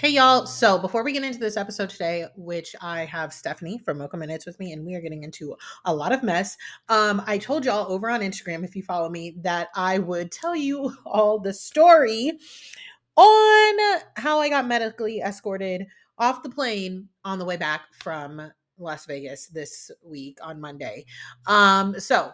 Hey y'all. So before we get into this episode today, which I have Stephanie from Mocha Minutes with me, and we are getting into a lot of mess. Um, I told y'all over on Instagram, if you follow me, that I would tell you all the story on how I got medically escorted off the plane on the way back from Las Vegas this week on Monday. Um, so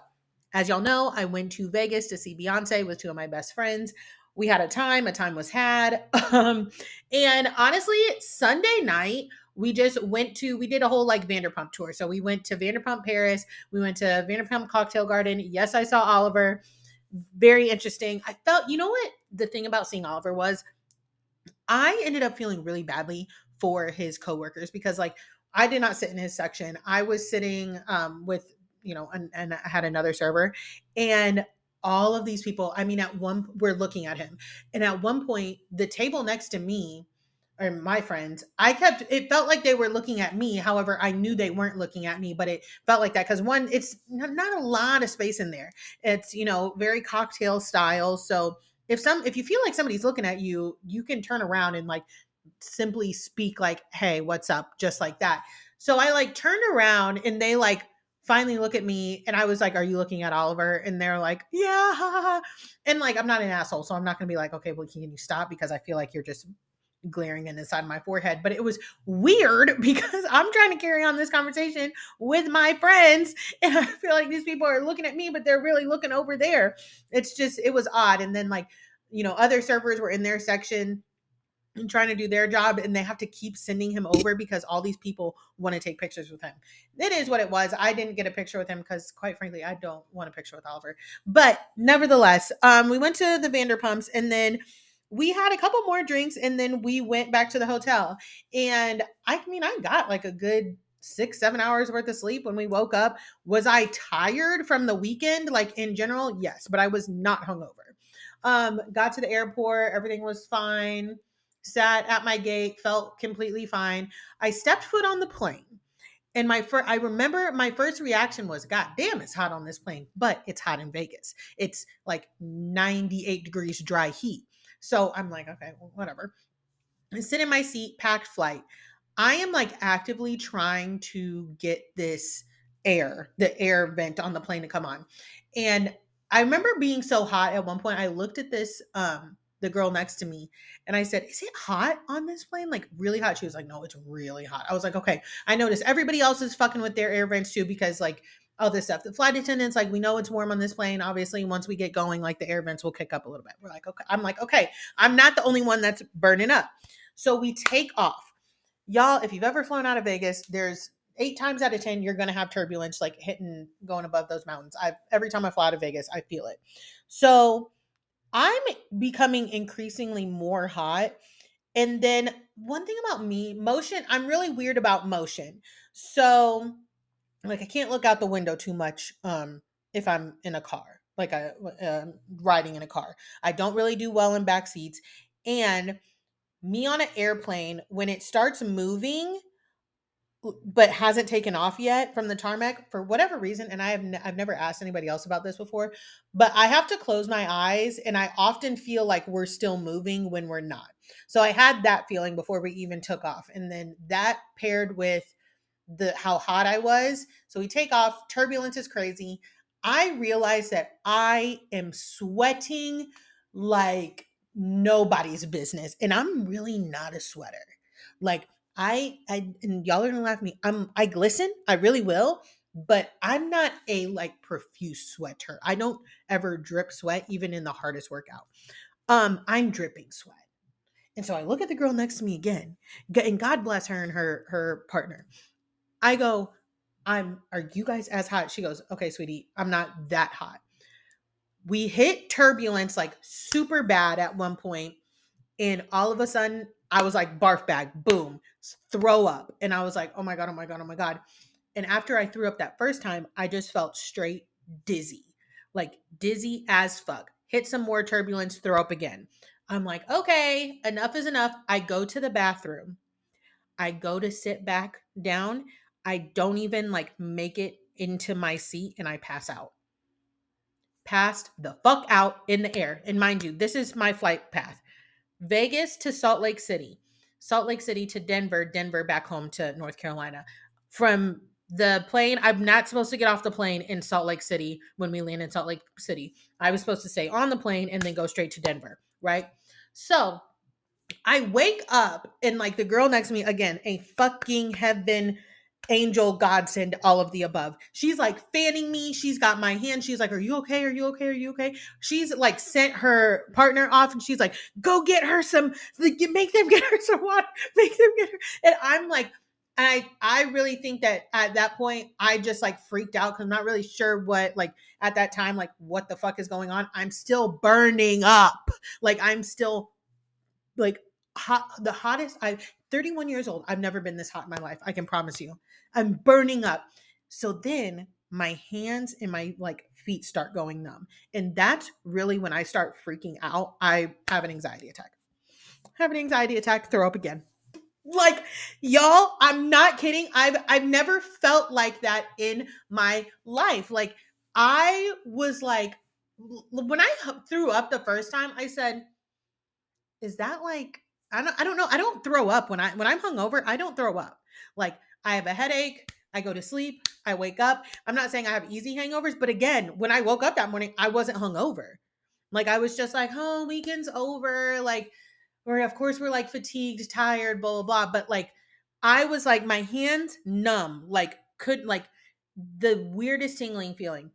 as y'all know, I went to Vegas to see Beyonce with two of my best friends we had a time, a time was had. Um, and honestly, Sunday night, we just went to, we did a whole like Vanderpump tour. So we went to Vanderpump Paris, we went to Vanderpump Cocktail Garden. Yes, I saw Oliver. Very interesting. I felt, you know what the thing about seeing Oliver was? I ended up feeling really badly for his coworkers because like I did not sit in his section. I was sitting um, with you know, and, and I had another server, and all of these people i mean at one we're looking at him. And at one point the table next to me or my friends i kept it felt like they were looking at me. However i knew they weren't looking at me but it felt like that because one it's not a lot of space in there. It's you know very cocktail style. So if some if you feel like somebody's looking at you you can turn around and like simply speak like hey what's up? just like that. So i like turned around and they like finally look at me and I was like, Are you looking at Oliver? And they're like, Yeah. And like, I'm not an asshole. So I'm not going to be like, Okay, well, can you stop? Because I feel like you're just glaring in the side of my forehead. But it was weird because I'm trying to carry on this conversation with my friends. And I feel like these people are looking at me, but they're really looking over there. It's just, it was odd. And then, like, you know, other servers were in their section and trying to do their job and they have to keep sending him over because all these people want to take pictures with him. It is what it was. I didn't get a picture with him because quite frankly, I don't want a picture with Oliver. But nevertheless, um, we went to the Vanderpumps and then we had a couple more drinks and then we went back to the hotel. And I mean, I got like a good six, seven hours worth of sleep when we woke up. Was I tired from the weekend? Like in general, yes, but I was not hungover. Um, got to the airport, everything was fine sat at my gate, felt completely fine. I stepped foot on the plane. And my first, I remember my first reaction was, God damn, it's hot on this plane, but it's hot in Vegas. It's like 98 degrees dry heat. So I'm like, okay, well, whatever. I sit in my seat, packed flight. I am like actively trying to get this air, the air vent on the plane to come on. And I remember being so hot at one point. I looked at this um the girl next to me and I said, Is it hot on this plane? Like really hot. She was like, No, it's really hot. I was like, Okay. I noticed everybody else is fucking with their air vents too because like all this stuff. The flight attendants, like, we know it's warm on this plane. Obviously, once we get going, like the air vents will kick up a little bit. We're like, okay. I'm like, okay, I'm not the only one that's burning up. So we take off. Y'all, if you've ever flown out of Vegas, there's eight times out of ten, you're gonna have turbulence like hitting going above those mountains. I every time I fly out of Vegas, I feel it. So I'm becoming increasingly more hot. And then one thing about me, motion, I'm really weird about motion. So like I can't look out the window too much um if I'm in a car, like I uh, riding in a car. I don't really do well in back seats and me on an airplane when it starts moving but hasn't taken off yet from the tarmac for whatever reason and i have n- i've never asked anybody else about this before but i have to close my eyes and i often feel like we're still moving when we're not. So i had that feeling before we even took off and then that paired with the how hot i was so we take off turbulence is crazy. I realize that i am sweating like nobody's business and i'm really not a sweater. Like I, I, and y'all are gonna laugh at me. I'm, I glisten. I really will, but I'm not a like profuse sweater. I don't ever drip sweat, even in the hardest workout. Um, I'm dripping sweat. And so I look at the girl next to me again, and God bless her and her her partner. I go, I'm. Are you guys as hot? She goes, Okay, sweetie, I'm not that hot. We hit turbulence like super bad at one point, and all of a sudden I was like, barf bag, boom, throw up. And I was like, oh my God, oh my God, oh my God. And after I threw up that first time, I just felt straight dizzy, like dizzy as fuck. Hit some more turbulence, throw up again. I'm like, okay, enough is enough. I go to the bathroom. I go to sit back down. I don't even like make it into my seat and I pass out. Passed the fuck out in the air. And mind you, this is my flight path Vegas to Salt Lake City, Salt Lake City to Denver, Denver back home to North Carolina. From the plane, I'm not supposed to get off the plane in Salt Lake City when we land in Salt Lake City. I was supposed to stay on the plane and then go straight to Denver, right? So I wake up and like the girl next to me again, a fucking heaven angel godsend all of the above she's like fanning me she's got my hand she's like are you okay are you okay are you okay she's like sent her partner off and she's like go get her some make them get her some water make them get her and i'm like and I I really think that at that point I just like freaked out because I'm not really sure what like at that time like what the fuck is going on. I'm still burning up. Like I'm still like hot the hottest I 31 years old. I've never been this hot in my life. I can promise you. I'm burning up. So then my hands and my like feet start going numb. And that's really when I start freaking out. I have an anxiety attack. Have an anxiety attack, throw up again. Like y'all, I'm not kidding. I've I've never felt like that in my life. Like I was like when I threw up the first time, I said, is that like I don't I don't know. I don't throw up when I when I'm hungover, I don't throw up. Like I have a headache, I go to sleep, I wake up. I'm not saying I have easy hangovers, but again, when I woke up that morning, I wasn't hungover. Like I was just like, oh, weekend's over. Like, or of course we're like fatigued, tired, blah, blah, blah. But like I was like, my hands numb, like couldn't like the weirdest tingling feeling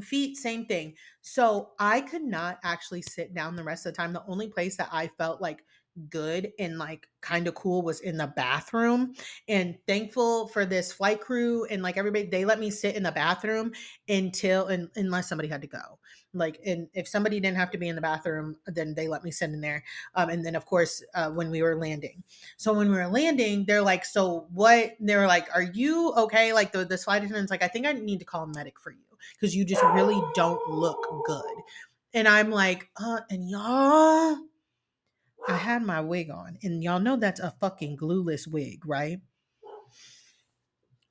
feet same thing so i could not actually sit down the rest of the time the only place that i felt like good and like kind of cool was in the bathroom and thankful for this flight crew and like everybody they let me sit in the bathroom until and unless somebody had to go. Like and if somebody didn't have to be in the bathroom then they let me sit in there um, and then of course uh, when we were landing. So when we were landing they're like so what? They're like are you okay? Like the, the flight attendant's like i think i need to call a medic for you because you just really don't look good. And i'm like uh and y'all I had my wig on, and y'all know that's a fucking glueless wig, right?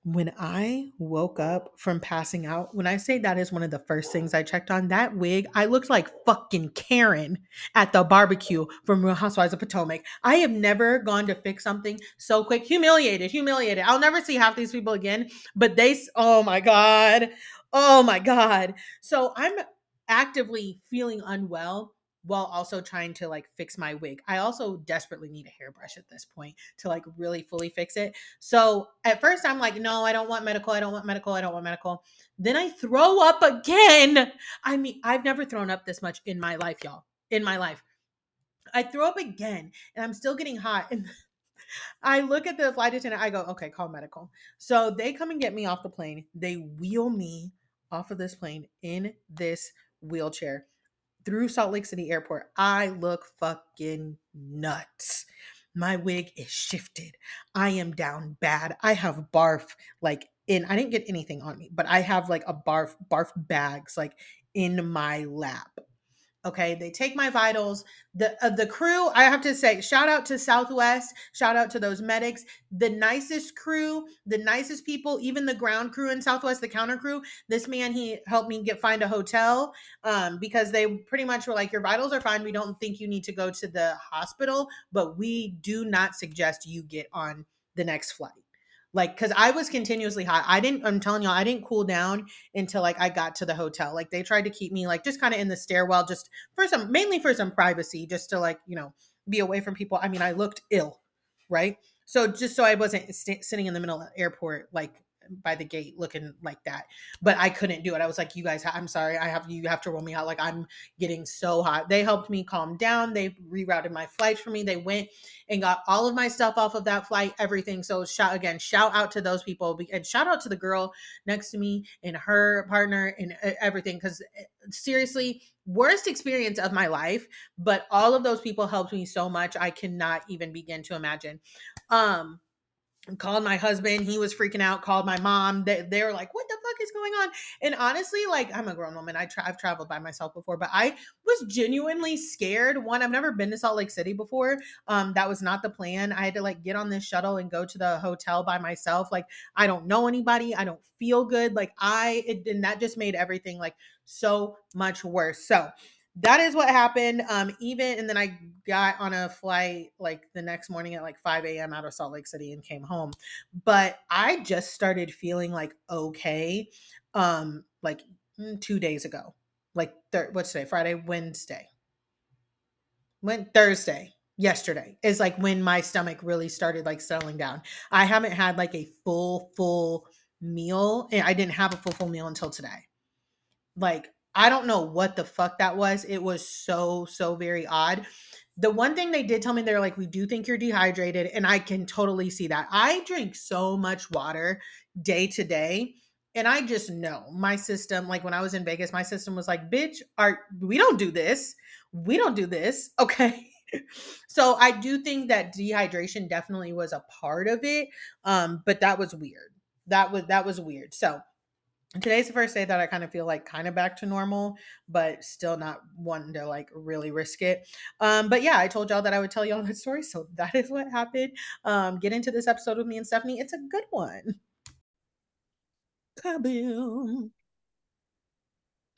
When I woke up from passing out, when I say that is one of the first things I checked on, that wig, I looked like fucking Karen at the barbecue from Real Housewives of Potomac. I have never gone to fix something so quick. Humiliated, humiliated. I'll never see half these people again, but they, oh my God. Oh my God. So I'm actively feeling unwell while also trying to like fix my wig. I also desperately need a hairbrush at this point to like really fully fix it. So at first I'm like, no, I don't want medical. I don't want medical. I don't want medical. Then I throw up again. I mean, I've never thrown up this much in my life, y'all. In my life. I throw up again and I'm still getting hot. And I look at the flight attendant. I go, okay, call medical. So they come and get me off the plane. They wheel me off of this plane in this wheelchair through Salt Lake City Airport, I look fucking nuts. My wig is shifted. I am down bad. I have barf like in I didn't get anything on me, but I have like a barf barf bags like in my lap. Okay, they take my vitals. The uh, the crew, I have to say, shout out to Southwest, shout out to those medics, the nicest crew, the nicest people, even the ground crew in Southwest, the counter crew. This man, he helped me get find a hotel um, because they pretty much were like, your vitals are fine. We don't think you need to go to the hospital, but we do not suggest you get on the next flight like because i was continuously hot i didn't i'm telling y'all i didn't cool down until like i got to the hotel. Like they tried to keep me like just kind of in the stairwell just for some mainly for some privacy just to like you know be away from people. I mean i looked ill right? So just so i wasn't st- sitting in the middle of the airport like by the gate looking like that. But I couldn't do it. I was like, you guys, I'm sorry. I have you have to roll me out. Like I'm getting so hot. They helped me calm down. They rerouted my flight for me. They went and got all of my stuff off of that flight, everything. So shout again, shout out to those people and shout out to the girl next to me and her partner and everything. Because seriously, worst experience of my life, but all of those people helped me so much. I cannot even begin to imagine. Um, called my husband he was freaking out called my mom they, they were like what the fuck is going on? And honestly, like I'm a grown woman. I tra- I've traveled by myself before, but I was genuinely scared. One, I've never been to Salt Lake City before. Um, that was not the plan. I had to like get on this shuttle and go to the hotel by myself. Like I don't know anybody. I don't feel good. Like I, it, and that just made everything like so much worse. So that is what happened. Um, even and then I got on a flight like the next morning at like 5 a.m. out of Salt Lake City and came home. But I just started feeling like okay, um, like mm, two days ago. Like thir- what's today? Friday, Wednesday. went Thursday, yesterday is like when my stomach really started like settling down. I haven't had like a full, full meal. I didn't have a full, full meal until today. Like I don't know what the fuck that was. It was so, so very odd. The one thing they did tell me, they're like, we do think you're dehydrated. And I can totally see that. I drink so much water day to day. And I just know my system, like when I was in Vegas, my system was like, bitch, are we don't do this. We don't do this. Okay. so I do think that dehydration definitely was a part of it. Um, but that was weird. That was that was weird. So today's the first day that I kind of feel like kind of back to normal, but still not wanting to like really risk it. Um, but yeah, I told y'all that I would tell y'all that story. So that is what happened. Um, get into this episode with me and Stephanie. It's a good one. Kaboom.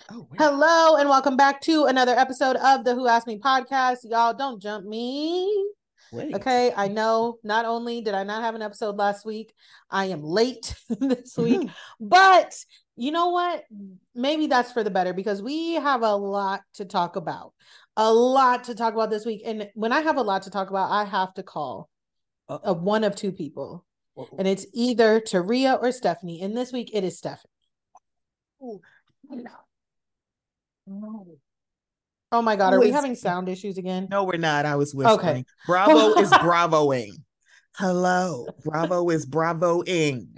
Oh, Hello and welcome back to another episode of the Who Asked Me podcast. Y'all don't jump me. Wait. Okay, I know not only did I not have an episode last week, I am late this mm-hmm. week, but you know what? Maybe that's for the better because we have a lot to talk about. A lot to talk about this week. And when I have a lot to talk about, I have to call a one of two people. And it's either Taria or Stephanie. And this week it is Stephanie. Oh, oh my God. Are we having sound issues again? No, we're not. I was whispering. Okay. Bravo is bravoing. Hello. Bravo is bravoing.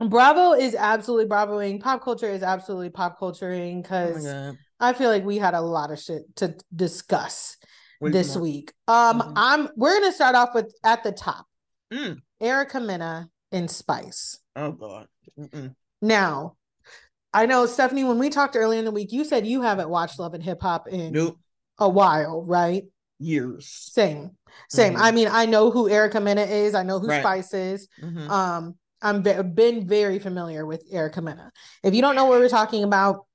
Bravo is absolutely bravoing. Pop culture is absolutely pop culturing because oh I feel like we had a lot of shit to discuss this week. Um, mm-hmm. I'm we're gonna start off with at the top. Mm. Erica Mena in Spice. Oh God. Mm-mm. Now, I know Stephanie. When we talked earlier in the week, you said you haven't watched Love and Hip Hop in nope. a while, right? Years. Same, same. Mm-hmm. I mean, I know who Erica Mena is. I know who right. Spice is. Mm-hmm. Um, I'm been very familiar with Erica Mena. If you don't know what we're talking about,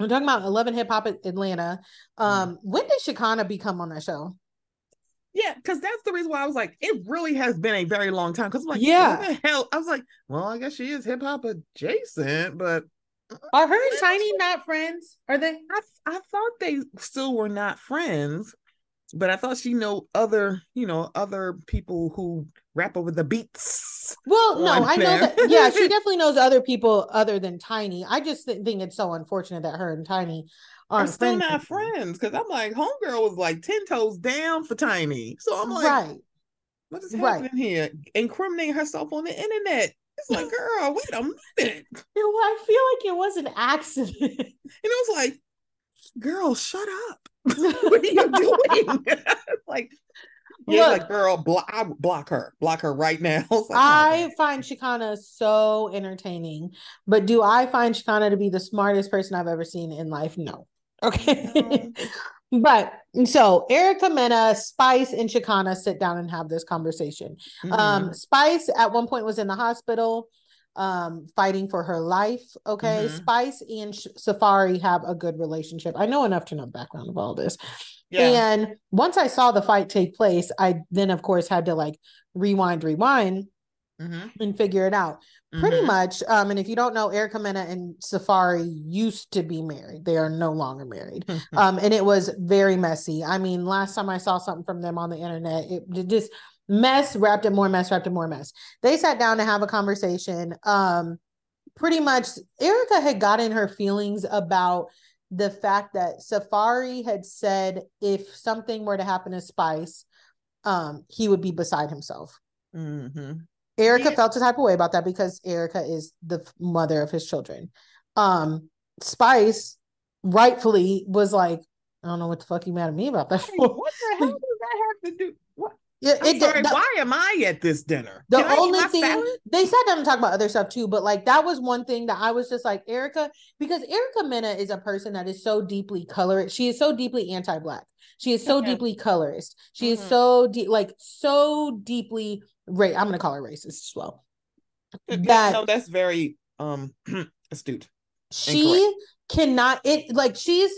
we're talking about Love and Hip Hop Atlanta. Um, mm. when did Shekinah become on that show? Yeah, because that's the reason why I was like, it really has been a very long time. Because I'm like, yeah, hell? I was like, well, I guess she is hip hop adjacent, but are her and Tiny not friends? Are they? I I thought they still were not friends, but I thought she know other, you know, other people who rap over the beats. Well, no, I know that. Yeah, she definitely knows other people other than Tiny. I just think it's so unfortunate that her and Tiny are still not friends because I'm like, homegirl was like ten toes down for Tiny. So I'm like, right. what is happening right. here? Incriminating herself on the internet. It's like, girl, wait a minute. I feel like it was an accident. And it was like, girl, shut up. what are you doing? like, yeah, Look, like girl, block, I block her, block her right now. I, like, oh, I oh, find Shekinah so entertaining, but do I find Shekinah to be the smartest person I've ever seen in life? No. Okay. but so Erica Mena, Spice, and Shekinah sit down and have this conversation. Mm-hmm. Um, Spice at one point was in the hospital um fighting for her life okay mm-hmm. spice and Sh- Safaree have a good relationship i know enough to know the background of all this yeah. and once i saw the fight take place i then of course had to like rewind rewind mm-hmm. and figure it out. Pretty mm-hmm. much um and if you don't know erica mena and Safaree used to be married. They are no longer married. Um and it was very messy. I mean last time i saw something from them on the internet it, it just mess wrapped in more mess wrapped in more mess. They sat down to have a conversation. Um pretty much erica had gotten her feelings about the fact that Safaree had said if something were to happen to spice um he would be beside himself. Mm-hmm. Erica yeah. felt a type of way about that because Erica is the mother of his children. Um, Spice rightfully was like, I don't know what the fuck you mad at me about that for. What the hell does that have to do? What? It, sorry, the, why am I at this dinner? The Can only thing salad? they sat down and talked about other stuff too, but like that was one thing that I was just like Erica, because Erica Mena is a person that is so deeply colorist. She is so deeply anti-black. She is so okay. deeply colorist. She mm-hmm. is so deep, like so deeply ra- I'm gonna call her racist as well. That no, that's very um astute. She cannot it like she's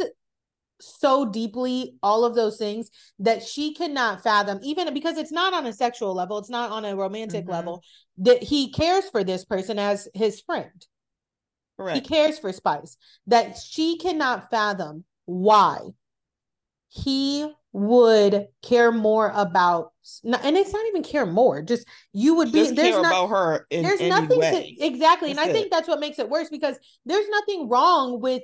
so deeply all of those things that she cannot fathom even because it's not on a sexual level it's not on a romantic mm-hmm. level that he cares for this person as his friend Correct. he cares for spice that she cannot fathom why he would care more about and it's not even care more just you would be just there's not, about her there's nothing way. to exactly that's and i think that's what makes it worse because there's nothing wrong with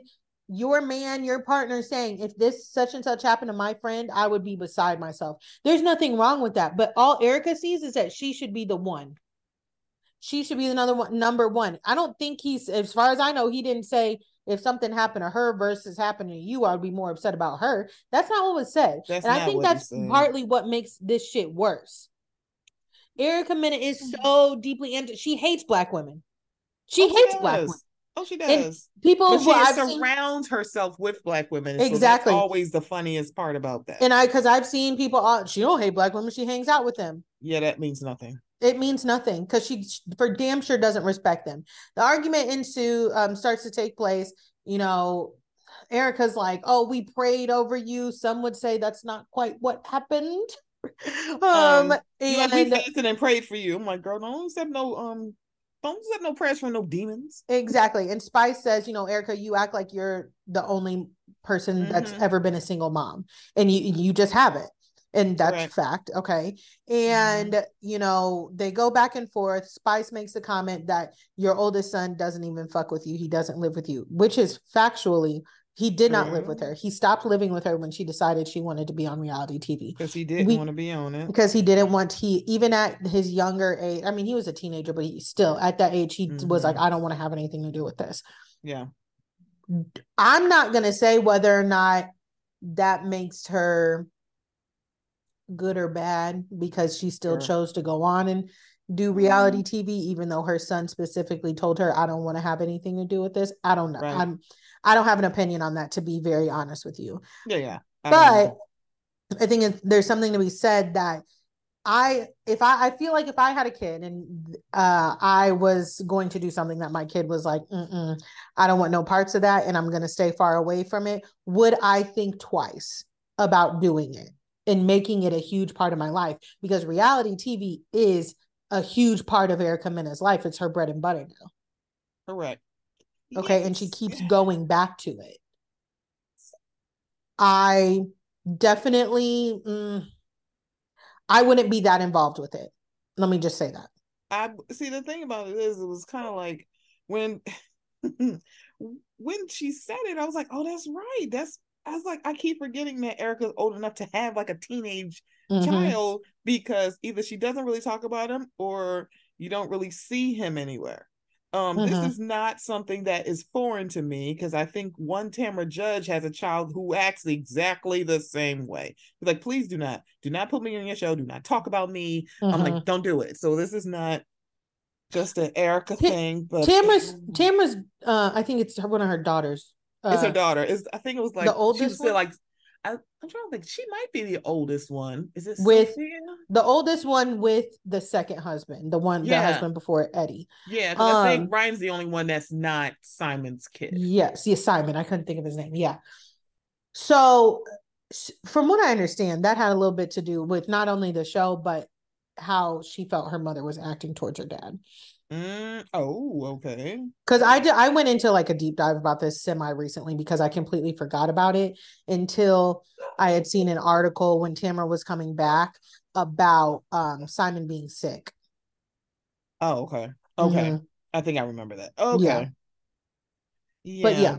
your man, your partner saying, if this such and such happened to my friend, I would be beside myself. There's nothing wrong with that. But all Erica sees is that she should be the one. She should be another one, number one. I don't think he's, as far as I know, he didn't say if something happened to her versus happening to you, I'd be more upset about her. That's not what was said. That's and I think that's partly what makes this shit worse. Erica Mena is mm-hmm. so deeply into she hates black women. She oh, hates black women. Oh, she does. And people but she surrounds seen... herself with black women. Exactly. So always the funniest part about that. And I, because I've seen people, uh, she don't hate black women. She hangs out with them. Yeah, that means nothing. It means nothing because she, for damn sure, doesn't respect them. The argument ensue um, starts to take place. You know, Erica's like, "Oh, we prayed over you." Some would say that's not quite what happened. um, um and like we fasted and prayed for you. I'm like, girl, don't accept no um don't have no prayers from no demons. Exactly. And Spice says, you know, Erica, you act like you're the only person mm-hmm. that's ever been a single mom. And you you just have it. And that's right. fact. Okay. And mm-hmm. you know, they go back and forth. Spice makes a comment that your oldest son doesn't even fuck with you. He doesn't live with you, which is factually he did not live with her. He stopped living with her when she decided she wanted to be on reality TV. Because he didn't we, want to be on it. Because he didn't want he even at his younger age. I mean, he was a teenager, but he still at that age he mm-hmm. was like, mm-hmm. I don't want to have anything to do with this. Yeah. I'm not gonna say whether or not that makes her good or bad because she still sure. chose to go on and do reality mm-hmm. TV, even though her son specifically told her, I don't want to have anything to do with this. I don't know. Right. I'm I don't have an opinion on that, to be very honest with you. Yeah, yeah. I but I think there's something to be said that I, if I, I feel like if I had a kid and uh, I was going to do something that my kid was like, I don't want no parts of that, and I'm going to stay far away from it, would I think twice about doing it and making it a huge part of my life? Because reality TV is a huge part of Erica Mena's life. It's her bread and butter now. Correct. Okay. Yes. And she keeps going back to it. I definitely, mm, I wouldn't be that involved with it. Let me just say that. I see the thing about it is, it was kind of like when, when she said it, I was like, oh, that's right. That's, I was like, I keep forgetting that Erica's old enough to have like a teenage mm-hmm. child because either she doesn't really talk about him or you don't really see him anywhere. Um, mm-hmm. This is not something that is foreign to me because I think one Tamra Judge has a child who acts exactly the same way. He's like, please do not, do not put me on your show. Do not talk about me. Mm-hmm. I'm like, mm-hmm. don't do it. So this is not just an Erica T- thing. But Tamra's Tamra's, uh, I think it's one of her daughters. Uh, it's her uh, daughter. Is I think it was like the oldest. She was like I, am trying to think. She might be the oldest one. Is it with Sophia? the oldest one with the second husband, the one yeah. the husband before Eddie? Yeah, um, I think um, Ryan's the only one that's not Simon's kid. Yes, yes, Simon. I couldn't think of his name. Yeah. So, from what I understand, that had a little bit to do with not only the show but how she felt her mother was acting towards her dad. Mm, oh, okay. Because I did, I went into like a deep dive about this semi recently because I completely forgot about it until I had seen an article when Tamra was coming back about um Simon being sick. Oh, okay. Okay. Mm-hmm. I think I remember that. Okay. Yeah. yeah. But yeah,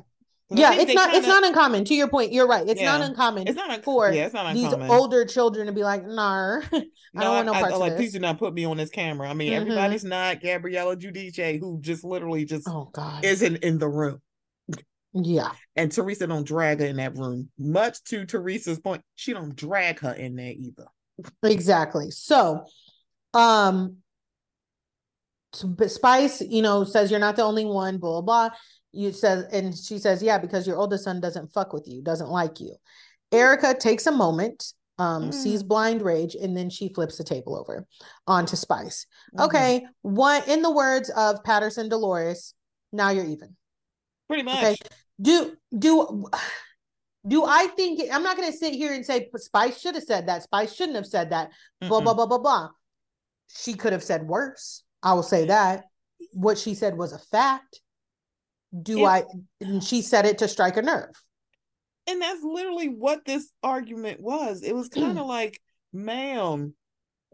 yeah, it's not kinda... it's not uncommon. To your point, you're right. It's yeah. not uncommon. It's not un- for yeah, it's not uncommon. these older children to be like, "Nah, I don't want no parts I, I, like, Please do not put me on this camera. I mean, mm-hmm. everybody's not Gabriella Giudice, who just literally just oh god isn't in the room. Yeah, and Teresa don't drag her in that room. Much to Teresa's point, she don't drag her in there either. Exactly. So, um, Spice, you know, says you're not the only one, blah, blah, blah. You says, and she says, yeah, because your oldest son doesn't fuck with you, doesn't like you. erica takes a moment, um, mm. sees blind rage, and then she flips the table over onto Spice. Mm-hmm. Okay, what in the words of Patterson Dolores, now you're even. Pretty much. Okay. Do do do I think I'm not gonna sit here and say Spice should have said that. Spice shouldn't have said that. Mm-mm. Blah blah blah blah blah. She could have said worse. I will say that. What she said was a fact. Do it, I and she said it to strike a nerve. And that's literally what this argument was. It was kind of like, ma'am,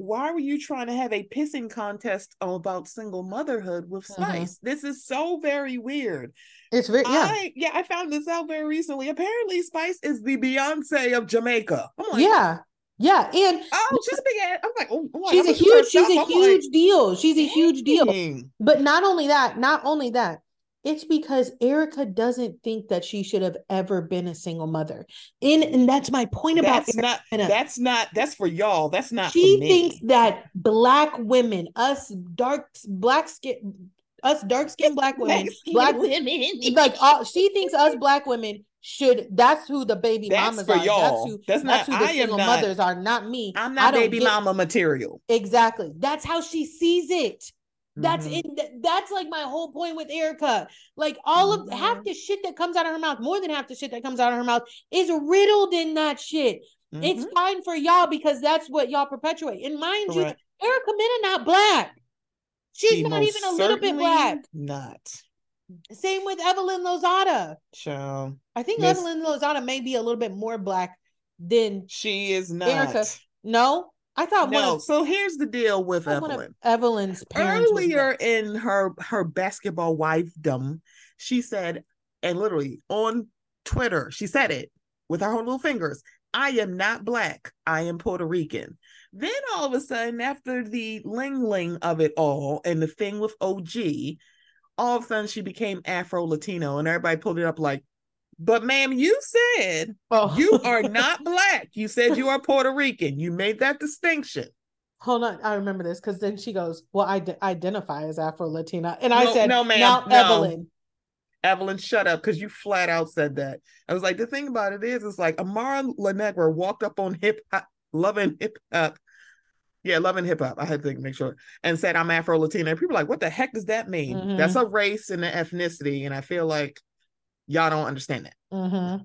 why were you trying to have a pissing contest about single motherhood with mm-hmm. Spice? Mm-hmm. This is so very weird. It's very yeah. I, yeah, I found this out very recently. Apparently, Spice is the Beyonce of Jamaica. Like, yeah. Yeah, and oh, she's a big ass. I'm like, oh, oh she's a huge, she's a huge deal. She's a huge deal. But not only that, not only that, it's because Erica doesn't think that she should have ever been a single mother. And, and mm. that's my point about that's not that's not that's for y'all. That's not she thinks that black women, us dark black skin us dark skinned black women, black women, like all, she thinks us black women should. That's who the baby that's mamas for are. Y'all. That's who. That's, that's not. Who the I single mothers are. Not me. I'm not baby get, mama material. Exactly. That's how she sees it. That's mm-hmm. in that's like my whole point with Erica. Like all of mm-hmm. half the shit that comes out of her mouth, more than half the shit that comes out of her mouth is riddled in that shit. Mm-hmm. It's fine for y'all because that's what y'all perpetuate. And mind Correct. you, Erica Mena not black. She's she not even a little bit black. Not. Same with Evelyn Lozada. So I think Miss... Evelyn Lozada may be a little bit more black than she is not. Erica. No, I thought no. Of, so here's the deal with Evelyn. Evelyn's earlier in her her basketball wifedom, she said, and literally on Twitter, she said it with her own little fingers. I am not black. I am Puerto Rican. Then all of a sudden, after the ling ling of it all and the thing with OG, all of a sudden she became Afro Latino, and everybody pulled it up like, but ma'am, you said oh. you are not black. You said you are Puerto Rican. You made that distinction. Hold on, I remember this because then she goes, "Well, I d- identify as Afro Latina," and I no, said, "No, ma'am, no. Evelyn." Evelyn, shut up, because you flat out said that. I was like, the thing about it is, it's like Amara La Negra walked up on hip hop, loving hip hop, yeah, loving hip hop. I had to make sure, and said I'm Afro Latina. People like, what the heck does that mean? Mm-hmm. That's a race and an ethnicity, and I feel like y'all don't understand that. Mm-hmm.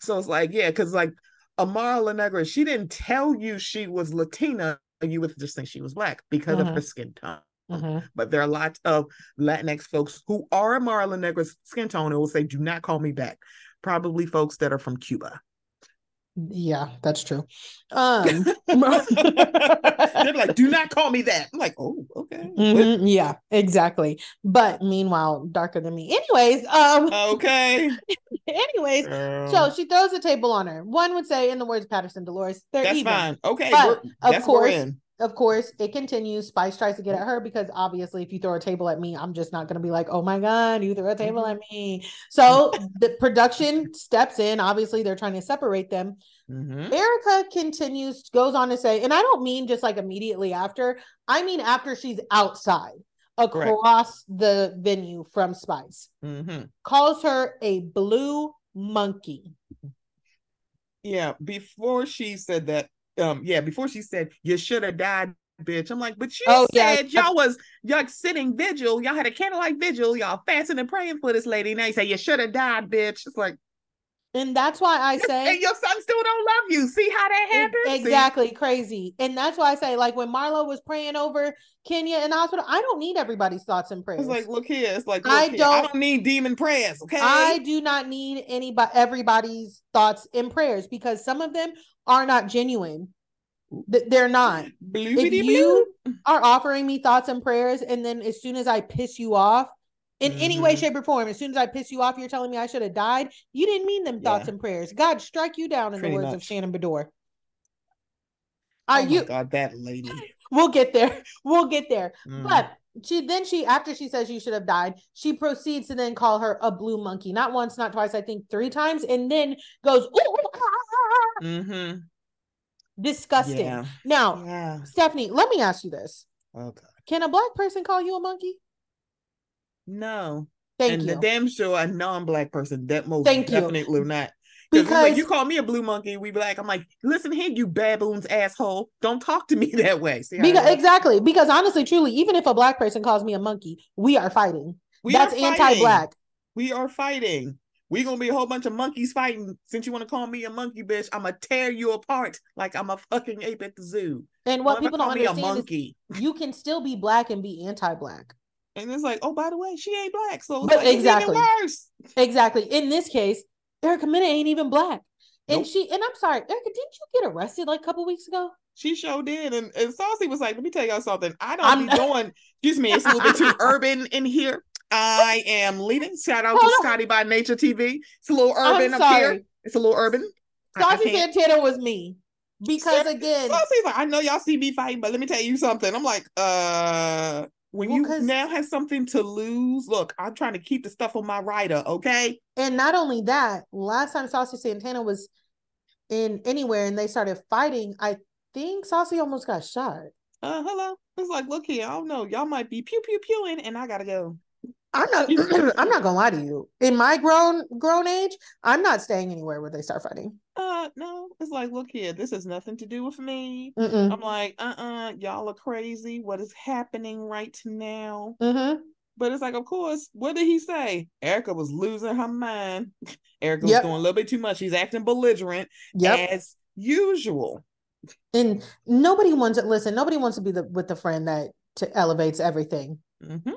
So it's like, yeah, because like Amara La Negra, she didn't tell you she was Latina, you would just think she was black because mm-hmm. of her skin tone. Mm-hmm. But there are lots of Latinx folks who are Amara La Negra's skin tone and will say, "Do not call me back." Probably folks that are from Cuba. Yeah, that's true. Um, They're like, do not call me that. I'm like, oh, okay. Mm-hmm, yeah, exactly. But meanwhile, darker than me. Anyways, um, okay. anyways, um, so she throws a table on her. One would say, in the words Patterson Dolores, that's even. fine. Okay, but of course, of course, it continues. Spice tries to get at her because obviously, if you throw a table at me, I'm just not going to be like, oh my God, you threw a table mm-hmm. at me. So the production steps in. Obviously, they're trying to separate them. Mm-hmm. Erica continues, goes on to say, and I don't mean just like immediately after, I mean after she's outside across Correct. the venue from Spice, mm-hmm. calls her a blue monkey. Yeah, before she said that, um, yeah, before she said you should have died, bitch. I'm like, but you oh, said yeah. y'all was y'all sitting vigil, y'all had a candlelight vigil, y'all fasting and praying for this lady. Now you say you should have died, bitch. It's like, and that's why I say and your son still don't love you. See how that happens? Exactly, See? crazy. And that's why I say, like when Marlo was praying over Kenya and hospital, I don't need everybody's thoughts and prayers. It's like, look here. It's like I don't, I don't need demon prayers. Okay. I do not need anybody everybody's thoughts and prayers because some of them are not genuine. They're not. if you are offering me thoughts and prayers, and then as soon as I piss you off, in mm-hmm. any way, mm-hmm. shape, or form, as soon as I piss you off, you're telling me I should have died. You didn't mean them thoughts yeah. and prayers. God strike you down in Pretty the words much. of Shannon Beador. Are oh you God, that lady. we'll get there. We'll get there. Mm. But she then she after she says you should have died, she proceeds to then call her a blue monkey. Not once, not twice, I think three times, and then goes, ah, ah, ah. mm-hmm. Disgusting. Yeah. Now, yeah. Stephanie, let me ask you this. Oh, okay. Can a black person call you a monkey? No. Thank and you. the damn sure a non-black person that most Thank definitely you. not. Because like, you call me a blue monkey, we be like, I'm like, listen here, you baboons asshole. Don't talk to me that way. See because, exactly. Because honestly, truly, even if a black person calls me a monkey, we are fighting. We That's anti-black. We are fighting. We gonna be a whole bunch of monkeys fighting. Since you want to call me a monkey, bitch, I'm gonna tear you apart like I'm a fucking ape at the zoo. And what people don't understand is you can still be black and be anti-black. And it's like, oh, by the way, she ain't black, so like, exactly worse. Exactly. In this case, Erica Mena ain't even black, and nope. she. And I'm sorry, Erica, didn't you get arrested like a couple weeks ago? She sure did. And, and Saucy was like, let me tell y'all something. I don't I'm, be doing, excuse me, it's a little bit too urban in here. I am leaving. Shout out Hold to on. Scotty by Nature TV. It's a little urban up here. It's a little urban. Saucy Santana was me. Because again, Saucy's like, I know y'all see me fighting, but let me tell you something. I'm like, uh, when well, you now have something to lose, look, I'm trying to keep the stuff on my rider, okay? And not only that, last time Saucy Santana was in anywhere and they started fighting, I think Saucy almost got shot. Uh, hello. It's like, look here, I don't know. Y'all might be pew pew pewing, and I gotta go. I'm not. I'm not gonna lie to you. In my grown grown age, I'm not staying anywhere where they start fighting. Uh, no. It's like, look here. This has nothing to do with me. Mm-mm. I'm like, uh, uh-uh, uh, y'all are crazy. What is happening right now? Mm-hmm. But it's like, of course, what did he say? Erica was losing her mind. Erica yep. was doing a little bit too much. She's acting belligerent yep. as usual. And nobody wants to listen. Nobody wants to be the with the friend that to elevates everything. Mm-hmm.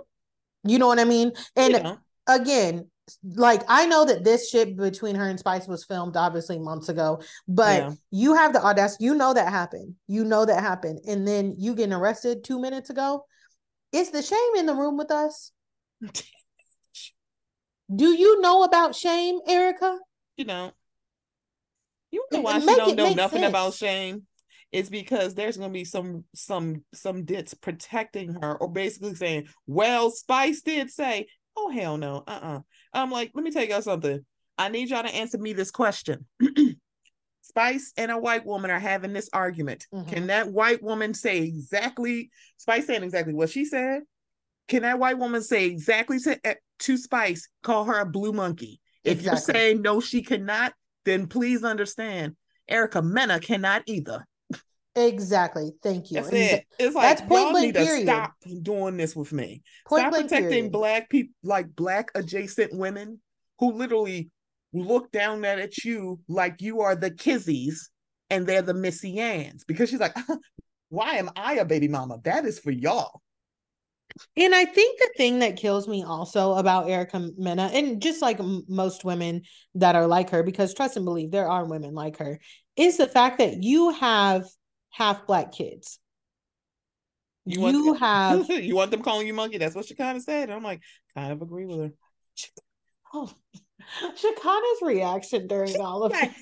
You know what I mean? And yeah. again, like I know that this shit between her and Spice was filmed obviously months ago, but yeah. you have the audacity. You know that happened. You know that happened, and then you getting arrested two minutes ago. Is the shame in the room with us? Do you know about shame, Erica? You don't. You know why she don't know nothing sense. about shame? It's because there's gonna be some some some dits protecting her, or basically saying, "Well, Spice did say, oh hell no, uh uh-uh. uh." I'm like, let me tell y'all something. I need y'all to answer me this question. Spice and a white woman are having this argument. Mm-hmm. Can that white woman say exactly, Spice saying exactly what she said? Can that white woman say exactly to, eh, to Spice, call her a blue monkey? If exactly. you're saying no, she cannot, then please understand Erica Mena cannot either. Exactly. Thank you. That's it. It's like that's y'all need to stop doing this with me. Point stop protecting period. black people, like black adjacent women who literally look down at you like you are the kizzies and they're the Missy Anns because she's like, why am I a baby mama? That is for y'all. And I think the thing that kills me also about Erica Mena, and just like m- most women that are like her, because trust and believe there are women like her, is the fact that you have half black kids. You, want you have you want them calling you monkey. That's what she kind of said. I'm like, kind of agree with her. Oh, Shekinah's reaction during all of it.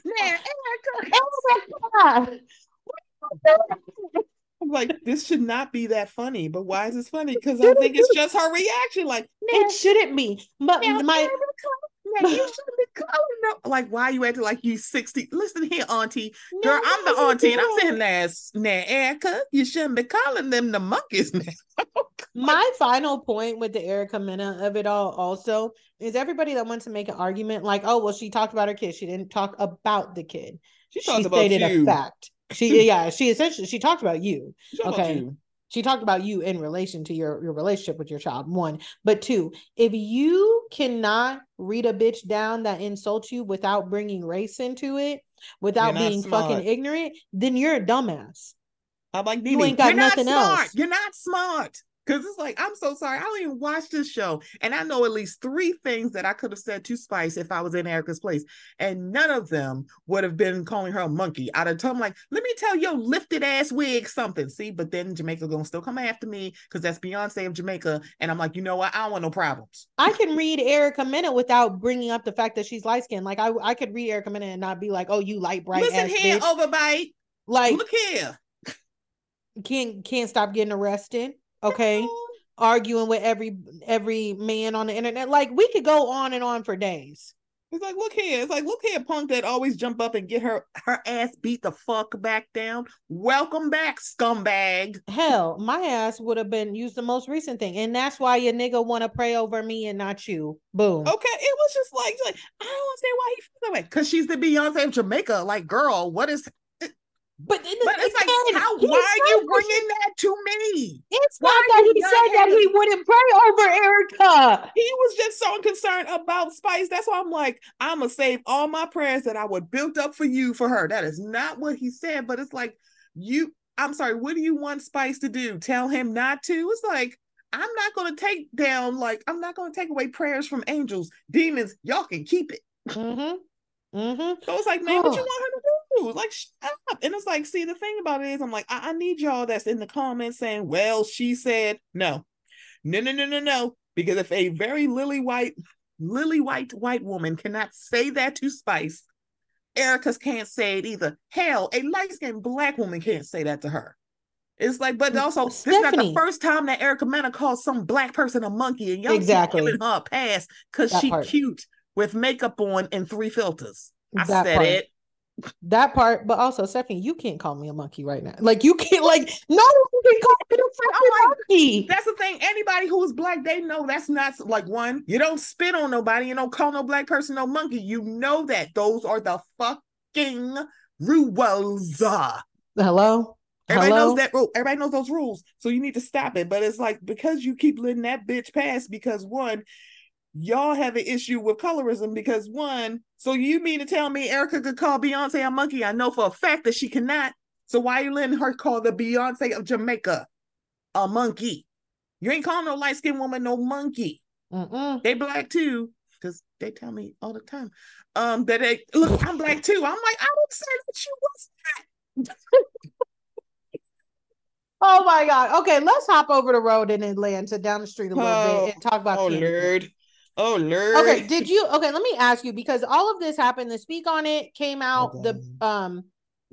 Oh I'm like, this should not be that funny, but why is this funny? Because I think it's just her reaction. Like, it shouldn't be. But my you shouldn't be calling them. Like, why are you acting like you 60? Listen here, auntie. Girl, no, I'm the auntie, and I'm saying that's nah, Erica. You shouldn't be calling them the monkeys now. My final point with the Erica Mena of it all also is everybody that wants to make an argument like, oh, well, she talked about her kid. She didn't talk about the kid. She, she stated you. a fact. She yeah, she essentially she talked about you. okay. You she talked about you in relation to your, your relationship with your child one. But two if you cannot read a bitch down that insults you without bringing race into it without being smart. fucking ignorant then you're a dumbass. I'm like you ain't got you're nothing else. You're not smart Cause it's like, I'm so sorry. I don't even watch this show. And I know at least three things that I could have said to Spice if I was in Erica's place. And none of them would have been calling her a monkey. I'd have told them, like, let me tell your lifted ass wig something. See, but then Jamaica gonna still come after me because that's Beyonce of Jamaica. And I'm like, you know what? I don't want no problems. I can read Erica Mena without bringing up the fact that she's light skinned. Like I, I could read Erica Mena and not be like, oh, you light bright. Listen here, bitch. overbite. Like look here. Can't can't stop getting arrested okay arguing with every every man on the internet like we could go on and on for days It's like, look here. It's like, look here, punk that always jump up and get her her ass beat the fuck back down. Welcome back, scumbag. Hell, my ass would have been used the most recent thing, and that's why your nigga want to pray over me and not you. Boom. Okay, it was just like, like I don't understand why he feels that way. Because she's the Beyonce of Jamaica. Like, girl, what is but, but it's like, how, why are you bringing that to me? It's why not that he said that he wouldn't pray over Erica. He was just so concerned about Spice. That's why I'm like, I'm gonna save all my prayers that I would build up for you for her. That is not what he said, but it's like you. I'm sorry. What do you want Spice to do? Tell him not to? It's like I'm not gonna take down. Like I'm not gonna take away prayers from angels, demons. Y'all can keep it. Mm-hmm. Mm-hmm. So it's like, man, oh. what you want her to do? Like, shut up. And it's like, see, the thing about it is, I'm like, I, I need y'all that's in the comments saying, well, she said no. No, no, no, no, no. Because if a very lily white, lily white white woman cannot say that to Spice, Erica's can't say it either. Hell, a light-skinned black woman can't say that to her. It's like, but also, Stephanie. this is not the first time that Erica Mena called some black person a monkey, and y'all exactly. giving her a pass because she part. cute with makeup on and three filters. I that said part. it. That part, but also Stephanie, you can't call me a monkey right now. Like you can't, like no one can call me a fucking like, monkey. That's the thing. Anybody who is black, they know that's not like one. You don't spit on nobody. You don't call no black person no monkey. You know that those are the fucking rules. Hello. Everybody Hello? knows that rule. Everybody knows those rules. So you need to stop it. But it's like because you keep letting that bitch pass because one, y'all have an issue with colorism because one, so you mean to tell me Erica could call Beyonce a monkey? I know for a fact that she cannot. So why are you letting her call the Beyonce of Jamaica a monkey? You ain't calling no light skinned woman no monkey. Mm-mm. They black too, because they tell me all the time. Um, that they look, I'm black too. I'm like, I don't say that you was that. oh my god. Okay, let's hop over the road in Atlanta down the street a little oh, bit and talk about. Oh. Lord. Oh Lord. Okay, did you okay, let me ask you because all of this happened. The speak on it came out okay. the um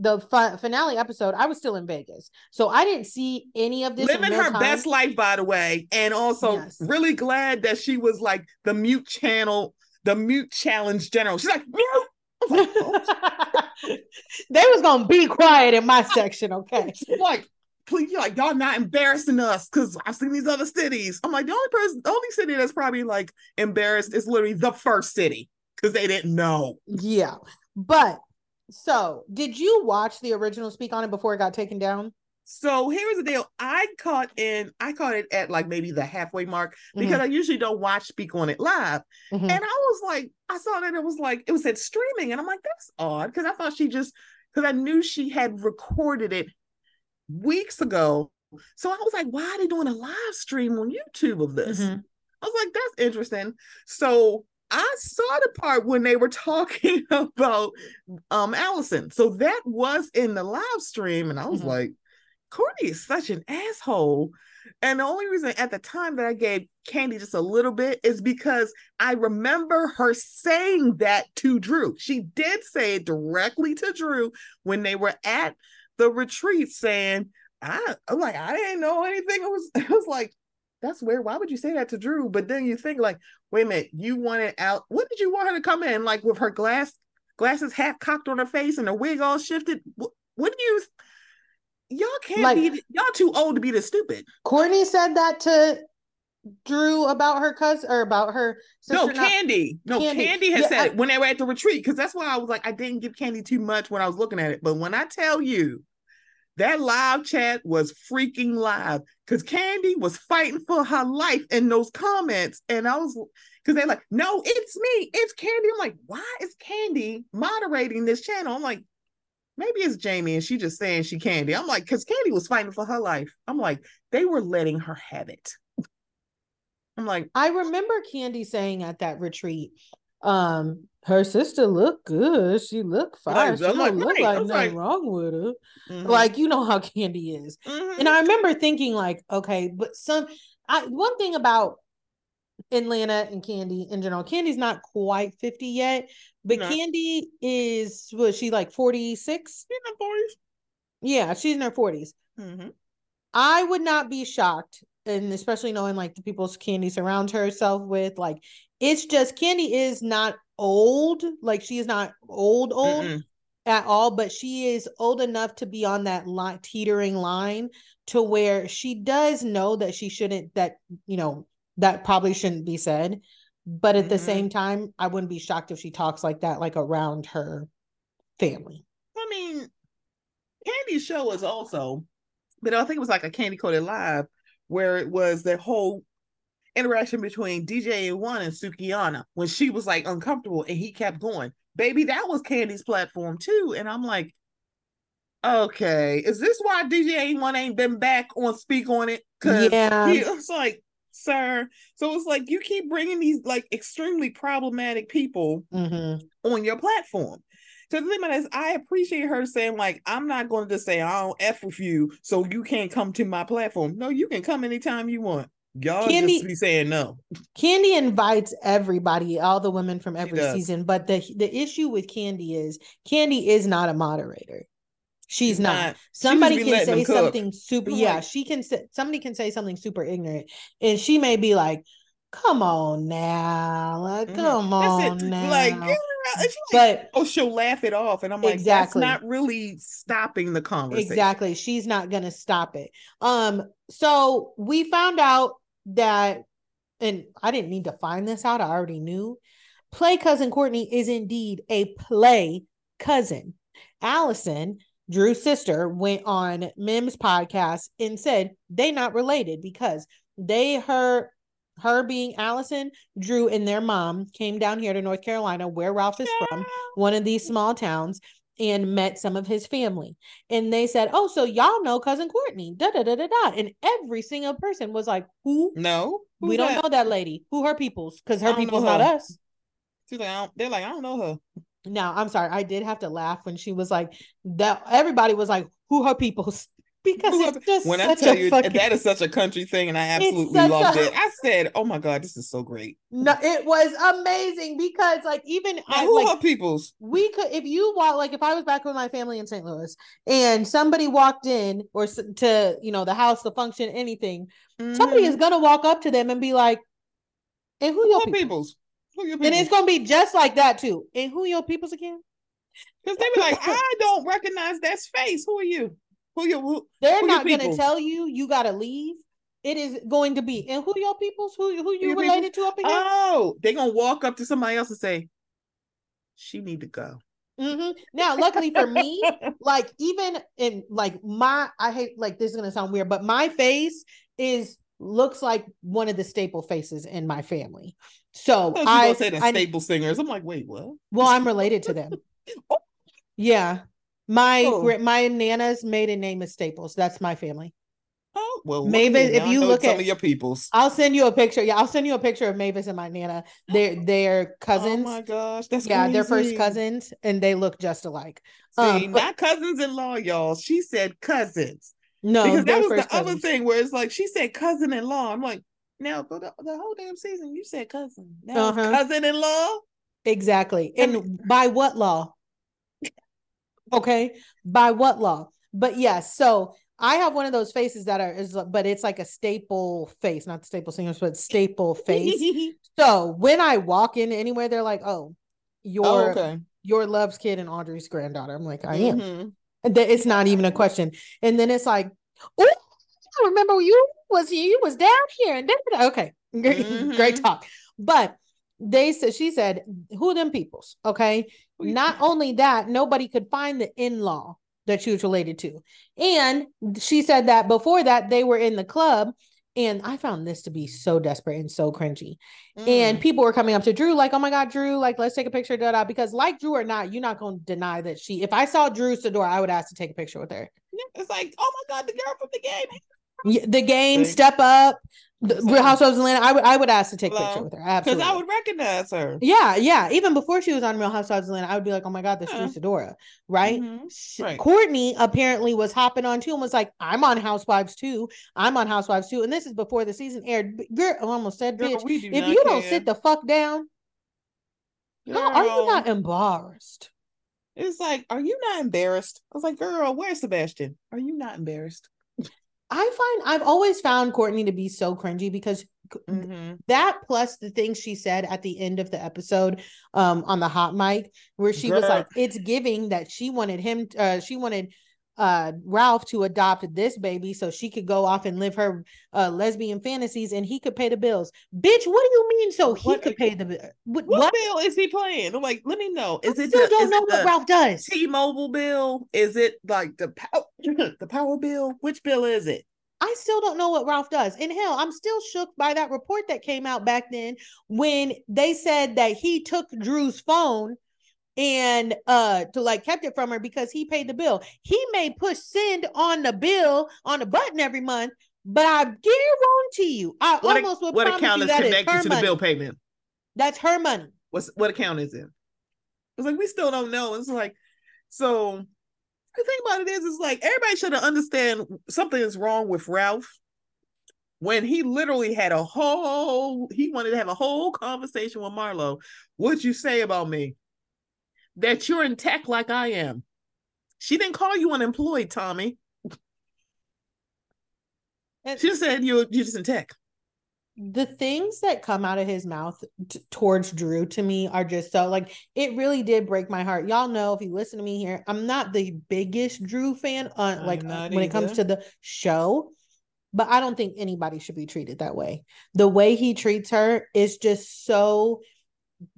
the finale episode, I was still in Vegas, so I didn't see any of this. Living her time. best life, by the way, and also yes. really glad that she was like the mute channel, the mute challenge general. She's like mute. Like, oh. they was gonna be quiet in my section, okay? like please, like y'all not embarrassing us because I've seen these other cities. I'm like, the only person, the only city that's probably like embarrassed is literally the first city because they didn't know. Yeah. But so did you watch the original speak on it before it got taken down? So here's the deal. I caught in, I caught it at like maybe the halfway mark because mm-hmm. I usually don't watch Speak on It live. Mm-hmm. And I was like, I saw that it was like, it was at streaming. And I'm like, that's odd because I thought she just, because I knew she had recorded it weeks ago. So I was like, why are they doing a live stream on YouTube of this? Mm-hmm. I was like, that's interesting. So I saw the part when they were talking about um Allison. So that was in the live stream, and I was mm-hmm. like, Courtney is such an asshole. And the only reason at the time that I gave Kandi just a little bit is because I remember her saying that to Drew. She did say it directly to Drew when they were at the retreat saying, I, I'm like, I didn't know anything. It was, it was like, that's weird. Why would you say that to Drew? But then you think like, wait a minute, you wanted out. What did you want her to come in like with her glass glasses half cocked on her face and her wig all shifted? What, what do you? Y'all can't like, be. Y'all too old to be this stupid. Courtney said that to Drew about her cousin or about her No, Kandi. No, Candy, Kandi has yeah, said I, it when they were at the retreat because that's why I was like, I didn't give Kandi too much when I was looking at it. But when I tell you that live chat was freaking live because Kandi was fighting for her life in those comments. And I was because they're like, no, it's me, it's Kandi. I'm like, why is Kandi moderating this channel? I'm like, maybe it's Jamie and she just saying she Kandi. I'm like, because Kandi was fighting for her life. I'm like, they were letting her have it. I'm like, I remember Kandi saying at that retreat, um, her sister looked good. She looked fine. Like, she don't like, look right. like nothing like, wrong with her. Mm-hmm. Like you know how Kandi is. Mm-hmm. And I remember thinking like, okay, but some I one thing about Atlanta and Kandi in general, Kandi's not quite 50 yet, but no. Kandi is was she like 46? in her 40s. Yeah, she's in her 40s. Mm-hmm. I would not be shocked, and especially knowing like the people's Kandi surrounds herself with, like It's just Kandi is not old, like she is not old old Mm-mm. at all, but she is old enough to be on that line, teetering line to where she does know that she shouldn't that you know that probably shouldn't be said but at mm-hmm. the same time i wouldn't be shocked if she talks like that like around her family i mean Kandi's show was also but i think it was like a Kandi Koated live where it was the whole interaction between dj one and sukihana when she was like uncomfortable and he kept going baby that was Kandi's platform too and i'm like okay is this why dj one ain't been back on speak on it because yeah he, it's like sir. So it's like you keep bringing these like extremely problematic people mm-hmm. on your platform. So the thing is, I appreciate her saying like, I'm not going to just say I don't f with you, so you can't come to my platform. No, you can come anytime you want. Y'all Kandi, just be saying no. Kandi invites everybody, all the women from every season. But the the issue with Kandi is Kandi is not a moderator. She's not. not. Somebody she can say something super. Yeah, she can say somebody can say something super ignorant, and she may be like, "Come on now, like, mm-hmm. come on now." Like, but oh, she'll laugh it off, and I'm like, exactly. that's not really stopping the conversation. Exactly, she's not gonna stop it. Um, so we found out that, and I didn't need to find this out. I already knew. Play cousin Courtney is indeed a play cousin. Allison Drew's sister went on Mim's podcast and said they not related because they her her being Allison, Drew, and their mom came down here to North Carolina, where Ralph is from, one of these small towns, and met some of his family. And they said, Oh, so y'all know cousin Courtney. Da da da da da. And every single person was like, Who? No. we don't know that lady. Who her peoples? Because her people's not us. She's like, they're like, I don't know her. Now, I'm sorry, I did have to laugh when she was like that. Everybody was like, "Who her peoples?" Because it's just when I tell you fucking... that is such a country thing, and I absolutely loved a... it. I said, "Oh my god, this is so great." No, it was amazing because, like, even I, who like, her peoples? We could, if you walk, like, if I was back with my family in St. Louis, and somebody walked in or to, you know, the house, the function, anything, mm-hmm. somebody is gonna walk up to them and be like, "And who, who your peoples? peoples? and it's gonna be just like that too. And who your peoples again? Because they be like, I don't recognize that face. Who are you? Who you? Who, They're who not gonna tell you. You gotta leave. It is going to be. And who your peoples? Who who you who related to up here? Oh, they're gonna walk up to somebody else and say, "She need to go." Mm-hmm. Now, luckily for me, like even in like my, I hate like this is gonna sound weird, but my face is looks like one of the staple faces in my family. So I, I say the staple singers. I'm like, wait, what? Well, I'm related to them. oh. Yeah. My oh. my nana's maiden name is Staples. That's my family. Oh well, Mavis. If you look at some of your peoples, I'll send you a picture. Yeah, I'll send you a picture of Mavis and my nana. They're they're cousins. Oh my gosh, that's yeah, crazy. they're first cousins, and they look just alike. See, um, not cousins-in-law, y'all. She said cousins. No, because that was the cousins. other thing where it's like she said cousin-in-law. I'm like, now for the, the whole damn season, you said cousin. Now uh-huh. cousin-in-law. Exactly. And by what law? Okay. By what law? But yes, so I have one of those faces that are is but it's like a staple face, not the staple singers, but staple face. so when I walk in anywhere, they're like, Oh, you're oh, okay. your love's kid and Audrey's granddaughter. I'm like, I am. Mm-hmm. It's not even a question. And then it's like, oh, I remember you was you was down here and then okay, great, mm-hmm. great talk. But they said she said, who them peoples? Okay. Not only that, nobody could find the in-law that she was related to. And she said that before that they were in the club and I found this to be so desperate and so cringy. Mm. And people were coming up to Drew, like, oh my God, Drew, like, let's take a picture, da da. Because, like Drew or not, you're not going to deny that she, if I saw Drew Sidora, I would ask to take a picture with her. It's like, oh my God, the girl from the game. The game, step up. The Real Housewives of Atlanta. I would I would ask to take a picture with her. Absolutely. Because I would recognize her. Yeah, yeah. Even before she was on Real Housewives of Atlanta, I would be like, oh my God, that's yeah. Sidora. Right? Mm-hmm. right? Courtney apparently was hopping on too and was like, I'm on Housewives too. I'm on Housewives too. And this is before the season aired. Girl, I almost said, Girl, bitch. if you care. don't sit the fuck down, Girl. how are you not embarrassed? It's like, are you not embarrassed? I was like, girl, where's Sebastian? Are you not embarrassed? I find I've always found Courtney to be so cringy because mm-hmm. that plus the things she said at the end of the episode um on the hot mic where she Girl. was like it's giving that she wanted him uh she wanted uh Ralph to adopt this baby so she could go off and live her uh lesbian fantasies and he could pay the bills. Bitch, what do you mean so he what, could pay the what, what, bill is he playing? I'm like, let me know. Is I it still the, don't know what Ralph does. T-Mobile bill? Is it like the power the power bill? Which bill is it? I still don't know what Ralph does. And hell, I'm still shook by that report that came out back then when they said that he took Drew's phone and uh to like kept it from her because he paid the bill. He may push send on the bill on the button every month, but I guarantee you, I what almost a, what account is connected to money. the bill payment. That's her money. What's what account is it? It's like we still don't know. It's like so. The thing about it is, it's like everybody should understand something is wrong with Ralph when he literally had a whole he wanted to have a whole conversation with Marlo. What'd you say about me? That you're in tech like I am. She didn't call you unemployed, Tommy. And she said you're, you're just in tech. The things that come out of his mouth t- towards Drew to me are just so like it really did break my heart. Y'all know if you listen to me here, I'm not the biggest Drew fan on uh, like when either. it comes to the show, but I don't think anybody should be treated that way. The way he treats her is just so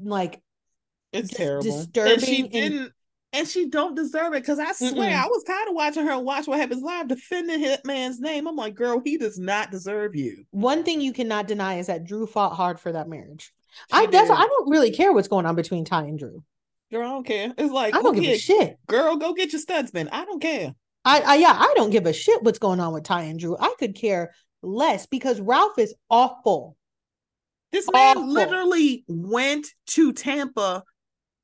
like it's terrible. Disturbing. And she didn't and she don't deserve it because I swear Mm-mm. I was tired of watching her watch what happens live defending Pittman's name. I'm like, girl, he does not deserve you. One thing you cannot deny is that Drew fought hard for that marriage. She I that's I don't really care what's going on between Ty and Drew. Girl, I don't care. It's like I don't give get, a shit. Girl, go get your studsman. I don't care. I, I yeah, I don't give a shit what's going on with Ty and Drew. I could care less because Ralph is awful. This man awful. literally went to Tampa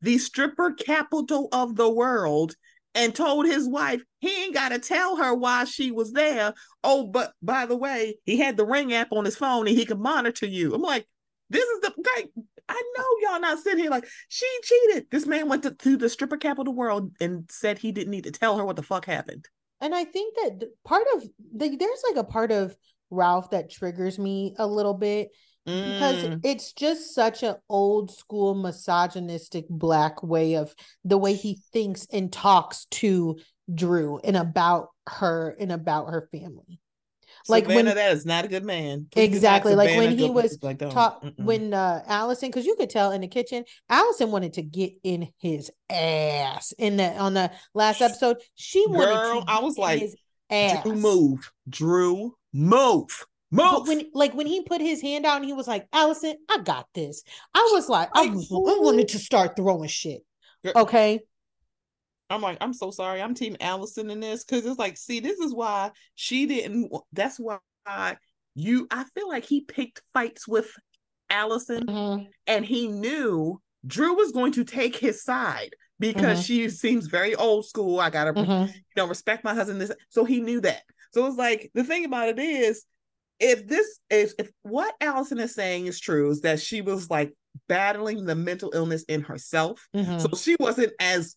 the stripper capital of the world and told his wife he ain't got to tell her why she was there. Oh, but by the way, he had the ring app on his phone and he could monitor you. I'm like, this is the guy. I know y'all not sitting here like she cheated. This man went to, to the stripper capital of the world and said he didn't need to tell her what the fuck happened. And I think that part of the, there's like a part of Ralph that triggers me a little bit because mm. it's just such an old school misogynistic black way of the way he thinks and talks to Drew and about her and about her family. Like Savannah, when that is not a good man. Please exactly. Like when he was like, taught when uh Allison, because you could tell in the kitchen, Allison wanted to get in his ass in the on the last episode. She wanted Girl, to I was like, Drew move. Drew move. Move. But when like when he put his hand out and he was like, Allison, I got this. I was like, I, was, I wanted to start throwing shit. Okay. I'm like, I'm so sorry. I'm team Allison in this because it's like, see, this is why she didn't. That's why you. I feel like he picked fights with Allison, mm-hmm. and he knew Drew was going to take his side because mm-hmm. she seems very old school. I gotta, mm-hmm. you know, respect my husband. This, so he knew that. So it's like the thing about it is if this is if what Allison is saying is true, is that she was like battling the mental illness in herself. Mm-hmm. So she wasn't as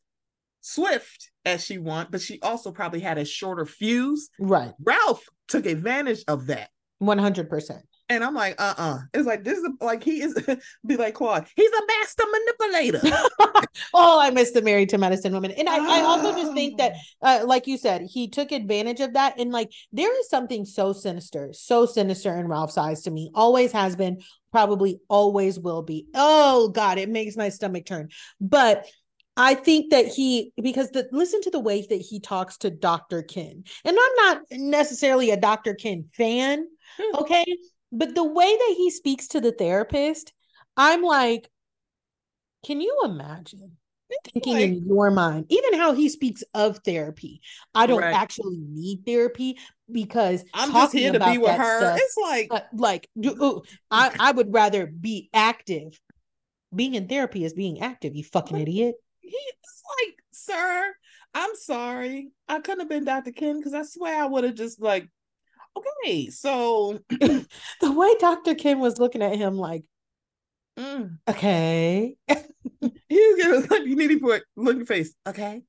swift as she want, but she also probably had a shorter fuse. Right. Ralph took advantage of that. 100%. And I'm like, uh uh It's like, this is like, he is, be like Quad, he's a master manipulator. oh, I miss the married to medicine woman. And I, I also just think that, uh, like you said, he took advantage of that. And like, there is something so sinister, so sinister in Ralph's eyes to me, always has been, probably always will be. Oh, God, it makes my stomach turn. But I think that he because the listen to the way that he talks to Dr. Ken. And I'm not necessarily a Dr. Ken fan, hmm. okay? But the way that he speaks to the therapist, I'm like, can you imagine thinking like, in your mind, even how he speaks of therapy? I don't right. actually need therapy because I'm just here to be with her. Stuff, it's like, uh, like I, I would rather be active. Being in therapy is being active. You fucking idiot. He's like, sir, I'm sorry. I couldn't have been Dr. Ken because I swear I would have just like Okay, so the way Dr. Kim was looking at him like, mm. okay. he was like, you need to put look your face, okay.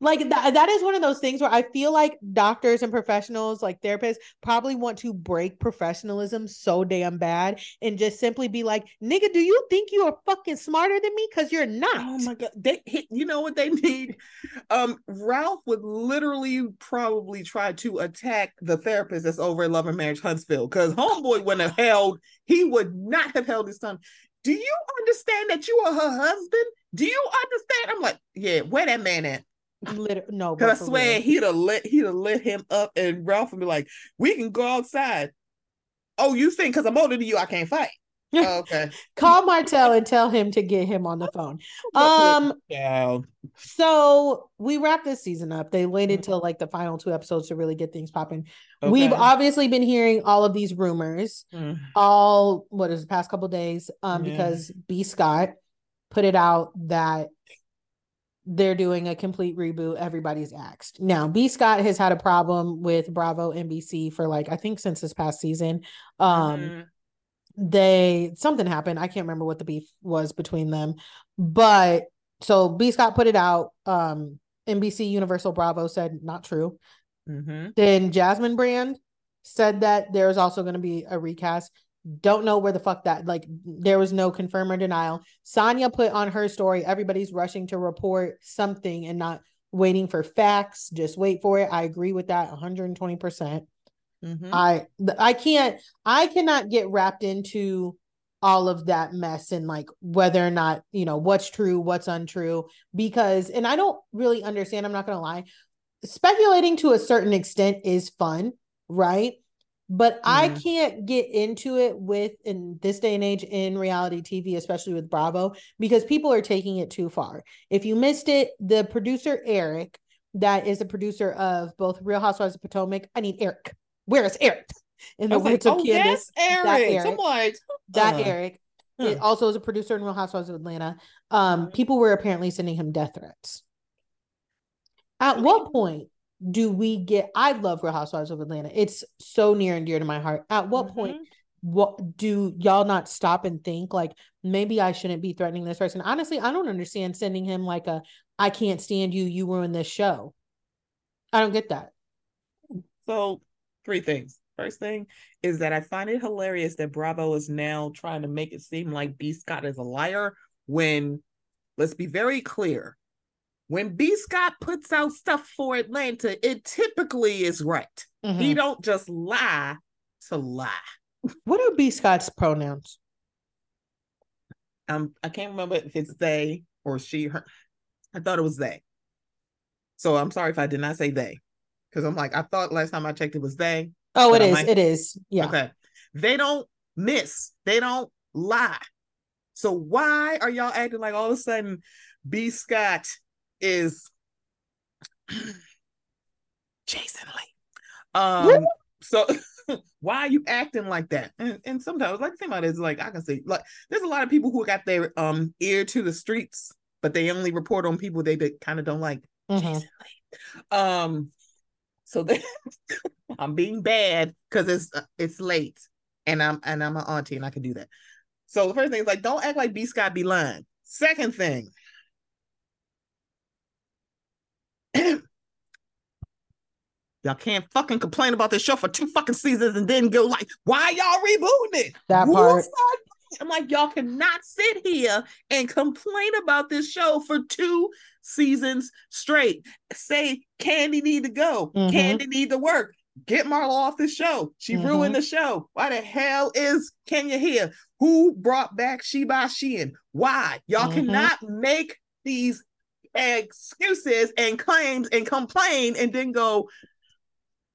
Like that, that is one of those things where I feel like doctors and professionals, like therapists, probably want to break professionalism so damn bad and just simply be like, nigga, do you think you are fucking smarter than me? Because you're not. Oh my god. They you know what they need? um, Ralph would literally probably try to attack the therapist that's over at Love and Marriage Huntsville because homeboy wouldn't have held, he would not have held his tongue. Do you understand that you are her husband? Do you understand? I'm like, yeah, where that man at? Literally, no, because I swear real. he'd have let he'd have lit him up, and Ralph would be like, "We can go outside." Oh, you think because I'm older than you, I can't fight? Oh, okay. Call Martell and tell him to get him on the phone. Um. Yeah. So we wrap this season up. They waited mm-hmm. till like the final two episodes to really get things popping. Okay. We've obviously been hearing all of these rumors mm. all what is the past couple days. Um, yeah. because B Scott put it out that they're doing a complete reboot. Everybody's axed. Now, B Scott has had a problem with Bravo NBC for like, I think since this past season. Um, mm-hmm. they something happened. I can't remember what the beef was between them. But so B Scott put it out. Um, NBC Universal Bravo said not true. Mm-hmm. Then Jasmine Brand said that there's also going to be a recast. Don't know where the fuck that like there was no confirm or denial. Sanya put on her story, everybody's rushing to report something and not waiting for facts. Just wait for it. I agree with that 120%. percent mm-hmm. I I can't I cannot get wrapped into all of that mess and like whether or not, you know, what's true, what's untrue because and I don't really understand, I'm not going to lie. Speculating to a certain extent is fun, right? But mm-hmm. I can't get into it with in this day and age in reality TV, especially with Bravo, because people are taking it too far. If you missed it, the producer Eric, that is a producer of both Real Housewives of Potomac. I need Eric. Where is Eric? In the words like, of oh, Candace, yes, Eric. That Eric. I'm like, that uh, Eric. Huh. It also is a producer in Real Housewives of Atlanta. Um, people were apparently sending him death threats. At what point do we get I love Real Housewives of Atlanta. It's so near and dear to my heart. At what mm-hmm. point what do y'all not stop and think like maybe I shouldn't be threatening this person? Honestly, I don't understand sending him like a I can't stand you, you ruin this show. I don't get that. So, three things. First thing is that I find it hilarious that Bravo is now trying to make it seem like B Scott is a liar when let's be very clear when B Scott puts out stuff for Atlanta, it typically is right. Mm-hmm. He don't just lie to lie. What are B Scott's pronouns? Um, I can't remember if it's they or she. Her. I thought it was they. So I'm sorry if I did not say they, because I'm like I thought last time I checked it was they. Oh, it is. It is. Yeah. Okay. They don't miss. They don't lie. So why are y'all acting like all of a sudden B Scott is Jason Lee. Um, so why are you acting like that? And, and sometimes, like the thing about it is, like I can say, like there's a lot of people who got their um ear to the streets, but they only report on people they, they kind of don't like. Mm-hmm. Um, so I'm being bad because it's uh, it's late, and I'm and I'm an auntie and I can do that. So the first thing is like, don't act like B Scott be lying. Second thing, y'all can't fucking complain about this show for two fucking seasons and then go like, why y'all rebooting it? That part. I'm like, y'all cannot sit here and complain about this show for two seasons straight. Say Kandi need to go. Mm-hmm. Kandi need to work. Get Marlo off the show. She mm-hmm. ruined the show. Why the hell is Kenya here? Who brought back Sheba Sheehan? Why? Y'all mm-hmm. cannot make these excuses and claims and complain and then go,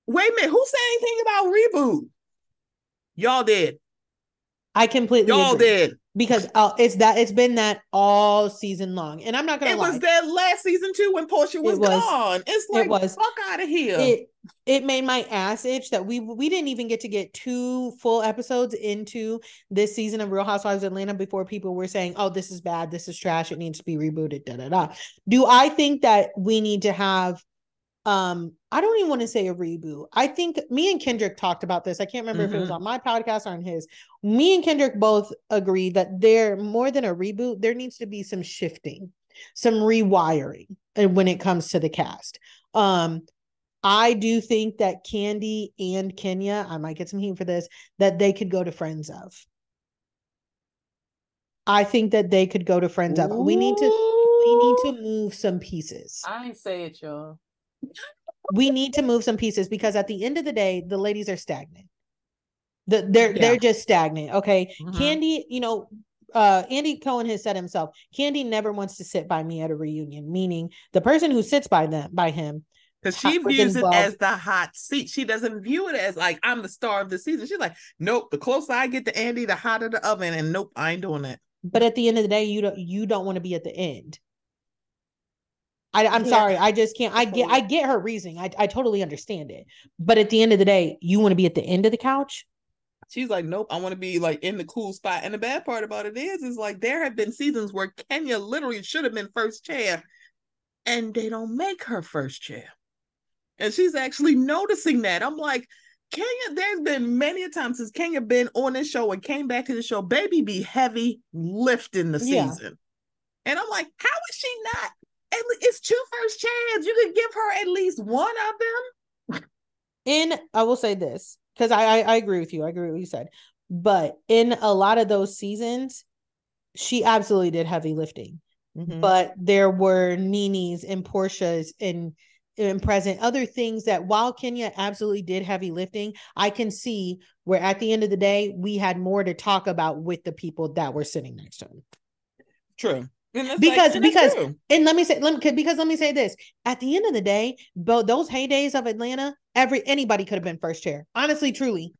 wait a minute, who said anything about reboot? Y'all did. I completely y'all agree. did because uh, it's that it's been that all season long, and I'm not gonna. It lie. was that last season too when Porsha was, it was gone. It's like it was fuck out of here. It it made my ass itch that we we didn't even get to get two full episodes into this season of Real Housewives of Atlanta before people were saying, "Oh, this is bad. This is trash. It needs to be rebooted." Da da da. Do I think that we need to have um I don't even want to say a reboot. I think me and Kendrick talked about this. I can't remember mm-hmm. if it was mm-hmm. on my podcast or on his. Me and Kendrick both agreed that there more than a reboot, there needs to be some shifting, some rewiring, and when it comes to the cast. Um, I do think that Kandi and Kenya, I might get some heat for this, that they could go to Friends of. I think that they could go to Friends of. We need to we need to move some pieces. I ain't say it, y'all. We need to move some pieces because at the end of the day, the ladies are stagnant. The, they're yeah. they're just stagnant. Okay. Mm-hmm. Kandi, you know, uh Andy Cohen has said himself, Kandi never wants to sit by me at a reunion, meaning the person who sits by them by him because she views it as the hot seat. She doesn't view it as like I'm the star of the season. She's like, nope. The closer I get to Andy, the hotter the oven, and nope, I ain't doing that. But at the end of the day, you don't you don't want to be at the end. I, am yeah. sorry, I just can't. I get I get her reasoning. I I totally understand it. But at the end of the day, you want to be at the end of the couch. She's like, nope, I want to be like in the cool spot. And the bad part about it is, is like there have been seasons where Kenya literally should have been first chair, and they don't make her first chair and she's actually noticing that. I'm like, Kenya, there's been many a time since Kenya been on this show and came back to the show, baby be heavy lifting the season. Yeah. And I'm like, how is she not? It's two first chance. You could give her at least one of them. In I will say this, because I, I I agree with you. I agree with what you said. But in a lot of those seasons, she absolutely did heavy lifting. Mm-hmm. But there were Nene's and Porsha's and and present other things that while Kenya absolutely did heavy lifting, I can see where at the end of the day we had more to talk about with the people that were sitting next to him. True. Because like, because true. and let me say let me because let me say this at the end of the day, both those heydays of Atlanta, every anybody could have been first chair. Honestly, truly,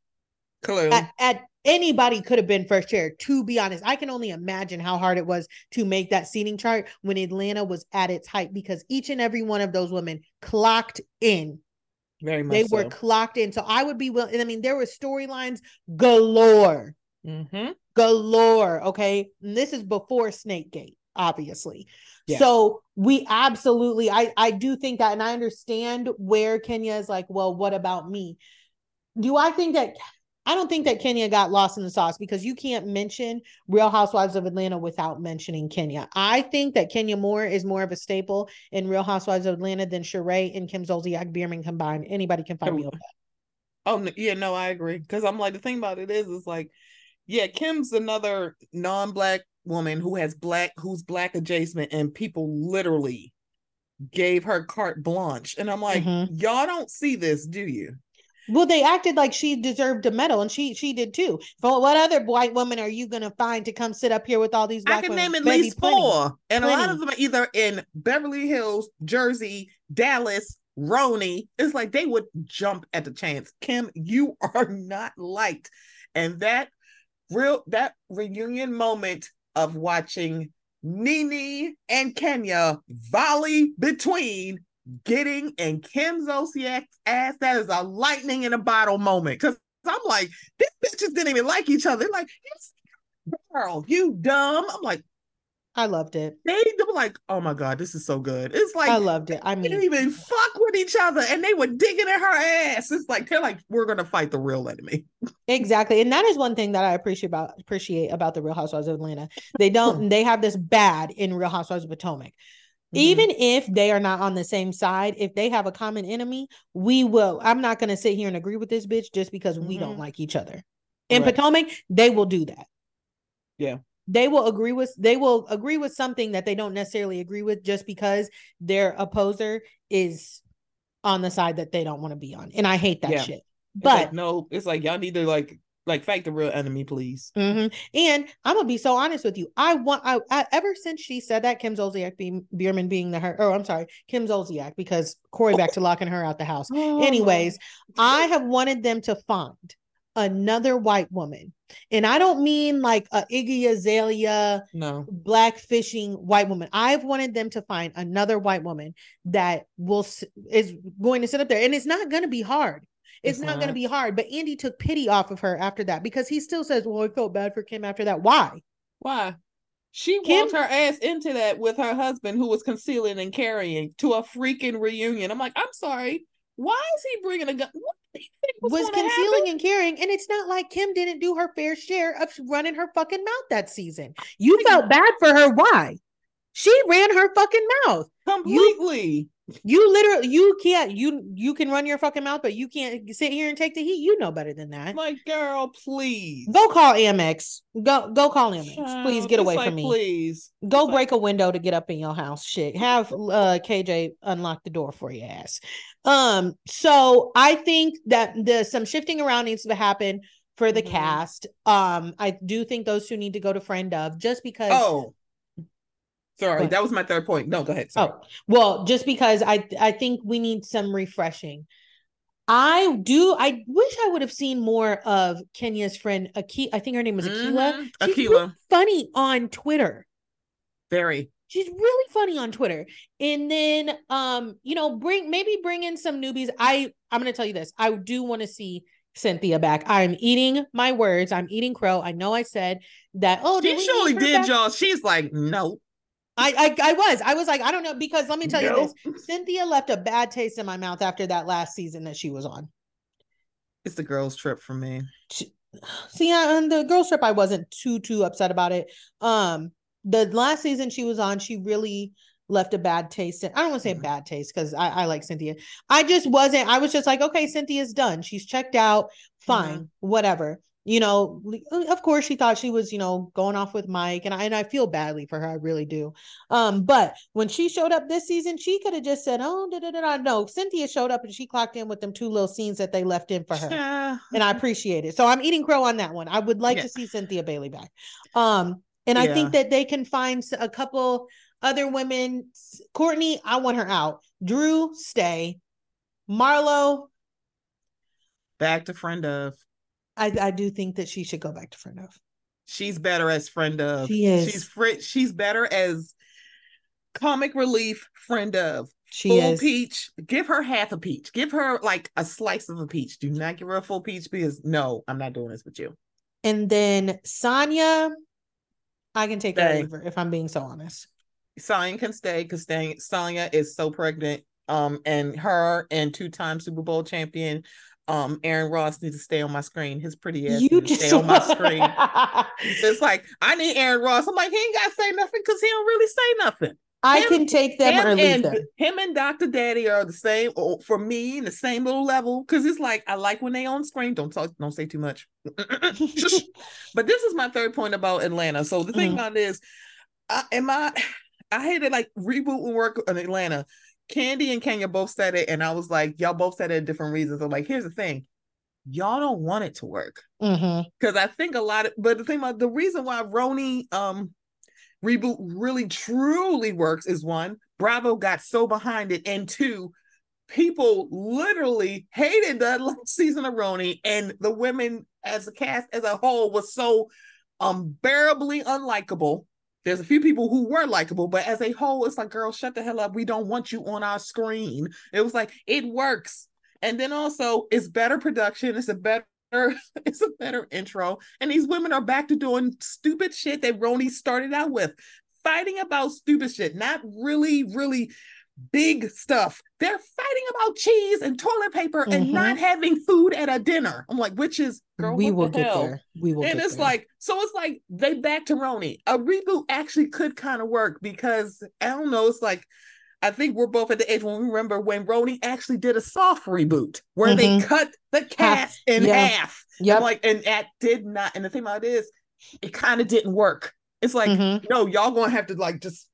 Clearly. At, at, anybody could have been first chair to be honest i can only imagine how hard it was to make that seating chart when atlanta was at its height because each and every one of those women clocked in very much they so. were clocked in so i would be willing i mean there were storylines galore mm-hmm. galore okay and this is before snake gate obviously yeah. so we absolutely i i do think that and i understand where kenya is like well what about me do i think that I don't think that Kenya got lost in the sauce because you can't mention Real Housewives of Atlanta without mentioning Kenya. I think that Kenya Moore is more of a staple in Real Housewives of Atlanta than Sheree and Kim Zolciak Biermann combined. Anybody can find me over that. Oh yeah, no, I agree. Because I'm like the thing about it is, is like, yeah, Kim's another non-black woman who has black, who's black adjacent, and people literally gave her carte blanche. And I'm like, mm-hmm. y'all don't see this, do you? Well, they acted like she deserved a medal, and she she did too. For what other white woman are you gonna find to come sit up here with all these? I can women? name at Baby, least plenty, four, and plenty. a lot of them are either in Beverly Hills, Jersey, Dallas, Roni. It's like they would jump at the chance. Kim, you are not liked, and that real that reunion moment of watching Nene and Kenya volley between getting in Kim Zolciak's ass, that is a lightning in a bottle moment. Cause I'm like, these bitches didn't even like each other. They're like, girl, you dumb. I'm like, I loved it. They, they were like, oh my God, this is so good. It's like I loved it. I mean, didn't even fuck with each other and they were digging at her ass. It's like they're like, we're gonna fight the real enemy. Exactly. And that is one thing that I appreciate about appreciate about the Real Housewives of Atlanta. They don't they have this bad in Real Housewives of Potomac. Mm-hmm. Even if they are not on the same side, if they have a common enemy, we will. I'm not going to sit here and agree with this bitch just because mm-hmm. we don't mm-hmm. like each other. In right. Potomac, they will do that. Yeah. They will agree with they will agree with something that they don't necessarily agree with just because their opposer is on the side that they don't want to be on. And I hate that yeah. shit. But like, no, it's like y'all need to like like fight the real enemy, please. Mm-hmm. And I'm gonna be so honest with you. I want I, I ever since she said that Kim Zolciak being Biermann being the her oh I'm sorry Kim Zolciak because Kroy back to locking her out the house. Oh. Anyways, I have wanted them to find another white woman. And I don't mean like a Iggy Azalea, no black fishing white woman. I've wanted them to find another white woman that will is going to sit up there, and it's not going to be hard. It's, not, not. going to be hard. But Andy took pity off of her after that because he still says, "Well, I felt bad for Kim after that." Why? Why? She Kim, walked her ass into that with her husband, who was concealing and carrying to a freaking reunion. I'm like, I'm sorry. Why is he bringing a gun? What was, was concealing happen? and carrying, and it's not like Kim didn't do her fair share of running her fucking mouth that season. You felt bad for her. Why? She ran her fucking mouth completely. You, you literally, you can't. You you can run your fucking mouth, but you can't sit here and take the heat. You know better than that. Like, girl, please go call Amex. Go go call Amex. Child, please get away like, from me. Please go it's break like... a window to get up in your house. Shit, have uh KJ unlock the door for your ass. Um, so I think that the some shifting around needs to happen for the mm-hmm. cast. Um, I do think those two need to go to friend of just because. Oh, sorry, that was my third point. No, go ahead. Sorry. Oh, well, just because I I think we need some refreshing. I do. I wish I would have seen more of Kenya's friend Aki. I think her name was Akilah. Mm-hmm. She's Akilah. Really funny on Twitter. Very. She's really funny on Twitter. And then um, you know, bring maybe bring in some newbies. I I'm gonna tell you this. I do want to see Cynthia back. I'm eating my words. I'm eating crow. I know I said that. Oh, she surely did, back? y'all. She's like, no. I, I, I was I was like I don't know because let me tell no. you this Cynthia left a bad taste in my mouth after that last season that she was on. It's the girls trip for me. She, see on the girls trip I wasn't too too upset about it. Um the last season she was on she really left a bad taste. In, I don't want to say mm-hmm. bad taste because I, I, like Cynthia. I just wasn't. I was just like, okay, Cynthia's done. She's checked out. Fine, mm-hmm. whatever. You know, of course she thought she was, you know, going off with Mike, and I and I feel badly for her. I really do. Um, but when she showed up this season, she could have just said, "Oh, da da da." No, Cynthia showed up and she clocked in with them two little scenes that they left in for her, yeah. and I appreciate it. So I'm eating crow on that one. I would like yeah. to see Cynthia Bailey back. Um, and yeah. I think that they can find a couple other women, Courtney, I want her out. Drew, stay. Marlo, back to friend of. I, I do think that she should go back to friend of. She's better as friend of. She is. She's fr- She's better as comic relief friend of. She full is. peach. Give her half a peach. Give her like a slice of a peach. Do not give her a full peach because no, I'm not doing this with you. And then Sanya, I can take her over if I'm being so honest. Sanya can stay because Sanya is so pregnant. Um, and her and two-time Super Bowl champion, um, Aaron Ross needs to stay on my screen. His pretty ass you just stay on my screen. it's like I need Aaron Ross. I'm like he ain't got to say nothing because he don't really say nothing. I him, can take them or leave and, them. Him and Dr. Daddy are the same for me in the same little level because it's like I like when they on screen. Don't talk, don't say too much. but this is my third point about Atlanta. So the thing mm-hmm. about this, uh, am I? I hated like reboot work in Atlanta. Kandi and Kenya both said it, and I was like, y'all both said it different reasons. I'm like, here's the thing, y'all don't want it to work because mm-hmm. I think a lot of. But the thing about the reason why Roni um reboot really truly works is one, Bravo got so behind it, and two, people literally hated that last season of Roni, and the women as a cast as a whole was so unbearably unlikable there's a few people who were likable, but as a whole, it's like, girl, shut the hell up. We don't want you on our screen. It was like, it works. And then also, it's better production. It's a better it's a better intro. And these women are back to doing stupid shit that Roni started out with, fighting about stupid shit, not really, really big stuff. They're fighting about cheese and toilet paper mm-hmm. and not having food at a dinner. I'm like, which is girl, we will the get hell? there. We will, and it's there. like, so it's like they back to Roni. A reboot actually could kind of work because I don't know. It's like I think we're both at the age when we remember when Roni actually did a soft reboot where mm-hmm. they cut the cast half. in yeah. half. Yeah, like, and that did not. And the thing about it is, it kind of didn't work. It's like, mm-hmm. no, y'all gonna have to like just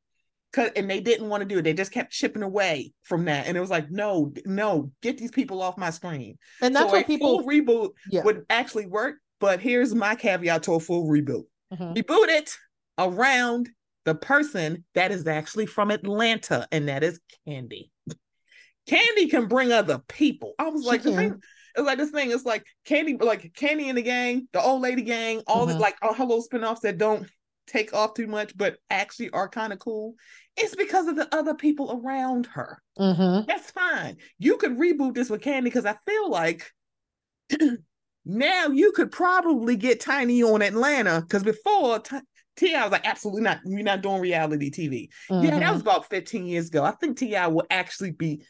and they didn't want to do it. They just kept chipping away from that, and it was like, no, no, get these people off my screen. And that's so what people reboot yeah. would actually work. But here's my caveat to a full reboot: mm-hmm. reboot it around the person that is actually from Atlanta, and that is Kandi. Kandi can bring other people. I was she like, it's like this thing. It's like Kandi, like Kandi in the gang, the old lady gang, all mm-hmm. the like all her little spinoffs that don't take off too much, but actually are kind of cool. It's because of the other people around her. Mm-hmm. That's fine. You could reboot this with Kandi because I feel like now you could probably get Tiny on Atlanta because before T- T.I. was like, absolutely not. You're not doing reality TV. Mm-hmm. Yeah, that mm-hmm. was about 15 years ago. I think T.I. will actually be,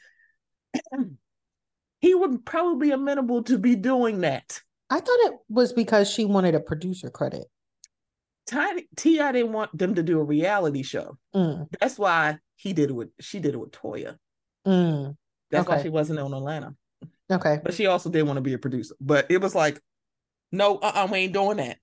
he would probably amenable to be doing that. I thought it was because she wanted a producer credit. Tiny T.I. didn't want them to do a reality show. Mm. That's why he did it with she did it with Toya. Mm. That's okay. why she wasn't on Atlanta. Okay. But she also did want to be a producer. But it was like, no, uh-uh, we ain't doing that.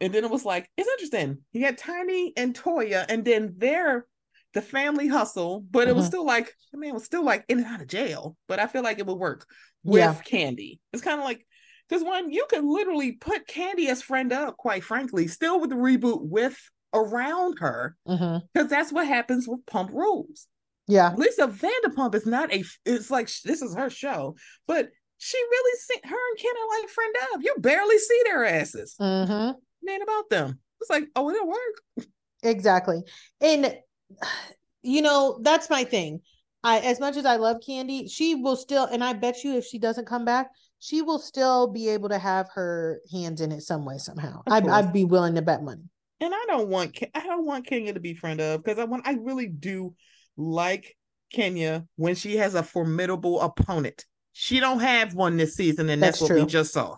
And then it was like, it's interesting. He had Tiny and Toya, and then they're the family hustle, but mm-hmm. it was mm-hmm. still like, I mean, it was still like in and out of jail. But I feel like it would work with yeah. Kandi. It's kind of like because one, you could literally put Kandi as friend up, quite frankly, still with the reboot with around her, because mm-hmm. that's what happens with Pump Rules. Yeah, Lisa Vanderpump is not a. It's like this is her show, but she really see her and Ken are like friend up. You barely see their asses. Mm-hmm. Man, about them. It's like, oh, it'll work. Exactly, and you know that's my thing. I as much as I love Kandi, she will still, and I bet you if she doesn't come back, she will still be able to have her hands in it some way somehow. I'd, I'd, be willing to bet money. And I don't want I don't want Kenya to be friend of because I want I really do like Kenya when she has a formidable opponent. She don't have one this season, and that's, that's what we just saw.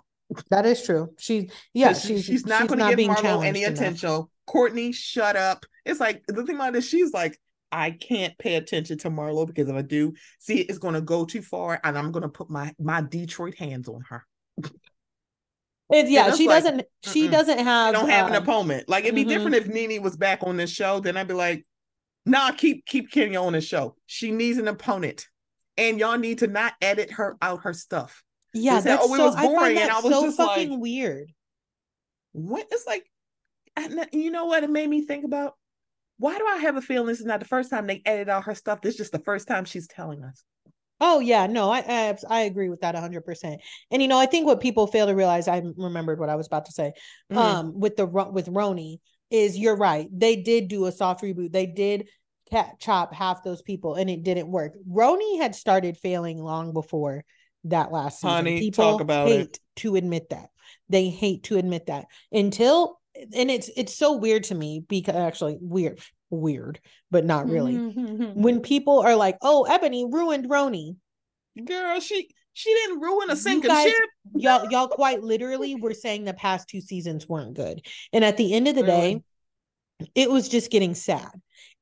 That is true. She yeah, she's, she's not going to give Marlo any attention. Enough. Courtney, shut up. It's like the thing about this, she's like, I can't pay attention to Marlo because if I do, see, it's going to go too far, and I'm going to put my my Detroit hands on her. It, yeah, she like, doesn't. She mm-mm. doesn't have. I don't have an opponent. Like it'd be mm-hmm. different if Nene was back on this show. Then I'd be like, Nah, keep keep Kenya on the show. She needs an opponent, and y'all need to not edit her out her stuff. Yeah, that's oh, it so, was boring, I and I was so just fucking like, weird. What? It's like, you know what? It made me think about why do I have a feeling this is not the first time they edited out her stuff? This is just the first time she's telling us. Oh yeah, no, I I, I agree with that 100%. And you know, I think what people fail to realize, I remembered what I was about to say. Mm-hmm. Um with the with RHONY is you're right. They did do a soft reboot. They did cat chop half those people and it didn't work. RHONY had started failing long before that last season. Honey, people talk about hate it. to admit that. They hate to admit that until and it's it's so weird to me because actually weird weird but not really when people are like oh eboni ruined RHONY girl she she didn't ruin a single guys, ship y'all y'all quite literally were saying the past two seasons weren't good and at the end of the really? day it was just getting sad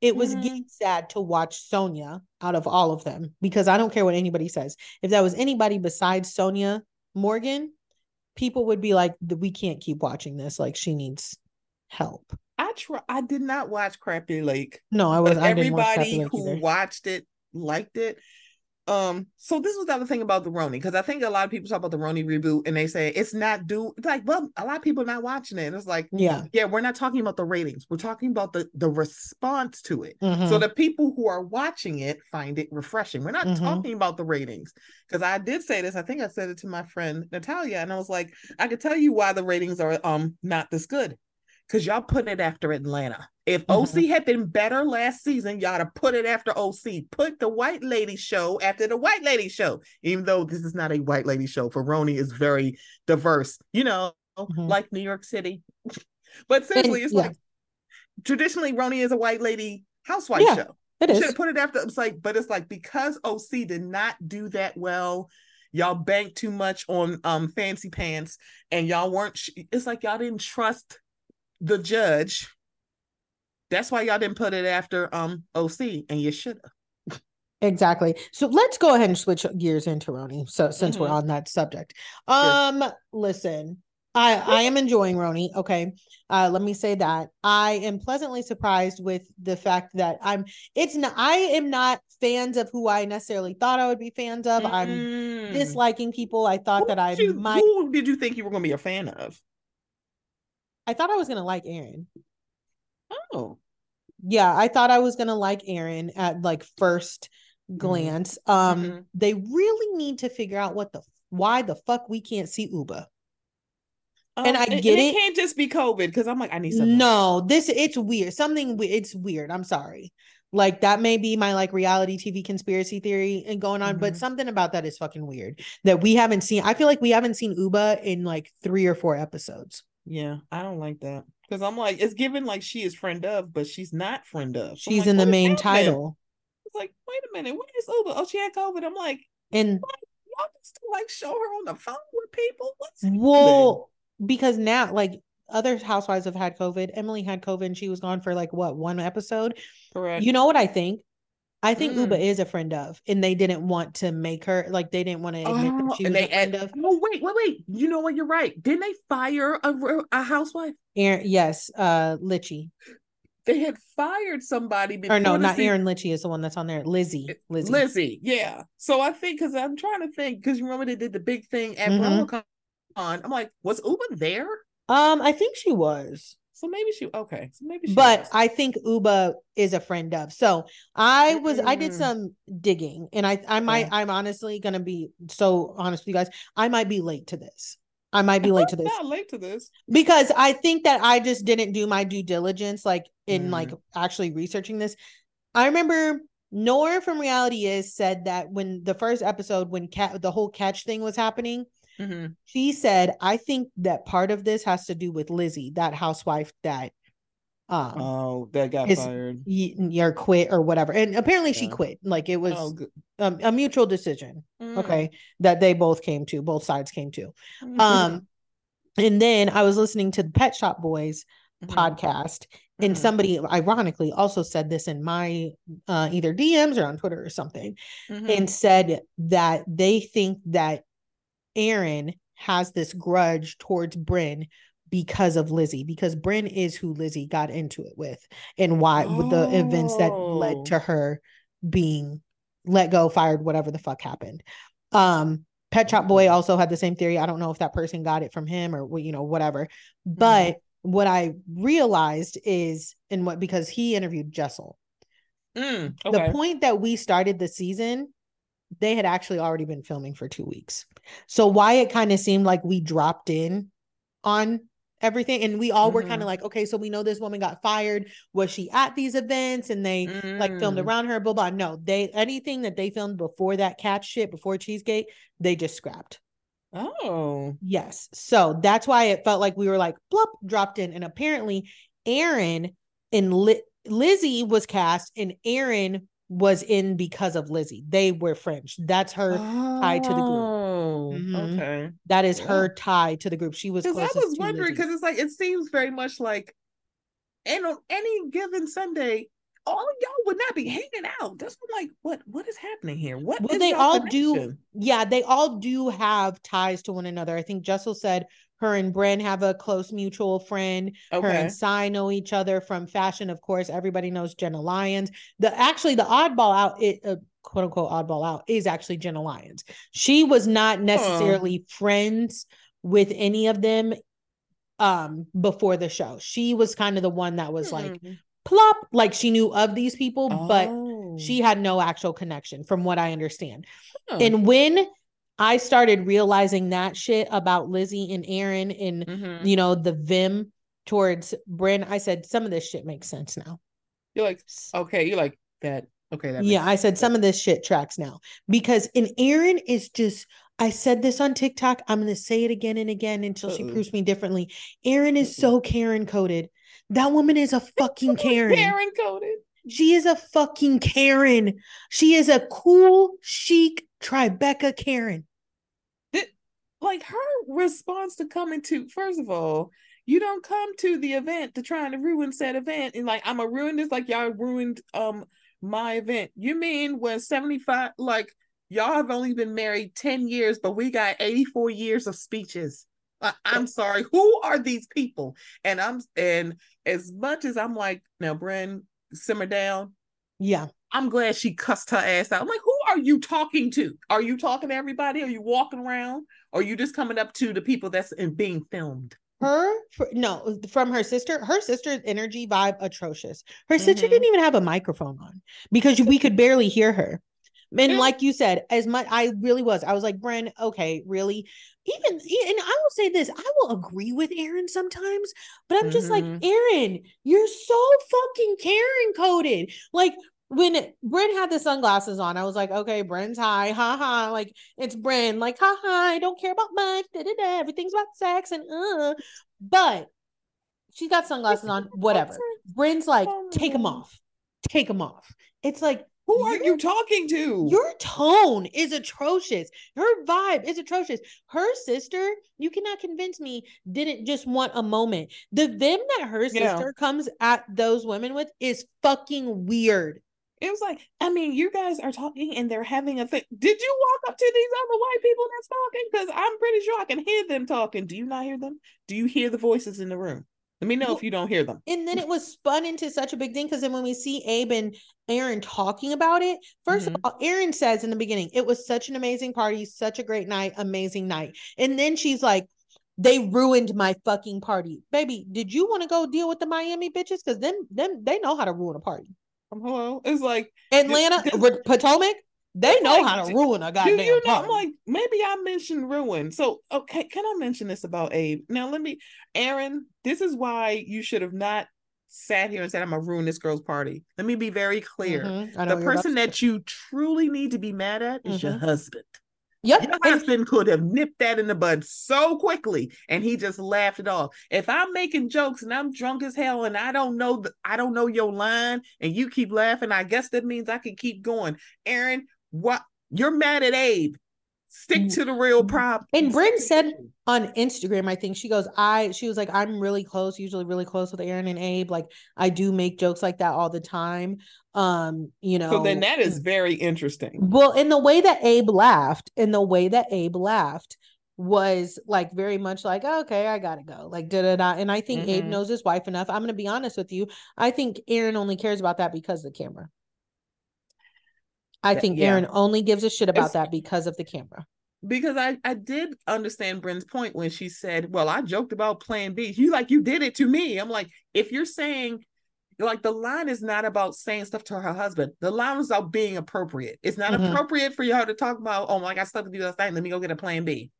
it was mm-hmm. getting sad to watch sonja out of all of them because I don't care what anybody says. If that was anybody besides sonja Morgan, people would be like, we can't keep watching this. Like she needs help. I try. I did not watch Crappie Lake. No, I was. I everybody who either. watched it liked it. Um, so this was the other thing about the RHONY because I think a lot of people talk about the RHONY reboot and they say it's not do it's like well a lot of people are not watching it. And it's like yeah yeah we're not talking about the ratings we're talking about the the response to it. Mm-hmm. So the people who are watching it find it refreshing. We're not mm-hmm. talking about the ratings because I did say this. I think I said it to my friend Natalia and I was like I could tell you why the ratings are um not this good because y'all put it after Atlanta. If mm-hmm. OC had been better last season, y'all to put it after OC. Put the white lady show after the white lady show. Even though this is not a white lady show, for RHONY is very diverse, you know, mm-hmm. like New York City. but seriously, it's yeah. like traditionally RHONY is a white lady housewife yeah, show. It is. Should have put it after. It's like, but it's like because OC did not do that well y'all banked too much on um fancy pants and y'all weren't it's like y'all didn't trust the judge. That's why y'all didn't put it after um OC, and you should have. Exactly. So let's go ahead and switch gears into RHONY. So since mm-hmm. we're on that subject, um, sure. listen, I I am enjoying RHONY. Okay, uh, let me say that I am pleasantly surprised with the fact that I'm. It's not. I am not fans of who I necessarily thought I would be fans of. Mm. I'm disliking people. I thought who that I you, might. Who did you think you were going to be a fan of? I thought I was gonna like Erin. Oh. Yeah, I thought I was gonna like Erin at like first mm-hmm. glance. Mm-hmm. Um, mm-hmm. they really need to figure out what the why the fuck we can't see Ubah. Um, and I get and it, it. can't just be COVID because I'm like, I need something. No, this it's weird. Something it's weird. I'm sorry. Like that may be my like reality TV conspiracy theory and going on, mm-hmm. but something about that is fucking weird that we haven't seen. I feel like we haven't seen Ubah in like three or four episodes. Yeah, I don't like that because I'm like, it's given like she is friend of, but she's not friend of. So she's like, in the main title. It's like, wait a minute, where is Ubah? Oh, she had COVID. I'm like, and y'all just like show her on the phone with people. What's well, because now, like, other housewives have had COVID. Emily had COVID and she was gone for like what one episode. Correct. You know what I think? I think mm. Ubah is a friend of, and they didn't want to make her like they didn't want to admit oh, that she was they, a friend of. Oh wait, wait, wait! You know what? You're right. Didn't they fire a, a housewife? Erin, yes, uh, Lichy. They had fired somebody before. Or no, not Erin Lichy is the one that's on there. Lizzie, Lizzie, Lizzie. Yeah. So I think because I'm trying to think because you remember they did the big thing at mm I'm like, was Ubah there? Um, I think she was. So maybe she okay. So maybe she But was. I think Ubah is a friend of. So I was mm-hmm. I did mm. some digging and I I might yeah. I'm honestly gonna be so honest with you guys. I might be late to this. I might be late to this. Not late to this. Because I think that I just didn't do my due diligence like in mm. like actually researching this. I remember Noor from Reality Is said that when the first episode when cat the whole catch thing was happening, Mm-hmm. She said, I think that part of this has to do with Lizzie, that housewife that um oh that got is, fired or quit or whatever and apparently yeah. she quit like it was oh, um, a mutual decision mm. okay that they both came to both sides came to mm-hmm. um and then i was listening to the pet shop boys mm-hmm. podcast and mm-hmm. somebody ironically also said this in my uh, either dms or on twitter or something mm-hmm. and said that they think that Erin has this grudge towards Brynn because of Lizzie, because Brynn is who Lizzie got into it with and why oh. with the events that led to oh. her being let go, fired, whatever the fuck happened. Um, Pet Shop Boy also had the same theory. I don't know if that person got it from him or you know, whatever. But mm. what I realized is and what because he interviewed Jessel. Mm, okay. The point that we started the season they had actually already been filming for two weeks. So why it kind of seemed like we dropped in on everything and we all mm-hmm. were kind of like okay so we know this woman got fired was she at these events and they mm. like filmed mm. around her blah blah no they anything that they filmed before that catch shit before cheesegate they just scrapped oh yes so that's why it felt like we were like blop dropped in and apparently erin and Li- lizzie was cast and erin was in because of Lizzie. They were French. That's her oh, tie to the group. Oh, mm-hmm. Okay. That is her tie to the group. She was because I was wondering because it's like it seems very much like and on any given Sunday, all of y'all would not be hanging out. That's like what what is happening here? What well, they all connection? do yeah, they all do have ties to one another. I think Jessel said her and Brynn have a close mutual friend. Okay. Her and Sai know each other from fashion. Of course, everybody knows Jenna Lyons. The actually the oddball out, it uh, quote unquote oddball out, is actually Jenna Lyons. She was not necessarily friends with any of them um before the show. She was kind of the one that was like mm-hmm. plop, like she knew of these people, oh. but she had no actual connection, from what I understand. And when I started realizing that shit about Lizzie and Erin and mm-hmm. you know the Vim towards Brynn. I said some of this shit makes sense now. You're like, okay, you're like that. Okay, that yeah. I said some of this shit tracks now because in Erin is just. I said this on TikTok. I'm going to say it again and again until Uh-oh. she proves me differently. Erin is so Karen coded. That woman is a fucking Karen. Karen coded. She is a fucking Karen. She is a cool, chic Tribeca Karen like her response to coming to first of all you don't come to the event to trying to ruin said event. And like i'm a ruin this like y'all ruined um my event. You mean when 75 like y'all have only been married 10 years but we got 84 years of speeches. I, i'm sorry. Who are these people? And i'm and as much as i'm like now Brynn simmer down. Yeah. I'm glad she cussed her ass out. I'm like, are you talking to? Are you talking to everybody? Are you walking around? Or are you just coming up to the people that's in being filmed? Her no, from her sister. Her sister's energy vibe atrocious. Her mm-hmm. sister didn't even have a microphone on because we could barely hear her. And like you said, as much I really was, I was like, Brynn, okay, really? Even and I will say this, I will agree with Erin sometimes, but I'm mm-hmm. just like, mm-hmm. Erin, you're so fucking Karen coded. Like when Brynn had the sunglasses on, I was like, okay, Brynn's high, ha ha. Like it's Brynn, like, ha ha, I don't care about much, da da da. Everything's about sex and uh. But she has got sunglasses on, whatever. Brynn's like, take them off, take them off. It's like, Who are you talking to? Your tone is atrocious. Her vibe is atrocious. Her sister, you cannot convince me, didn't just want a moment. The them that her sister yeah. comes at those women with is fucking weird. It was like, I mean, you guys are talking and they're having a thing. Did you walk up to these other white people that's talking? Because I'm pretty sure I can hear them talking. Do you not hear them? Do you hear the voices in the room? Let me know if you don't hear them. And then it was spun into such a big thing because then when we see Abe and Erin talking about it, 1st mm-hmm. of all, Erin says in the beginning, it was such an amazing party, such a great night, amazing night. And then she's like, they ruined my fucking party. Baby, did you want to go deal with the Miami bitches? Because then them they know how to ruin a party. Um, hello. It's like Atlanta, this, Potomac, they know like, how to ruin a goddamn do you know, I'm like, maybe I mentioned ruin. So, okay, can I mention this about Abe? Now, let me, Erin, this is why you should have not sat here and said, I'm gonna ruin this girl's party. Let me be very clear. Mm-hmm. The person that you truly need to be mad at is mm-hmm. your husband. Yep. Your husband could have nipped that in the bud so quickly and he just laughed it off. If I'm making jokes and I'm drunk as hell and I don't know the, I don't know your line and you keep laughing, I guess that means I can keep going. Erin, what you're mad at Abe. Stick mm. to the real prop. And Brynn said on Instagram, I think she goes, I she was like, I'm really close, usually really close with Erin and Abe. Like I do make jokes like that all the time. Um, you know. So then that is very interesting. Well, in the way that Abe laughed, in the way that Abe laughed was like very much like, oh, okay, I gotta go. Like da da da. And I think mm-hmm. Abe knows his wife enough. I'm gonna be honest with you. I think Erin only cares about that because of the camera. I think yeah. Erin only gives a shit about it's, that because of the camera. Because I I did understand Brynn's point when she said, "Well, I joked about Plan B." You like you did it to me. I'm like, if you're saying like the line is not about saying stuff to her husband. The line is about being appropriate. It's not mm-hmm. appropriate for y'all to talk about, oh, my, I got stuff to do last night. Let me go get a plan B.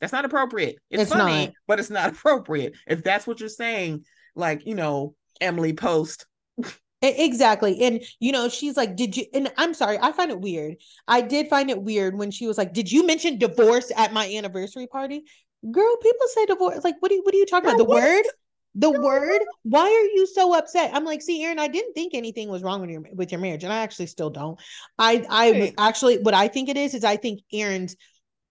That's not appropriate. It's, it's funny, not. but it's not appropriate. If that's what you're saying, like, you know, Emily Post Exactly. And you know, she's like, Did you and I'm sorry, I find it weird. I did find it weird when she was like, Did you mention divorce at my anniversary party? Girl, people say divorce. Like, what are you what are you talking about? The word? The word? Why are you so upset? I'm like, see, Erin, I didn't think anything was wrong with your with your marriage, and I actually still don't. I I right. actually what I think it is is I think Erin's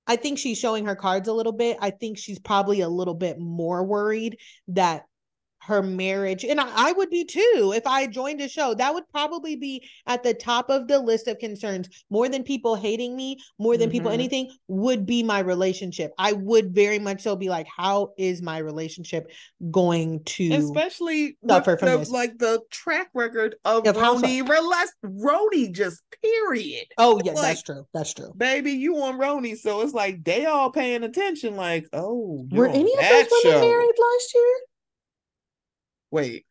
I think she's showing her cards a little bit. I think she's probably a little bit more worried that her marriage and I, I, would be too if i joined a show. That would probably be at the top of the list of concerns. More than people hating me more than mm-hmm. people anything would be my relationship. I would very much so be like how is my relationship going to especially suffer from the, this? like the track record of, Relest RHONY just period. Oh yeah like, that's true that's true. baby you on RHONY so it's like they all paying attention like oh were any of those women married last year Wait.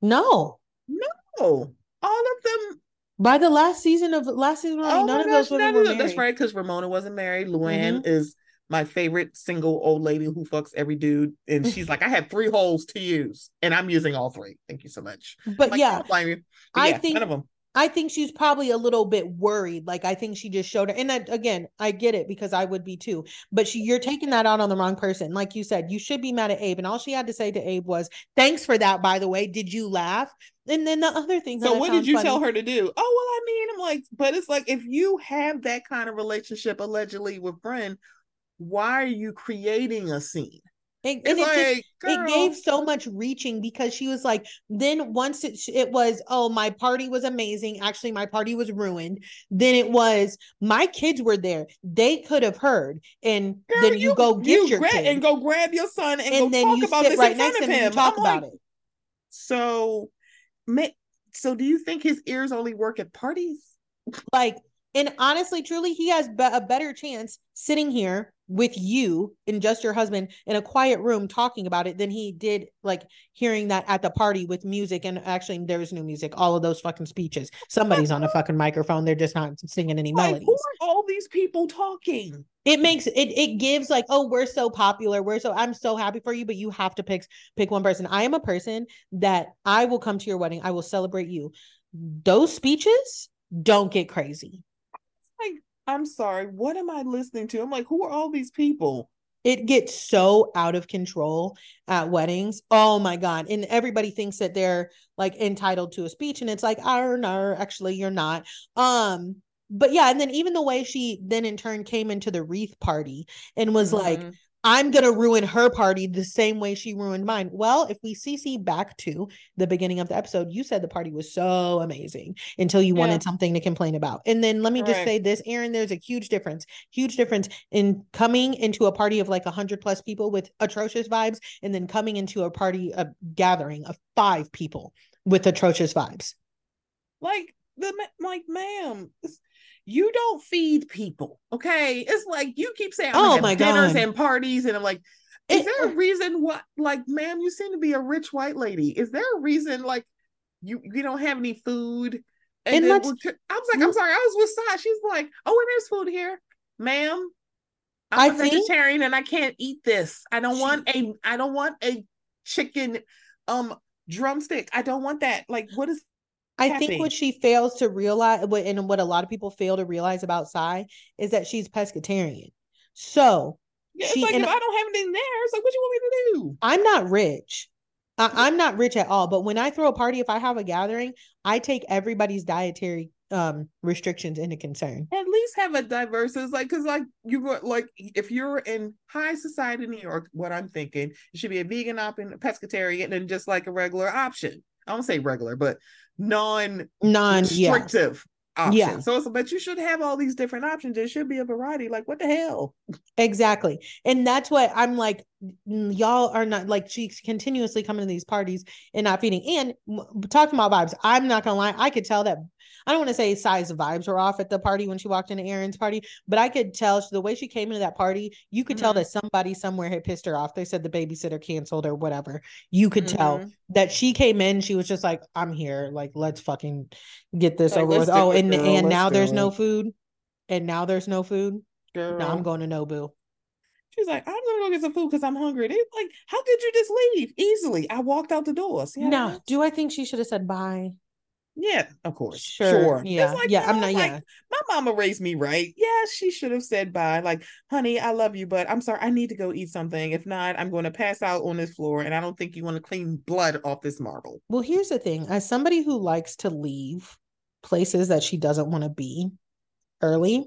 No. No. All of them. By the last season of last season, oh none of gosh, those women were married. That's right, because Ramona wasn't married. Luann mm-hmm. is my favorite single old lady who fucks every dude, and she's like, I have three holes to use, and I'm using all three. Thank you so much. But like, yeah, I, but I yeah, think none of them. I think she's probably a little bit worried. Like I think she just showed her. And that, again, I get it because I would be too. But she, you're taking that out on the wrong person. Like you said, you should be mad at Abe. And all she had to say to Abe was, "Thanks for that, by the way. Did you laugh?" And then the other thing. So what did you funny, tell her to do? Oh well, I mean, I'm like, but it's like if you have that kind of relationship allegedly with Brynn, why are you creating a scene? It, and it, like, just, it gave so much reaching because she was like, then once it it was, oh, my party was amazing. Actually, my party was ruined. Then it was, my kids were there. They could have heard, and Girl, then you, you, go get you your kid. and go grab your son and, and then you sit right next to him and talk I'm about like, it. So, so do you think his ears only work at parties? Like, and honestly, truly, he has be- a better chance sitting here with you and just your husband in a quiet room talking about it than he did like hearing that at the party with music and actually there's no music all of those fucking speeches. Somebody's on a fucking microphone they're just not singing any like, melodies. who are all these people talking? It makes it it gives like oh we're so popular we're so i'm so happy for you but you have to pick pick one person. I am a person that i will come to your wedding i will celebrate you. Those speeches don't get crazy I'm sorry, what am I listening to? I'm like, who are all these people? it gets so out of control at weddings. Oh my god! And everybody thinks that they're like entitled to a speech, and it's like, oh no, actually you're not. Um, but yeah, and then even the way she then in turn came into the wreath party and was mm-hmm. like, I'm going to ruin her party the same way she ruined mine. Well, if we CC back to the beginning of the episode, you said the party was so amazing until you yeah. wanted something to complain about. And then let me just say this, Erin, there's a huge difference, huge difference in coming into a party of like 100 plus people with atrocious vibes and then coming into a party, a gathering of five people with atrocious vibes. Like, the like, ma'am, you don't feed people. Okay. It's like you keep saying, oh my dinners God. and parties. And I'm like, is it, there a reason what like, ma'am, you seem to be a rich white lady. Is there a reason like you you don't have any food? And, and I was like, I'm sorry, I was with Sai. She's like, oh, and there's food here, ma'am. I'm I a think, vegetarian and I can't eat this. I don't she, want a I don't want a chicken um drumstick. I don't want that. Like, what is I think what she fails to realize, and what a lot of people fail to realize about Sai is that she's pescatarian. So yeah, she, like if I don't have anything there, it's like, what you want me to do? I'm not rich. I, am not rich at all. But when I throw a party, if I have a gathering, I take everybody's dietary um restrictions into concern. At least have a diverse. It's like because like you go like if you're in high society in New York, what I'm thinking, it should be a vegan option, pescatarian, and just like a regular option. I don't say regular, but non non restrictive yeah. option. Yeah. So it's but you should have all these different options. There should be a variety. Like what the hell? Exactly. And that's what I'm like, y'all are not like she's continuously coming to these parties and not feeding. And talking about vibes, I'm not gonna lie, I could tell that I don't want to say Sai's vibes were off at the party when she walked into Erin's party, but I could tell the way she came into that party, you could mm-hmm. tell that somebody somewhere had pissed her off. They said the babysitter canceled or whatever. You could mm-hmm. tell that she came in, she was just like, I'm here. Like, let's fucking get this like, over with. Oh, and, girl, and now there's no food. And now there's no food. Girl. No, I'm going to Nobu. She's like, I'm gonna go get some food because I'm hungry. They like, how could you just leave easily? I walked out the door. no, do I think she should have said bye? Yeah, of course. Sure. sure. Yeah. Like, yeah. I'm not, like, yeah. My mama raised me right. Yeah, she should have said bye. Like, honey, I love you, but I'm sorry. I need to go eat something. If not, I'm going to pass out on this floor. And I don't think you want to clean blood off this marble. Well, here's the thing as somebody who likes to leave places that she doesn't want to be early,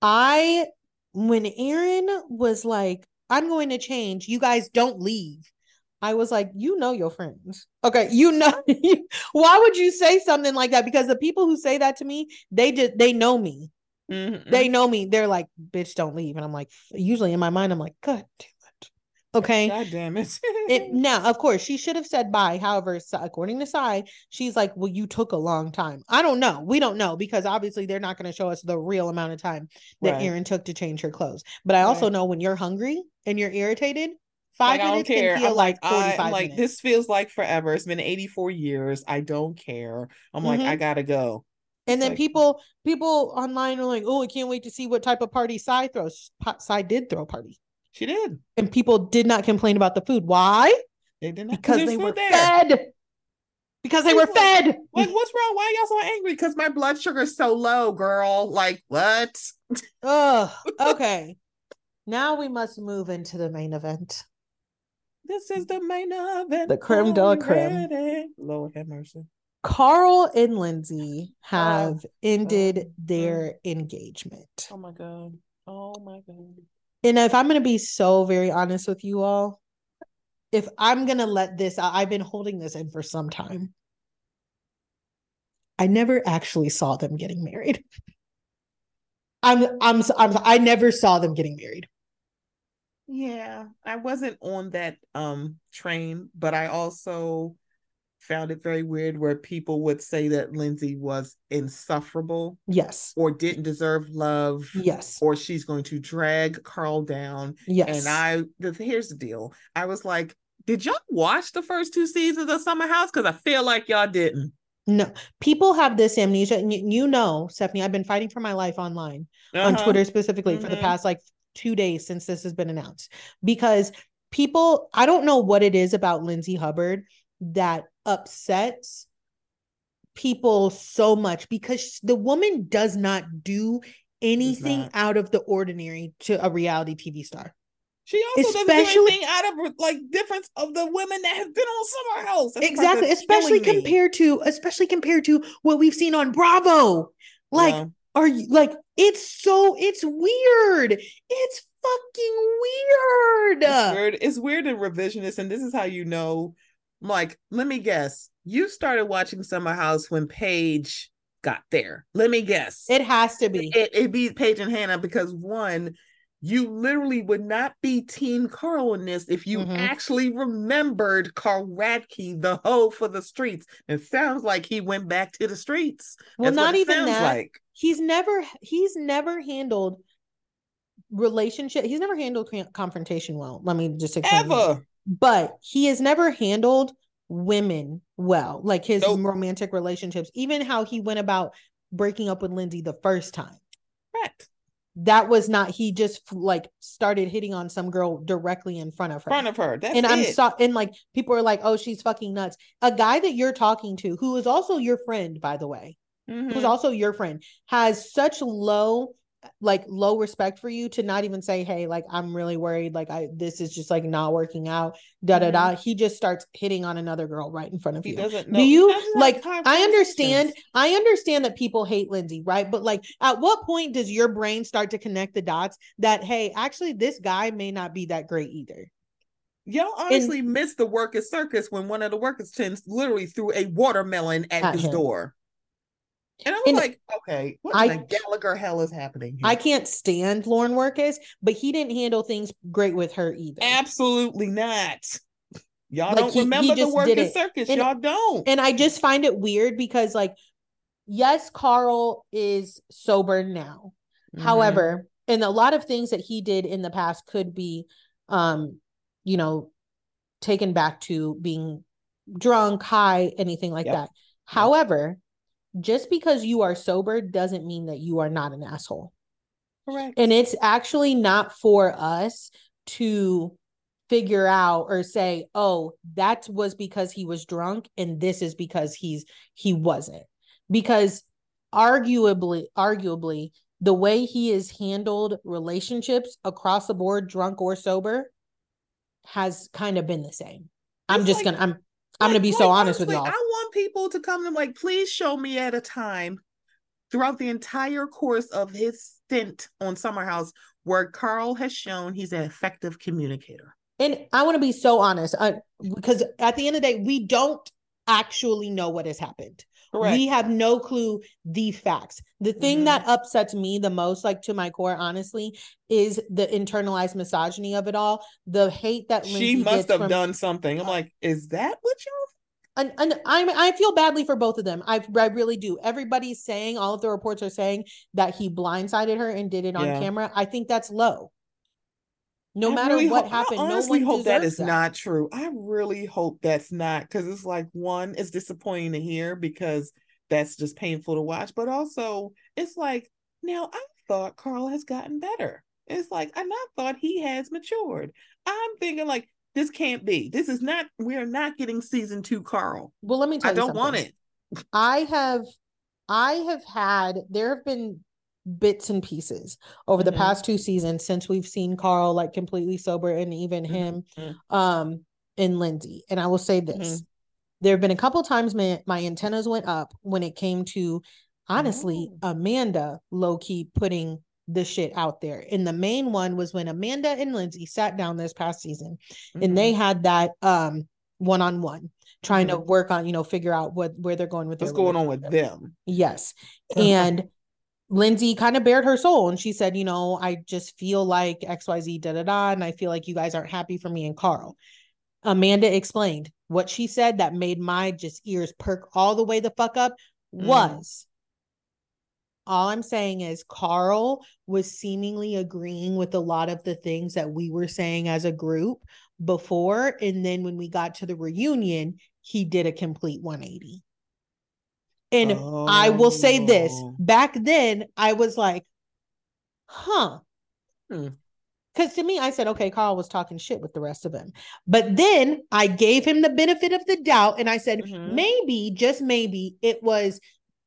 I, when Erin was like, I'm going to change, you guys don't leave. I was like, you know your friends. Okay, you know why would you say something like that? Because the people who say that to me, they did they know me. Mm-hmm. They know me. They're like, bitch, don't leave. And I'm like, usually in my mind, I'm like, God damn it. Okay. God damn it. it now, of course, she should have said bye. However, according to Sai, she's like, Well, you took a long time. I don't know. We don't know because obviously they're not going to show us the real amount of time that right. Erin took to change her clothes. But I also right. know when you're hungry and you're irritated, Five like, minutes can feel I'm like, like 45 I'm like this feels like forever. It's been 84 years. I don't care. I'm mm-hmm. like, I gotta go. And it's then like, people people online are like, oh, I can't wait to see what type of party Sai throws. Sai did throw a party. She did. And people did not complain about the food. Why? They did not because they were there. fed. Because they were like, fed. Like, what's wrong? Why y'all so angry? Because my blood sugar is so low, girl. Like, what? oh, okay. now we must move into the main event. This is the main event. The creme de la creme. Lord have mercy. Carl and Lindsay oh, have oh, ended oh, mm. their oh. engagement. Oh my god. Oh my god. And if I'm going to be so very honest with you all, if I'm going to let this I've been holding this in for some time. I never actually saw them getting married. I'm I'm I'm I never saw them getting married. Yeah, I wasn't on that um train, but I also found it very weird where people would say that Lindsay was insufferable. Yes. Or didn't deserve love. Yes. Or she's going to drag Carl down. Yes. And I the, here's the deal. I was like, did y'all watch the first two seasons of Summer House? Because I feel like y'all didn't. No, people have this amnesia. And you, know, Stephanie, I've been fighting for my life online uh-huh. on Twitter specifically mm-hmm. for the mm-hmm. past like two days since this has been announced because people, I don't know what it is about Lindsay Hubbard that upsets people so much because the woman does not do anything out of the ordinary to a reality TV star. She also especially, doesn't do anything out of like difference of the women that have been on Summer House. That's exactly, especially compared to especially compared to what we've seen on Bravo. Like, yeah. Are you like it's so it's weird. It's fucking weird. It's weird. It's weird and revisionist, and this is how you know. Like, let me guess. You started watching Summer House when Paige got there. Let me guess. It has to be. It, it be Paige and Hannah because one, you literally would not be Team Carl in this if you mm-hmm. actually remembered Carl Radke, the hoe for the streets. It sounds like he went back to the streets. Well, That's not even that. Like. He's never he's never handled relationship. He's never handled confrontation well. Let me just explain. Ever. But he has never handled women well, like his nope. romantic relationships. Even how he went about breaking up with Lindsay the first time. Correct that was not he just like started hitting on some girl directly in front of her front of her That's and it. i'm so and like people are like oh she's fucking nuts a guy that you're talking to who is also your friend by the way mm-hmm. who's also your friend has such low like low respect for you to not even say hey like i'm really worried like i this is just like not working out da da da mm-hmm. he just starts hitting on another girl right in front of he you doesn't know. do you like i understand i understand that people hate lindsay right but like at what point does your brain start to connect the dots that hey actually this guy may not be that great either Y'all honestly and, missed the Wirkus circus when one of the Wirkus tens literally threw a watermelon at, at his him. door. And I was and like, okay, what I, the Gallagher hell is happening? Here? I can't stand Lauren Wirkus, but he didn't handle things great with her either. Absolutely not. Y'all like don't he, remember he the Wirkus circus. And, Y'all don't. And I just find it weird because, like, yes, Carl is sober now. Mm-hmm. However, and a lot of things that he did in the past could be, um, you know, taken back to being drunk, high, anything like yep. that. However, just because you are sober doesn't mean that you are not an asshole. Correct. And it's actually not for us to figure out or say, "Oh, that was because he was drunk and this is because he's he wasn't." Because arguably arguably the way he has handled relationships across the board drunk or sober has kind of been the same. I'm just like, gonna I'm I'm gonna be like, so honest honestly, with y'all. I want people to come and like, please show me at a time throughout the entire course of his stint on Summer House where Carl has shown he's an effective communicator. And I want to be so honest, uh, because at the end of the day, we don't actually know what has happened. Correct. We have no clue the facts. The thing mm-hmm. that upsets me the most, like to my core, honestly, is the internalized misogyny of it all. The hate that Lindsay she must have from, done something. I'm like, is that what you? And, and I'm, I feel badly for both of them. I I really do. Everybody's saying, all of the reports are saying that he blindsided her and did it on yeah. camera. I think that's low. No I matter really what happened, I honestly no hope that is that. not true. I really hope that's not because it's like one, it's disappointing to hear because that's just painful to watch, but also it's like now I thought Carl has gotten better. It's like I not thought he has matured. I'm thinking like this can't be. This is not. We are not getting season two, Carl. Well, let me tell I you. I don't want it. I have, I have had. There have been bits and pieces over mm-hmm. the past two seasons since we've seen Carl like completely sober and even mm-hmm. him mm-hmm. um and Lindsay. And I will say this. Mm-hmm. There have been a couple times my, my antennas went up when it came to honestly oh. Amanda low key putting the shit out there. And the main one was when Amanda and Lindsay sat down this past season and they mm-hmm. had that um one on one trying to work on, you know, figure out what where they're going with what's going on with them. Yes. And Lindsay kind of bared her soul and she said, you know, I just feel like XYZ da da da. And I feel like you guys aren't happy for me and Carl. Amanda explained what she said that made my just ears perk all the way the fuck up mm. was all I'm saying is Carl was seemingly agreeing with a lot of the things that we were saying as a group before. And then when we got to the reunion, he did a complete 180. And oh. I will say this oh. back then, I was like, huh. Because hmm. to me, I said, okay, Carl was talking shit with the rest of them. But then I gave him the benefit of the doubt and I said, mm-hmm. maybe, just maybe, it was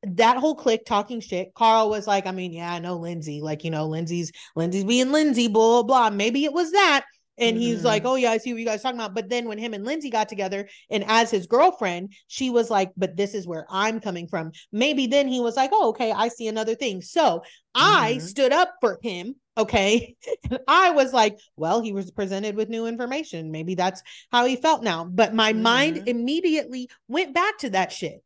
that whole clique talking shit. Carl was like, I mean, yeah, I know Lindsay. Like, you know, Lindsay's Lindsay's being Lindsay, blah, blah, blah. Maybe it was that. And mm-hmm. he's like, mm-hmm. Oh, yeah, I see what you guys talking about. But then when him and Lindsay got together and as his girlfriend, she was like, But this is where I'm coming from. Maybe then he was like, Oh, okay, I see another thing. So I mm-hmm. stood up for him. Okay. I was like, Well, he was presented with new information. Maybe that's how he felt now. But my mm-hmm. mind immediately went back to that shit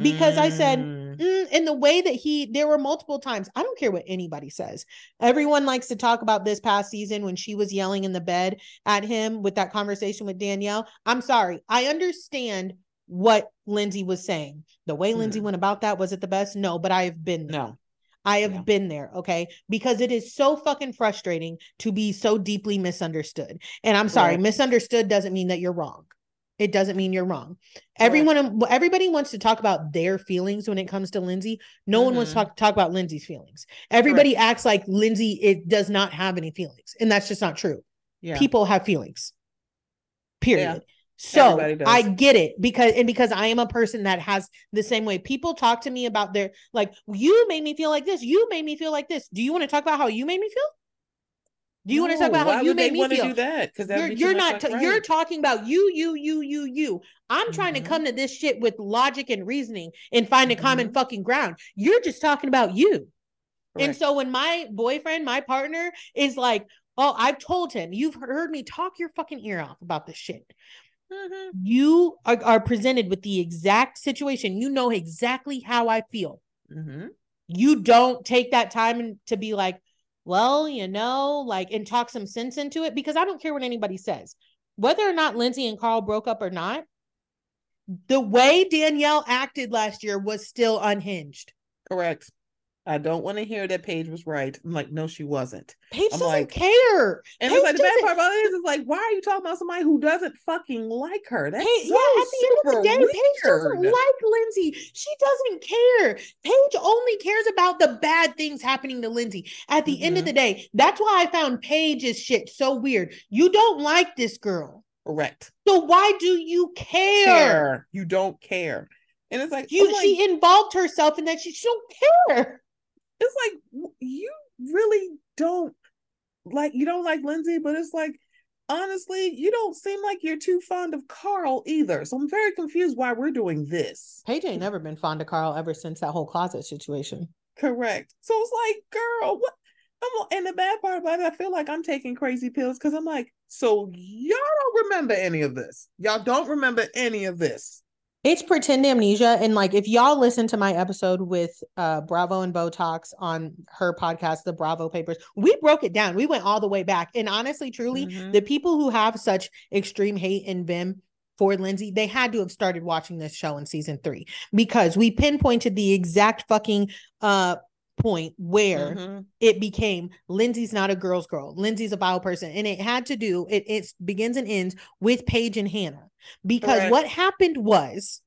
because mm. I said, mm. mm, in the way that he, there were multiple times. I don't care what anybody says. Everyone likes to talk about this past season when she was yelling in the bed at him with that conversation with Danielle. I'm sorry. I understand what Lindsay was saying. The way mm. Lindsay went about that was it the best? No, but I have been there. No. I have yeah. been there, okay? Because it is so fucking frustrating to be so deeply misunderstood. And I'm sorry, right. misunderstood doesn't mean that you're wrong it doesn't mean you're wrong. Everyone, everybody wants to talk about their feelings when it comes to Lindsay. No mm-hmm. one wants to mm-hmm. talk, talk about Lindsay's feelings. Everybody Correct. acts like Lindsay it does not have any feelings, and that's just not true. Yeah. People have feelings. Period. Yeah. So I get it because and because I am a person that has the same way. People talk to me about their like you made me feel like this. You made me feel like this. Do you want to talk about how you made me feel? Do you no, want to talk about how you made me feel? Do that because you're, you're not. T- you're talking about you, you, you, you, you. I'm mm-hmm. trying to mm-hmm. come to this shit with logic and reasoning and find a mm-hmm. common fucking ground. You're just talking about you. Correct. And so when my boyfriend, my partner, is like, "Oh, I've told him you've heard me talk your fucking ear off about this shit." Mm-hmm. You are, are, presented with the exact situation. You know exactly how I feel. Mm-hmm. You don't take that time to be like, well, you know, like, and talk some sense into it because I don't care what anybody says. Whether or not Lindsay and Carl broke up or not, the way Danielle acted last year was still unhinged. Correct. I don't want to hear that Paige was right. I'm like, no, she wasn't. Paige I'm doesn't like, care. And Paige it's like the bad part about it is, is like, why are you talking about somebody who doesn't fucking like her? That's Paige, so yeah, at the end of the day, weird. Paige doesn't like Lindsay. She doesn't care. Paige only cares about the bad things happening to Lindsay. At the mm-hmm. end of mm-hmm. the day, that's why I found Paige's shit so weird. You don't like this girl. Correct. So why do you care? care. You don't care. And it's like you, like, she involved herself in that. She, she don't care it's like you really don't like you don't like Lindsay, but it's like honestly, you don't seem like you're too fond of Carl either. So I'm very confused why we're doing this. Paige ain't never been fond of Carl ever since that whole closet situation. Correct. So it's like, girl, what? I'm, and the bad part about it, I feel like I'm taking crazy pills because I'm like, so y'all don't remember any of this. Y'all don't remember any of this. It's pretend amnesia. And like if y'all listen to my episode with uh Bravo and Botox on her podcast, the Bravo Papers, we broke it down. We went all the way back. And honestly, truly, mm-hmm. the people who have such extreme hate and vim for Lindsay, they had to have started watching this show in season three because we pinpointed the exact fucking uh point where mm-hmm. it became Lindsay's not a girl's girl. Lindsay's a vile person. And it had to do, it, it begins and ends with Paige and Hannah. Because right. what happened was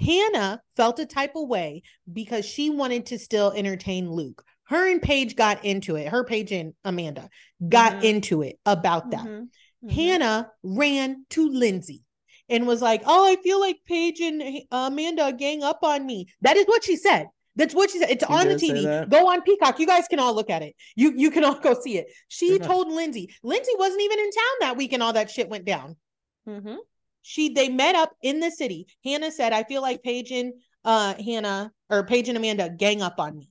Hannah felt a type of way because she wanted to still entertain Luke. Her and Paige got into it. Her Paige and Amanda got mm-hmm. into it about that. Mm-hmm. mm-hmm. Hannah ran to Lindsay and was like, "Oh, I feel like Paige and Amanda gang up on me." That is what she said. That's what she said. It's she on the TV. Go on Peacock. You guys can all look at it. You you can all go see it. She told Lindsay. Lindsay wasn't even in town that week, and all that shit went down. Mm-hmm. She they met up in the city. Hannah said, "I feel like Paige and uh Hannah or Paige and Amanda gang up on me."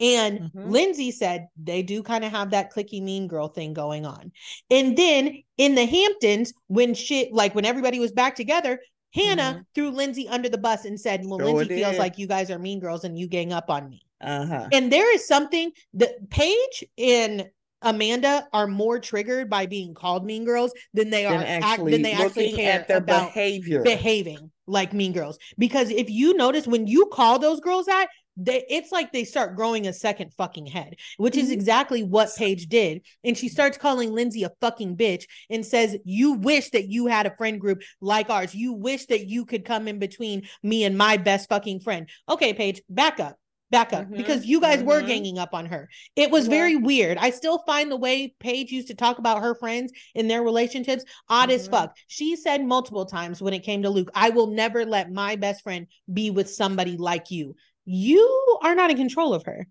And mm-hmm. Lindsay said they do kind of have that clicky mean girl thing going on. And then in the Hamptons, when shit like when everybody was back together, Hannah mm-hmm. threw Lindsay under the bus and said, Well, sure Lindsay feels like you guys are mean girls and you gang up on me. Uh-huh. And there is something that Paige and Amanda are more triggered by being called mean girls than they are actually, act, than they actually care about behavior behaving like mean girls. Because if you notice when you call those girls that, they it's like they start growing a second fucking head, which is mm-hmm. exactly what Paige did. And she starts calling Lindsay a fucking bitch and says, You wish that you had a friend group like ours. You wish that you could come in between me and my best fucking friend. Okay, Paige, back up back up mm-hmm, because you guys mm-hmm. were ganging up on her. It was yeah. very weird. I still find the way Paige used to talk about her friends in their relationships odd mm-hmm. as fuck. She said multiple times when it came to Luke, I will never let my best friend be with somebody like you you are not in control of her.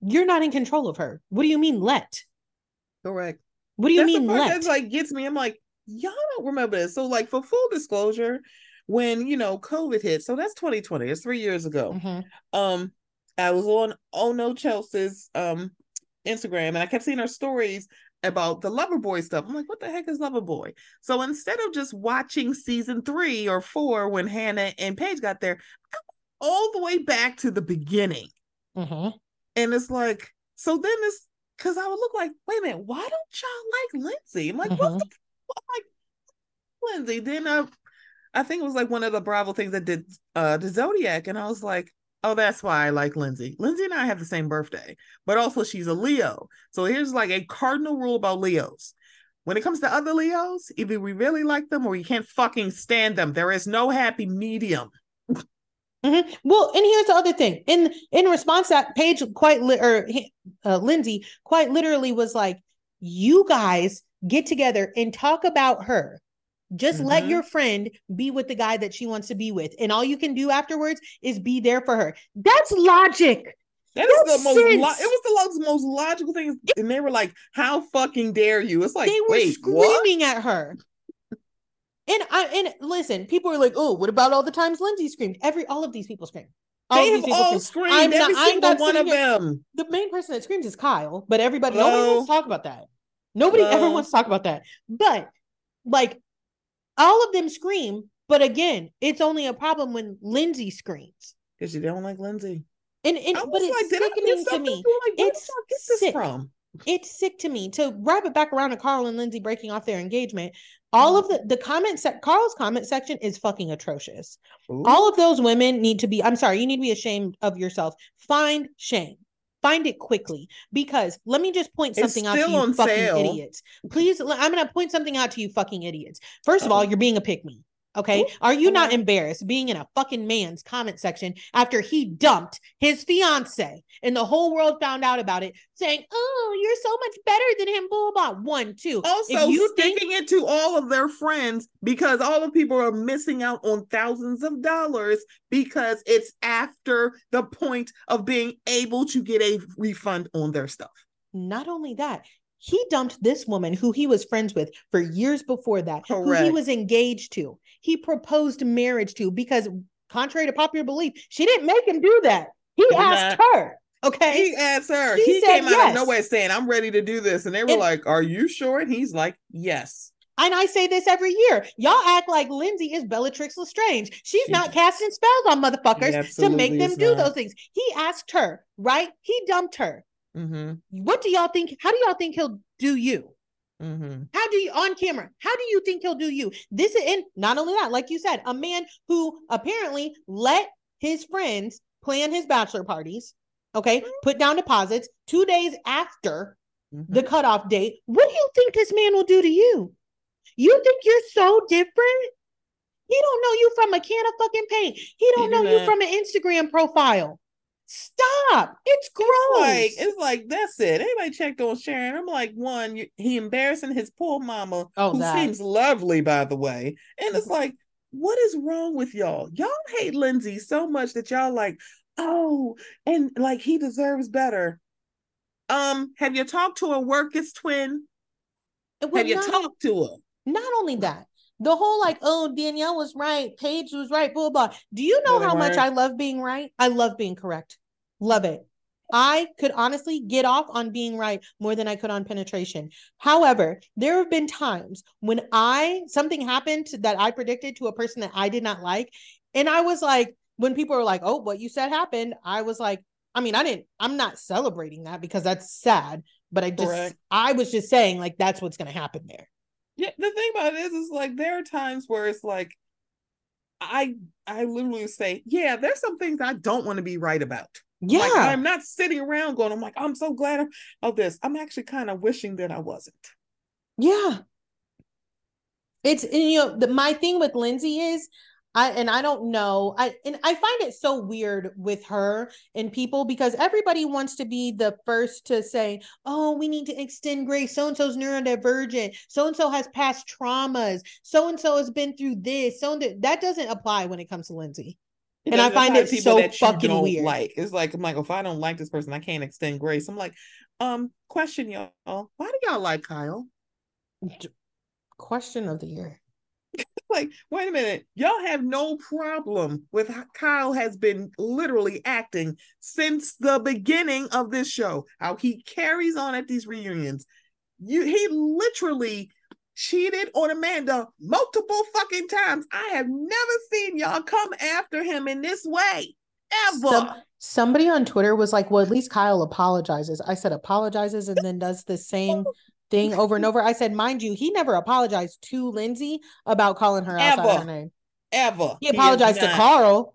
You're not in control of her. What do you mean let? Correct. What do you that's mean? Part like gets me. I'm like, y'all don't remember this. So, like, for full disclosure, when you know COVID hit, so that's 2020. It's three years ago. Mm-hmm. Um, I was on Oh No Chelsea's um Instagram, and I kept seeing her stories about the Loverboy stuff. I'm like, what the heck is Loverboy? So instead of just watching season three or four when Hannah and Paige got there, all the way back to the beginning. Mm-hmm. And it's like, so then it's because I would look like, wait a minute, why don't y'all like Lindsay? I'm like, mm-hmm. what's the I'm like Lindsay? Then I, I think it was like one of the Bravo things that did uh the Zodiac, and I was like, oh, that's why I like Lindsay. Lindsay and I have the same birthday, but also she's a Leo. So here's like a cardinal rule about Leos. When it comes to other Leos, either we really like them or we can't fucking stand them. There is no happy medium. Mm-hmm. Well, and here's the other thing. In in response, that Paige quite li- or uh, Lindsay quite literally was like, "You guys get together and talk about her. Just mm-hmm. let your friend be with the guy that she wants to be with, and all you can do afterwards is be there for her. That's logic. That is the most. Lo- it was the most logical thing, and they were like, "How fucking dare you?" It's like they were wait, screaming what? at her. And I and listen, people are like, "Oh, what about all the times Lindsay screamed?" Every all of these people scream. All they have all screamed. I'm every not, single one of here. them. The main person that screams is Kyle, but everybody Hello? nobody wants to talk about that. Nobody Hello? ever wants to talk about that. But like all of them scream, but again, it's only a problem when Lindsay screams. Because you don't like Lindsay. And, and but it's like, sickening to me. Like, it's sick. From? It's sick to me to wrap it back around to Carl and Lindsay breaking off their engagement. Mm-hmm. All of the the comment se- Carl's comment section is fucking atrocious. Ooh. All of those women need to be. I'm sorry, you need to be ashamed of yourself. Find shame. Find it quickly because let me just point something out to you, fucking sale. idiots. Please, I'm gonna point something out to you, fucking idiots. 1st of all, you're being a pick me. Okay. Are you not embarrassed being in a fucking man's comment section after he dumped his fiance and the whole world found out about it, saying, Oh, you're so much better than him, blah, blah, One, two. Also, you sticking think- it to all of their friends because all the people are missing out on thousands of dollars because it's after the point of being able to get a refund on their stuff. Not only that, he dumped this woman who he was friends with for years before that, Correct. who he was engaged to. He proposed marriage to because, contrary to popular belief, she didn't make him do that. He asked her. Okay. He asked her. She he came yes. out of nowhere saying, I'm ready to do this. And they were and, like, Are you sure? And he's like, Yes. And I say this every year. Y'all act like Lindsay is Bellatrix Lestrange. She's she, not casting spells on motherfuckers to make them do not. those things. He asked her, right? He dumped her. Mm-hmm. What do y'all think? How do y'all think he'll do you? Mm-hmm. How do you on camera? How do you think he'll do you? This is and not only that, like you said, a man who apparently let his friends plan his bachelor parties. Okay, mm-hmm. put down deposits two days after mm-hmm. the cutoff date. What do you think this man will do to you? You think you're so different? He don't know you from a can of fucking paint. He don't know you from an Instagram profile. Stop. It's gross. It's like, it's like that's it. Anybody checked on Sharon? I'm like, one, you, he embarrassing his poor mama, oh, who that. seems lovely, by the way. And it's like, what is wrong with y'all? Y'all hate Lindsay so much that y'all like, oh, and like he deserves better. Um, have you talked to a Wirkus twin? Well, have you not, talked to her? Not only that, the whole like, oh, Danielle was right, Paige was right, blah blah. Do you know how much I love being right? I love being correct. Love it. I could honestly get off on being right more than I could on penetration. However, there have been times when I something happened that I predicted to a person that I did not like, and I was like, when people were like, "Oh, what you said happened," I was like, I mean, I didn't. I'm not celebrating that because that's sad, but I just, Correct. I was just saying like that's what's going to happen there. Yeah, the thing about it is, is like there are times where it's like, I I literally say, yeah, there's some things I don't want to be right about. Yeah, like, I'm not sitting around going, I'm like, I'm so glad of this. I'm actually kind of wishing that I wasn't. Yeah, it's you know the, my thing with Lindsay is I and I don't know. I and I find it so weird with her and people because everybody wants to be the first to say, "Oh, we need to extend grace. So and so's neurodivergent. So and so has past traumas. So and so has been through this. So that that doesn't apply when it comes to Lindsay. and I find it so fucking weird. Like it's like I'm like, if I don't like this person, I can't extend grace. I'm like, um, question y'all, why do y'all like Kyle? Question of the year. like, wait a minute, y'all have no problem with how Kyle has been literally acting since the beginning of this show. How he carries on at these reunions. You, he literally cheated on Amanda multiple fucking times. I have never seen y'all come after him in this way ever. Some, somebody on Twitter was like, "Well, at least Kyle apologizes." I said, "Apologizes and then does the same thing over and over." I said, "Mind you, he never apologized to Lindsay about calling her ever. outside her name. Ever. He apologized he to Carl.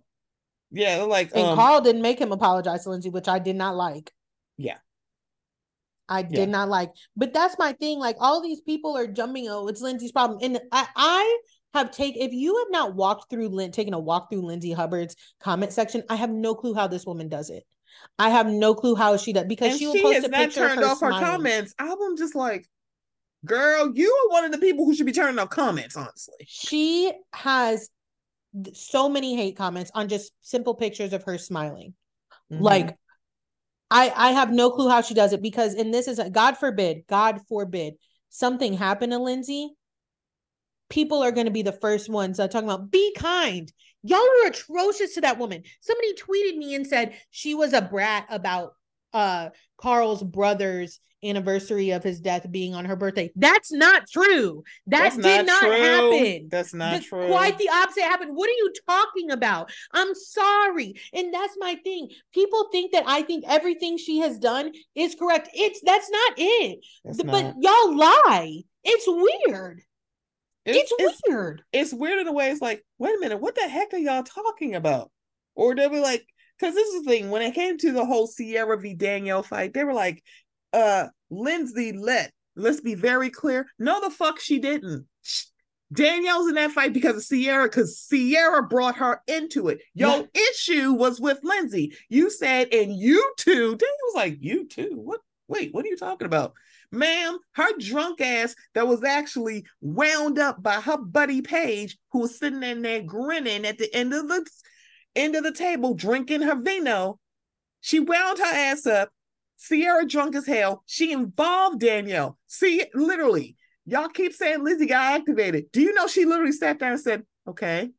Yeah, like and um, Carl didn't make him apologize to Lindsay, which I did not like. Yeah. I did yeah. not like. But that's my thing. Like all these people are jumping. Oh, it's Lindsay's problem. And I, I have taken. If you have not walked through, Lin, taken a walk through Lindsay Hubbard's comment section, I have no clue how this woman does it. I have no clue how she does because and she, she has not turned her off smiling. her comments. I'm just like, girl, you are one of the people who should be turning off comments. Honestly, she has so many hate comments on just simple pictures of her smiling. Mm-hmm. Like I I have no clue how she does it because and this is a, God forbid, God forbid something happened to Lindsay. People are going to be the first ones uh, talking about be kind. Y'all are atrocious to that woman. Somebody tweeted me and said she was a brat about uh Carl's brother's anniversary of his death being on her birthday. That's not true. That That's did not, not happen. That's not the, true. Quite the opposite happened. What are you talking about? I'm sorry. And that's my thing. People think that I think everything she has done is correct. It's that's not it. That's but not. y'all lie. It's weird. It's, it's, weird. It's weird in a way. It's like, wait a minute, what the heck are y'all talking about? Or they'll be like, because this is the thing. When it came to the whole Ciara v Danielle fight, they were like, uh Lindsay let. Let's be very clear. No, the fuck she didn't. Danielle's in that fight because of Ciara, because Ciara brought her into it. Your issue was with Lindsay. You said, and you too. Daniel was like, you too. What? Wait, what are you talking about? Ma'am, her drunk ass that was actually wound up by her buddy Paige, who was sitting in there grinning at the end of the end of the table, drinking her vino. She wound her ass up Ciara drunk as hell. She involved Danielle. See, literally, y'all keep saying Lizzie got activated. Do you know she literally sat there and said, okay.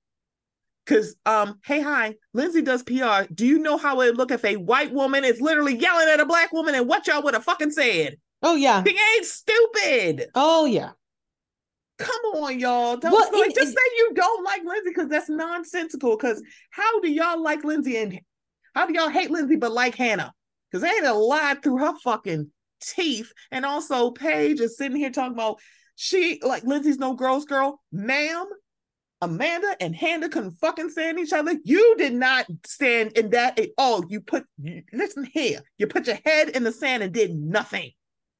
Cause um, hey hi, Lindsay does PR. Do you know how it look if a white woman is literally yelling at a black woman and what y'all would have fucking said? Oh yeah. She ain't stupid. Oh yeah. Come on, y'all. Don't well, like, it, just it, say you don't like Lindsay because that's nonsensical. Because how do y'all like Lindsay and how do y'all hate Lindsay but like Hannah? because they had to lie through her fucking teeth. And also, Paige is sitting here talking about she like Lindsay's no girl's girl, ma'am. Amanda and Hannah couldn't fucking stand each other. You did not stand in that. at all. you put you, listen here. You put your head in the sand and did nothing.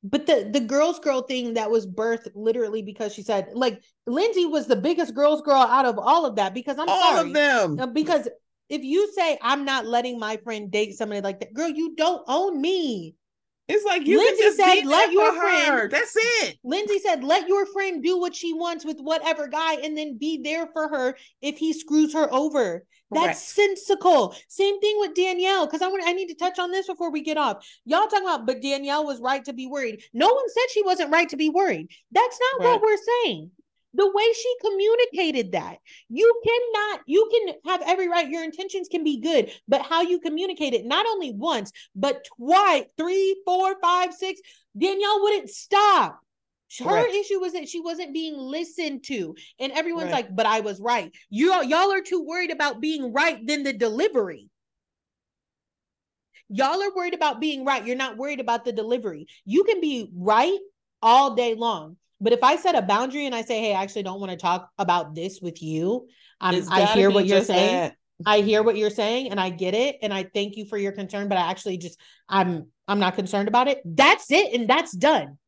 But the the girls girl thing that was birthed literally because she said like Lindsay was the biggest girls girl out of all of that because I'm all sorry, of them uh, because if you say I'm not letting my friend date somebody like that, girl, you don't own me. It's like you Lindsay said, let your friend. Her. That's it. Lindsay said, let your friend do what she wants with whatever guy, and then be there for her if he screws her over. That's Correct. sensical. Same thing with Danielle, because I want I need to touch on this before we get off. Y'all talking about, but Danielle was right to be worried. No one said she wasn't right to be worried. That's not right. what we're saying the way she communicated that. You cannot you can have every right. Your intentions can be good but how you communicate it not only once but twice three four five six danielle wouldn't stop. Her right. issue was that she wasn't being listened to. And everyone's right. like but i was right. You y'all are too worried about being right than the delivery. Y'all are worried about being right. You're not worried about the delivery. You can be right all day long but if I set a boundary and I say, "Hey, I actually don't want to talk about this with you," I hear what you're saying. That. I hear what you're saying, and I get it, and I thank you for your concern. But I actually just I'm I'm not concerned about it. That's it, and that's done.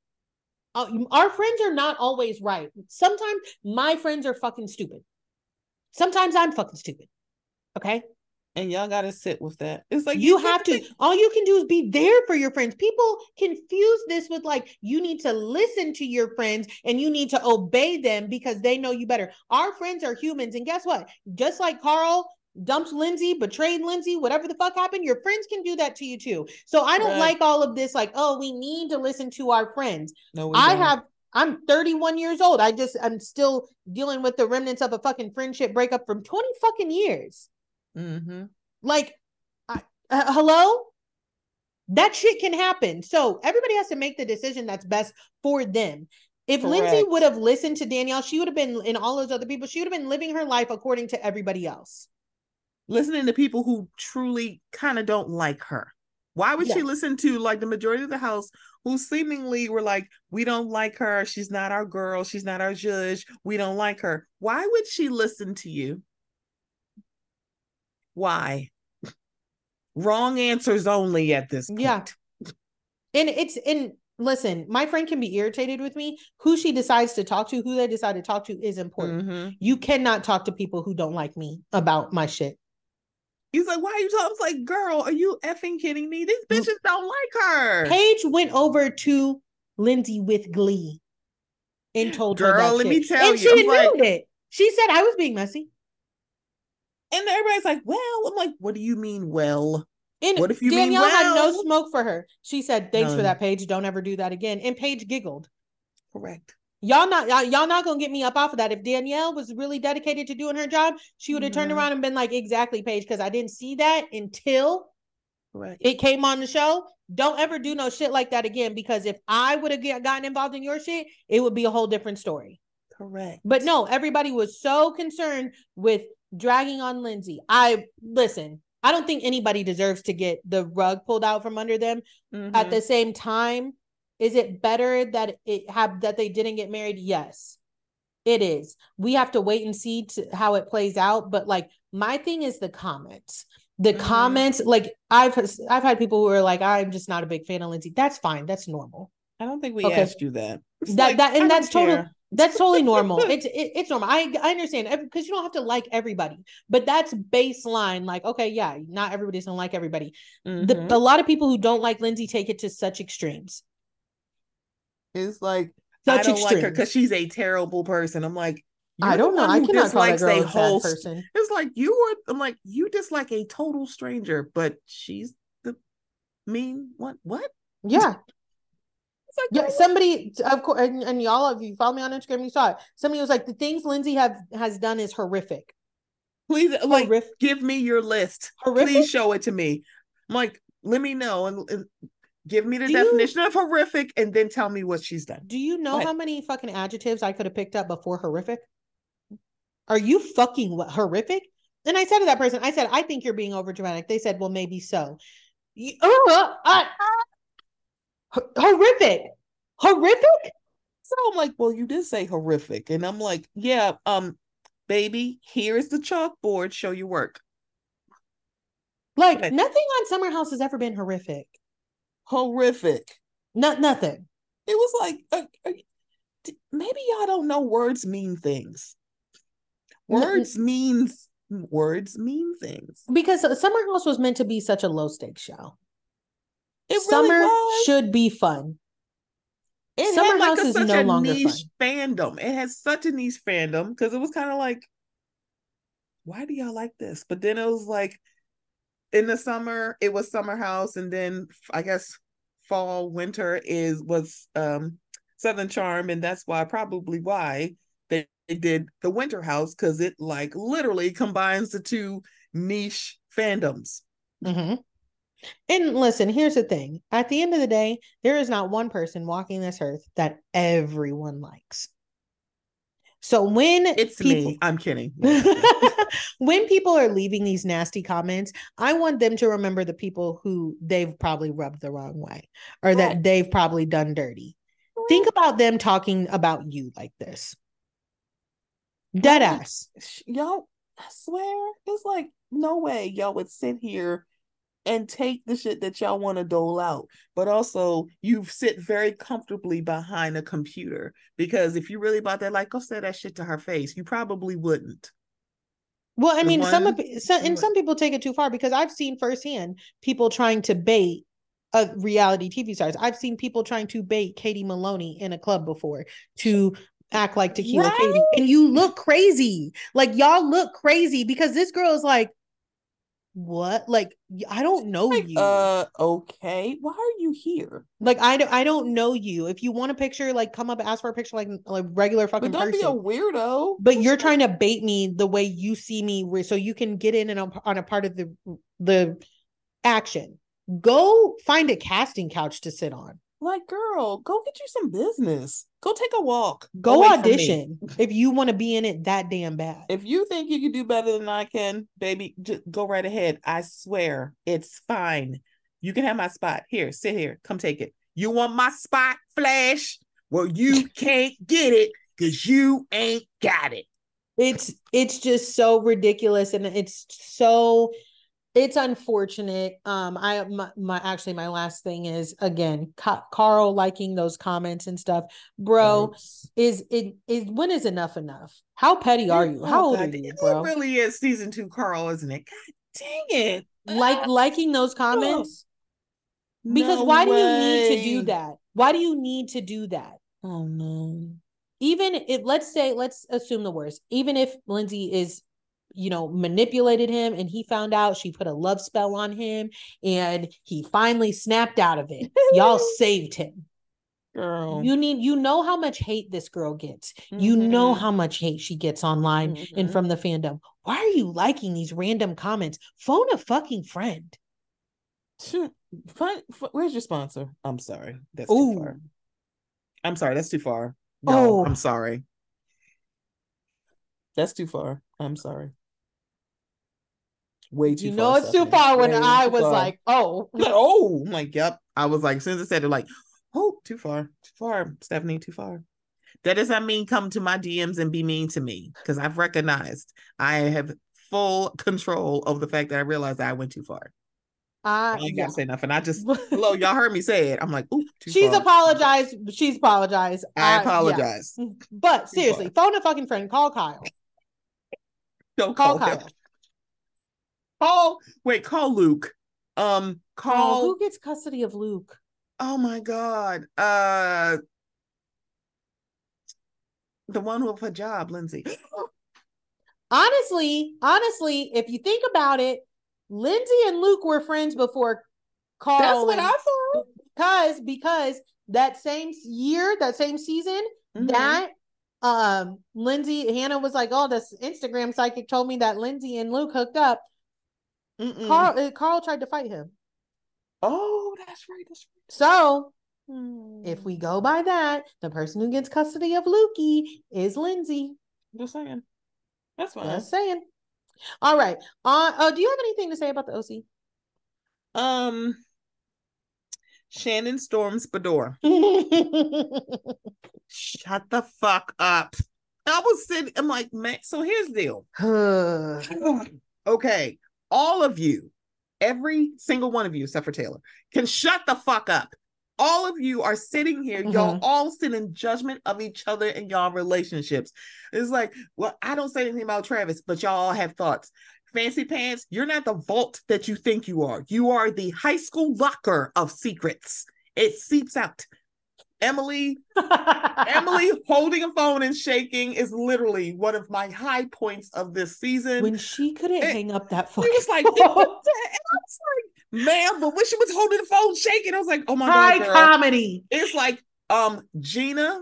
Uh, our friends are not always right. Sometimes my friends are fucking stupid. Sometimes I'm fucking stupid. Okay and y'all got to sit with that. It's like you, you have to. All you can do is be there for your friends. People confuse this with like you need to listen to your friends and you need to obey them because they know you better. Our friends are humans, and guess what? Just like Carl dumped Lindsay, betrayed Lindsay, whatever the fuck happened, your friends can do that to you too. So I don't right. like all of this, like, oh, we need to listen to our friends. No, I don't. have I'm 31 years old. I just I'm still dealing with the remnants of a fucking friendship breakup from 20 fucking years. Mm-hmm. Like, I, uh, hello, that shit can happen. So everybody has to make the decision that's best for them. If Correct. Lindsay would have listened to Danielle, she would have been in all those other people. She would have been living her life according to everybody else. Listening to people who truly kind of don't like her. Why would she listen to like the majority of the house who seemingly were like, we don't like her. She's not our girl. She's not our judge. We don't like her. Why would she listen to you? Why? Wrong answers only at this point. Yeah. And it's in listen, my friend can be irritated with me. Who she decides to talk to, who they decide to talk to is important. Mm-hmm. You cannot talk to people who don't like me about my shit. He's like, why are you talking? I was like, girl, are you effing kidding me? These bitches don't like her. Paige went over to Lindsay with glee and told girl, her. Girl, let shit. me tell and you. And she admitted like, it. She said, I was being messy. And everybody's like, well, I'm like, what do you mean, well? And what if you Danielle mean, well? had no smoke for her. She said, thanks None. for that, Paige. Don't ever do that again. And Paige giggled. Correct. Y'all not y'all, y'all not gonna get me up off of that. If Danielle was really dedicated to doing her job, she would have mm-hmm. turned around and been like, exactly, Paige, because I didn't see that until Correct. it came on the show. Don't ever do no shit like that again because if I would have gotten involved in your shit, it would be a whole different story. Correct. But no, everybody was so concerned with dragging on Lindsay. I listen, I don't think anybody deserves to get the rug pulled out from under them. Mm-hmm. At the same time, is it better that it have that they didn't get married? Yes. It is. We have to wait and see to, how it plays out, but like my thing is the comments. The mm-hmm. comments like I've I've had people who are like I'm just not a big fan of Lindsay. That's fine. That's normal. I don't think we okay. asked you that. It's that like, that and that's totally that's totally normal. It's it, it's normal. I I understand because you don't have to like everybody, but that's baseline. Like, okay, yeah, not everybody's gonna like everybody. Mm-hmm. The, a lot of people who don't like Lindsay take it to such extremes. It's like such I don't extremes. like her because she's a terrible person. I'm like, I don't know. I cannot call a a host. person. It's like you were. I'm like you dislike a total stranger, but she's the mean what? What? Yeah. Like, yeah, somebody of course, and, and, y'all, if you follow me on Instagram, you saw it. Somebody was like, "The things Lindsay have has done is horrific." Please, like, give me your list. Horrific? Please show it to me. I'm like, let me know and, and give me the do definition you, of horrific, and then tell me what she's done. Do you know how many fucking adjectives I could have picked up before horrific? Are you fucking what horrific? And I said to that person, I said, I think you're being over dramatic. They said, well, maybe so. You, uh, uh, horrific. Horrific? So i'm like well you did say horrific. And i'm like yeah um baby here is the chalkboard. Show your work. Like nothing on summer house has ever been horrific. Horrific. Not nothing. It was like uh, uh, maybe y'all don't know words mean things. Words no, means words mean things. Because summer house was meant to be such a low stakes show it Summer really should be fun. It Summer had like House a, such no a niche fun. fandom. It has such a niche fandom because it was kind of like, why do y'all like this? But then it was like, in the summer it was Summer House, and then I guess fall winter is was um Southern Charm, and that's why probably why they, they did the Winter House because it like literally combines the two niche fandoms. Mm-hmm. And listen, here's the thing. At the end of the day, there is not one person walking this earth that everyone likes. So when it's people, me, I'm kidding. when people are leaving these nasty comments, I want them to remember the people who they've probably rubbed the wrong way or right. that they've probably done dirty. Right. Think about them talking about you like this. Dead ass. Y'all, I swear, it's like no way y'all would sit here and take the shit that y'all want to dole out. But also, you sit very comfortably behind a computer because if you really about that, like, go say that shit to her face, you probably wouldn't. Well, I mean, one, some of some, and some people take it too far because I've seen firsthand people trying to bait a reality TV stars. I've seen people trying to bait Katie Maloney in a club before to act like Tequila right? Katie, and you look crazy. Like y'all look crazy because this girl is like, what? Like, I don't know like, you. Uh, okay. Why are you here? Like, I don't, I don't know you. If you want a picture, like, come up, ask for a picture, like, like regular fucking but don't person. be a weirdo. But you're trying to bait me the way you see me, so you can get in and on, on a part of the the action. Go find a casting couch to sit on. Like, girl, go get you some business. Go take a walk. Go audition if you want to be in it that damn bad. If you think you can do better than I can, baby, just go right ahead. I swear it's fine. You can have my spot. Here, sit here. Come take it. You want my spot, Flash? Well, you can't get it because you ain't got it. It's it's just so ridiculous and it's so it's unfortunate. Um, I my, my, actually my last thing is again Ka- Carl liking those comments and stuff, bro. Is it is when is enough enough? How petty are you? How old God, are you, bro? It really is season two, Carl, isn't it? God dang it! Like liking those comments. Oh, because no why way. do you need to do that? Why do you need to do that? Oh no. Even if let's say let's assume the worst. Even if Lindsay is you know, manipulated him and he found out she put a love spell on him and he finally snapped out of it. Y'all saved him. Girl. You need you know how much hate this girl gets. Mm-hmm. You know how much hate she gets online mm-hmm. and from the fandom. Why are you liking these random comments? Phone a fucking friend. Fun, where's your sponsor? I'm sorry. That's Ooh. too far. I'm sorry, that's too far. No, oh. I'm sorry. That's too far. I'm sorry way too. You know, it's too far. When way I was far. like, "Oh, oh," I'm like, "Yep." I was like, since I said it, like, "Oh, too far, too far, Stephanie, too far." That doesn't mean come to my DMs and be mean to me because I've recognized I have full control of the fact that I realized that I went too far. I, ain't gotta say nothing. I just hello, y'all heard me say it. I'm like, ooh, she's far. apologized. She's apologized. I, I apologize. Yeah. But seriously, phone a fucking friend. Call Kyle. Don't call, call Kyle. Call wait, call Luke. Um, call oh, who gets custody of Luke? Oh my god. Uh the one with a job, Lindsay. honestly, honestly, if you think about it, Lindsay and Luke were friends before Carl. That's what I thought. Because because that same year, that same season, mm-hmm. that um Lindsay Hannah was like, "Oh, this Instagram psychic told me that Lindsay and Luke hooked up." Mm-mm. Carl uh, Carl tried to fight him. Oh, that's right. That's right. So hmm. if we go by that, the person who gets custody of Lukey is Lindsay. Just saying. That's fine. Just saying. All right. Uh, uh do you have anything to say about the OC? Um Shannon storms Beador. Shut the fuck up. I was sitting, I'm like, man, so here's the deal. okay all of you, every single one of you, except for Taylor, can shut the fuck up. All of you are sitting here, mm-hmm. y'all all sit in judgment of each other and y'all relationships. It's like, well, I don't say anything about Travis, but y'all all have thoughts. Fancy pants, you're not the vault that you think you are. You are the high school locker of secrets. It seeps out. Emily, Emily holding a phone and shaking is literally one of my high points of this season. When she couldn't and hang up that phone, it was like, and I was like, ma'am, but when she was holding the phone shaking, I was like, oh my high god, high comedy. It's like, um, Gina,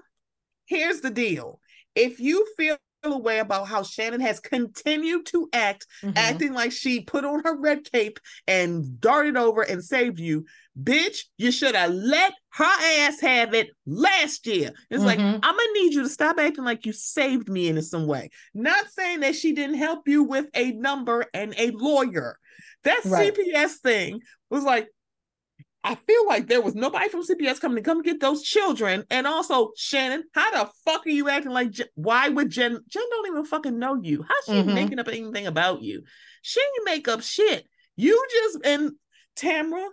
here's the deal. If you feel a way about how Shannon has continued to act, mm-hmm. acting like she put on her red cape and darted over and saved you, bitch, you should have let her ass have it last year. It's mm-hmm. like, I'm gonna need you to stop acting like you saved me in some way. Not saying that she didn't help you with a number and a lawyer. That right. CPS thing was like, I feel like there was nobody from CPS coming to come get those children. And also, Shannon, how the fuck are you acting like? Jen? Why would Jen? Jen don't even fucking know you. How's she mm-hmm. making up anything about you? She ain't make up shit. You just and Tamra,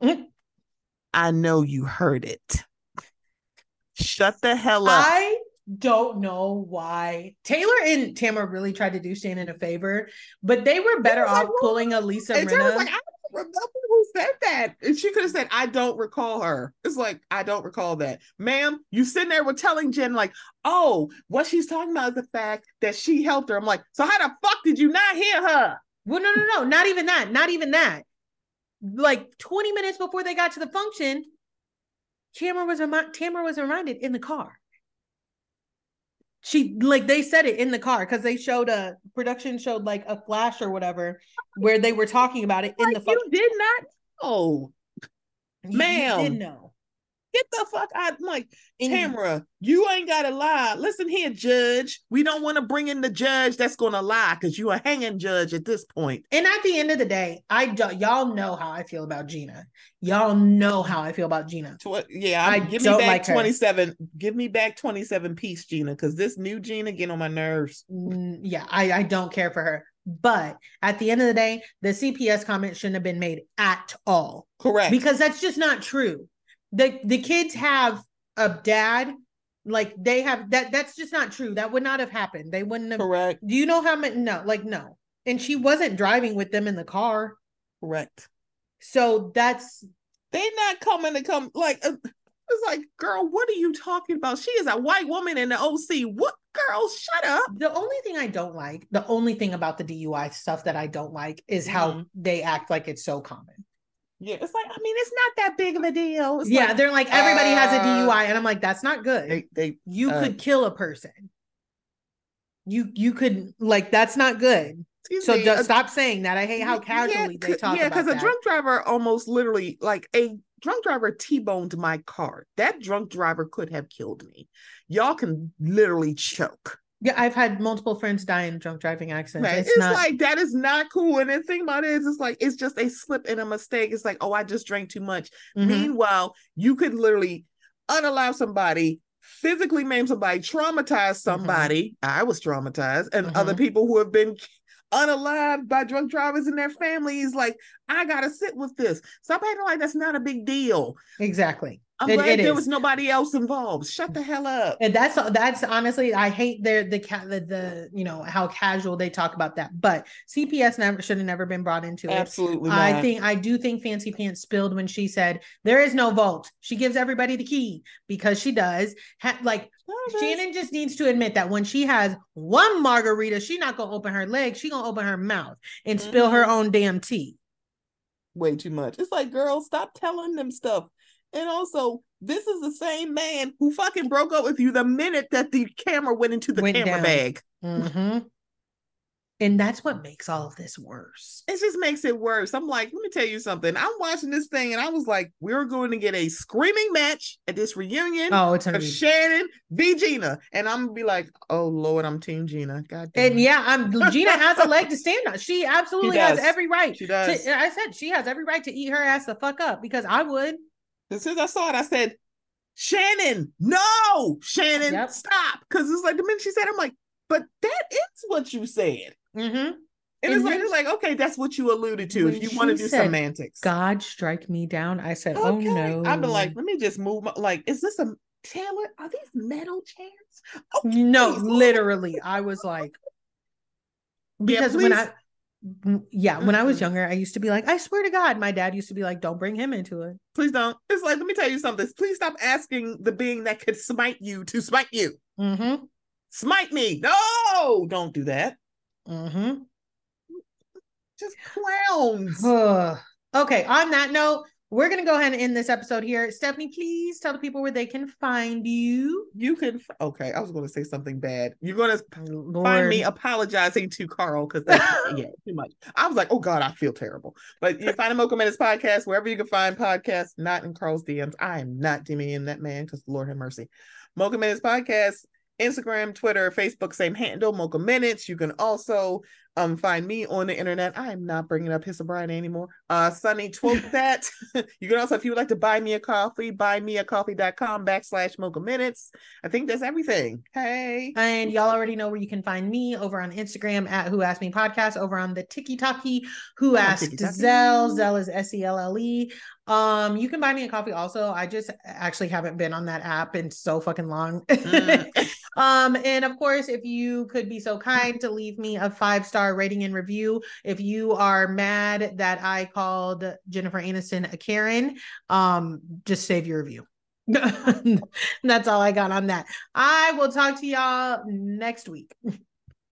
I know you heard it. Shut the hell up. I don't know why Taylor and Tamra really tried to do Shannon a favor, but they were better off like, pulling a Lisa Rinna. Like, I remember who said that. And she could have said, I don't recall her. It's like, I don't recall that. Ma'am, you sitting there with telling Jen, like, oh, what she's talking about is the fact that she helped her. I'm like, so how the fuck did you not hear her? Well, no, no, no, not even that. Not even that. Like 20 minutes before they got to the function, Tamara was remi- Tamara was reminded in the car. She like they said it in the car because they showed a production showed like a flash or whatever where they were talking about it in like the. Fu- you did not know, ma'am. You did know. Get the fuck out. I'm like, Tamara, you ain't gotta lie. Listen here, judge. We don't want to bring in the judge that's gonna lie because you a hanging judge at this point. And at the end of the day, I don't, y'all know how I feel about Gina. Y'all know how I feel about Gina. Tw- yeah, I'm, I give me back like 27. Her. Give me back 27 piece, Gina, because this new Gina get on my nerves. Mm, yeah, I, I don't care for her. But at the end of the day, the CPS comment shouldn't have been made at all. Correct. Because that's just not true the the kids have a dad like they have that that's just not true. That would not have happened. They wouldn't have correct. do you know how many no like no. And she wasn't driving with them in the car. Correct. So that's they not coming to come like uh, it's like girl what are you talking about? She is a white woman in the oc what girl? Shut up. The only thing i don't like the only thing about the dui stuff that i don't like is how mm-hmm. they act like it's so common yeah, it's like I mean, it's not that big of a deal. It's yeah, like, they're like everybody uh, has a uh, DUI, and I'm like, that's not good. They, they you uh, could kill a person. You you could like that's not good. So me, just stop saying that. I hate how casually yeah, they talk. Yeah, because a drunk driver almost literally like a drunk driver t-boned my car. That drunk driver could have killed me. Y'all can literally choke. Yeah, I've had multiple friends die in drunk driving accidents. Right. It's, it's not... like that is not cool. And the thing about it is, it's like it's just a slip and a mistake. It's like, oh, I just drank too much. Mm-hmm. Meanwhile, you could literally unalive somebody, physically maim somebody, traumatize mm-hmm. somebody. Mm-hmm. I was traumatized, and mm-hmm. other people who have been unalived by drunk drivers and their families. Like, I gotta sit with this. Stop acting like that's not a big deal. Exactly. I'm it, glad it there is. was nobody else involved. Shut the hell up. And that's that's honestly, I hate their the cat the, the you know how casual they talk about that. But CPS never should have never been brought into it. Absolutely. I think I do think Fancy Pants spilled when she said there is no vault. She gives everybody the key because she does. Ha- like Shannon just needs to admit that when she has one margarita, she not gonna open her leg. She gonna open her mouth and mm-hmm. spill her own damn tea. Way too much. It's like, girl, stop telling them stuff. And also, this is the same man who fucking broke up with you the minute that the camera went into the went camera down. bag. Mm-hmm. And that's what makes all of this worse. It just makes it worse. I'm like, let me tell you something. I'm watching this thing and I was like, we're going to get a screaming match at this reunion. Oh, it's of Shannon v Gina. And I'm gonna be like, oh Lord, I'm team Gina. God damn. And yeah, I'm Gina has a leg to stand on. She absolutely she has every right. She does. To, I said she has every right to eat her ass the fuck up because I would. As soon as I saw it, I said, Shannon, no, Shannon, yep. stop. Because it's like the minute she said, I'm like, but that is what you said. Mm-hmm. And, and it's like, it's like, okay, that's what you alluded to. If you want to do said, semantics, God strike me down. I said, oh, okay. oh no. I've been like, let me just move. My, like, is this a Taylor? Are these metal chairs? Oh, no, literally. I was like, because yeah, when I yeah when i was mm-hmm. younger i used to be like i swear to god my dad used to be like don't bring him into it. Please don't. It's like let me tell you something. Please stop asking the being that could smite you to smite you. Mm-hmm. smite me. No don't do that. Mm-hmm. just clowns. Okay on that note we're going to go ahead and end this episode here. Stephanie, please tell the people where they can find you. You can, okay, I was going to say something bad. You're going to find me apologizing to Carl because that's yeah, too much. I was like, oh God, I feel terrible. But you find a Mocha Minutes podcast wherever you can find podcasts, not in Carl's DMs. I am not DMing that man because the Lord have mercy. Mocha Minutes podcast Instagram, Twitter, Facebook, same handle, Mocha Minutes. You can also um find me on the internet. I'm not bringing up his sobriety anymore. Uh, Sunny Twoke that. you can also, if you would like to buy me a coffee, buymeacoffee.com backslash Mocha Minutes. I think that's everything. Hey. And y'all already know where you can find me over on Instagram at Who Asked Me Podcast, over on the Tiki Taki Who oh, Asked Selle. Selle is S E L L E. Um, you can buy me a coffee also. I just actually haven't been on that app in so fucking long. Mm. um, and of course, if you could be so kind to leave me a five star rating and review. If you are mad that I called Jennifer Aniston a Karen, um, just save your review. That's all I got on that. I will talk to y'all next week.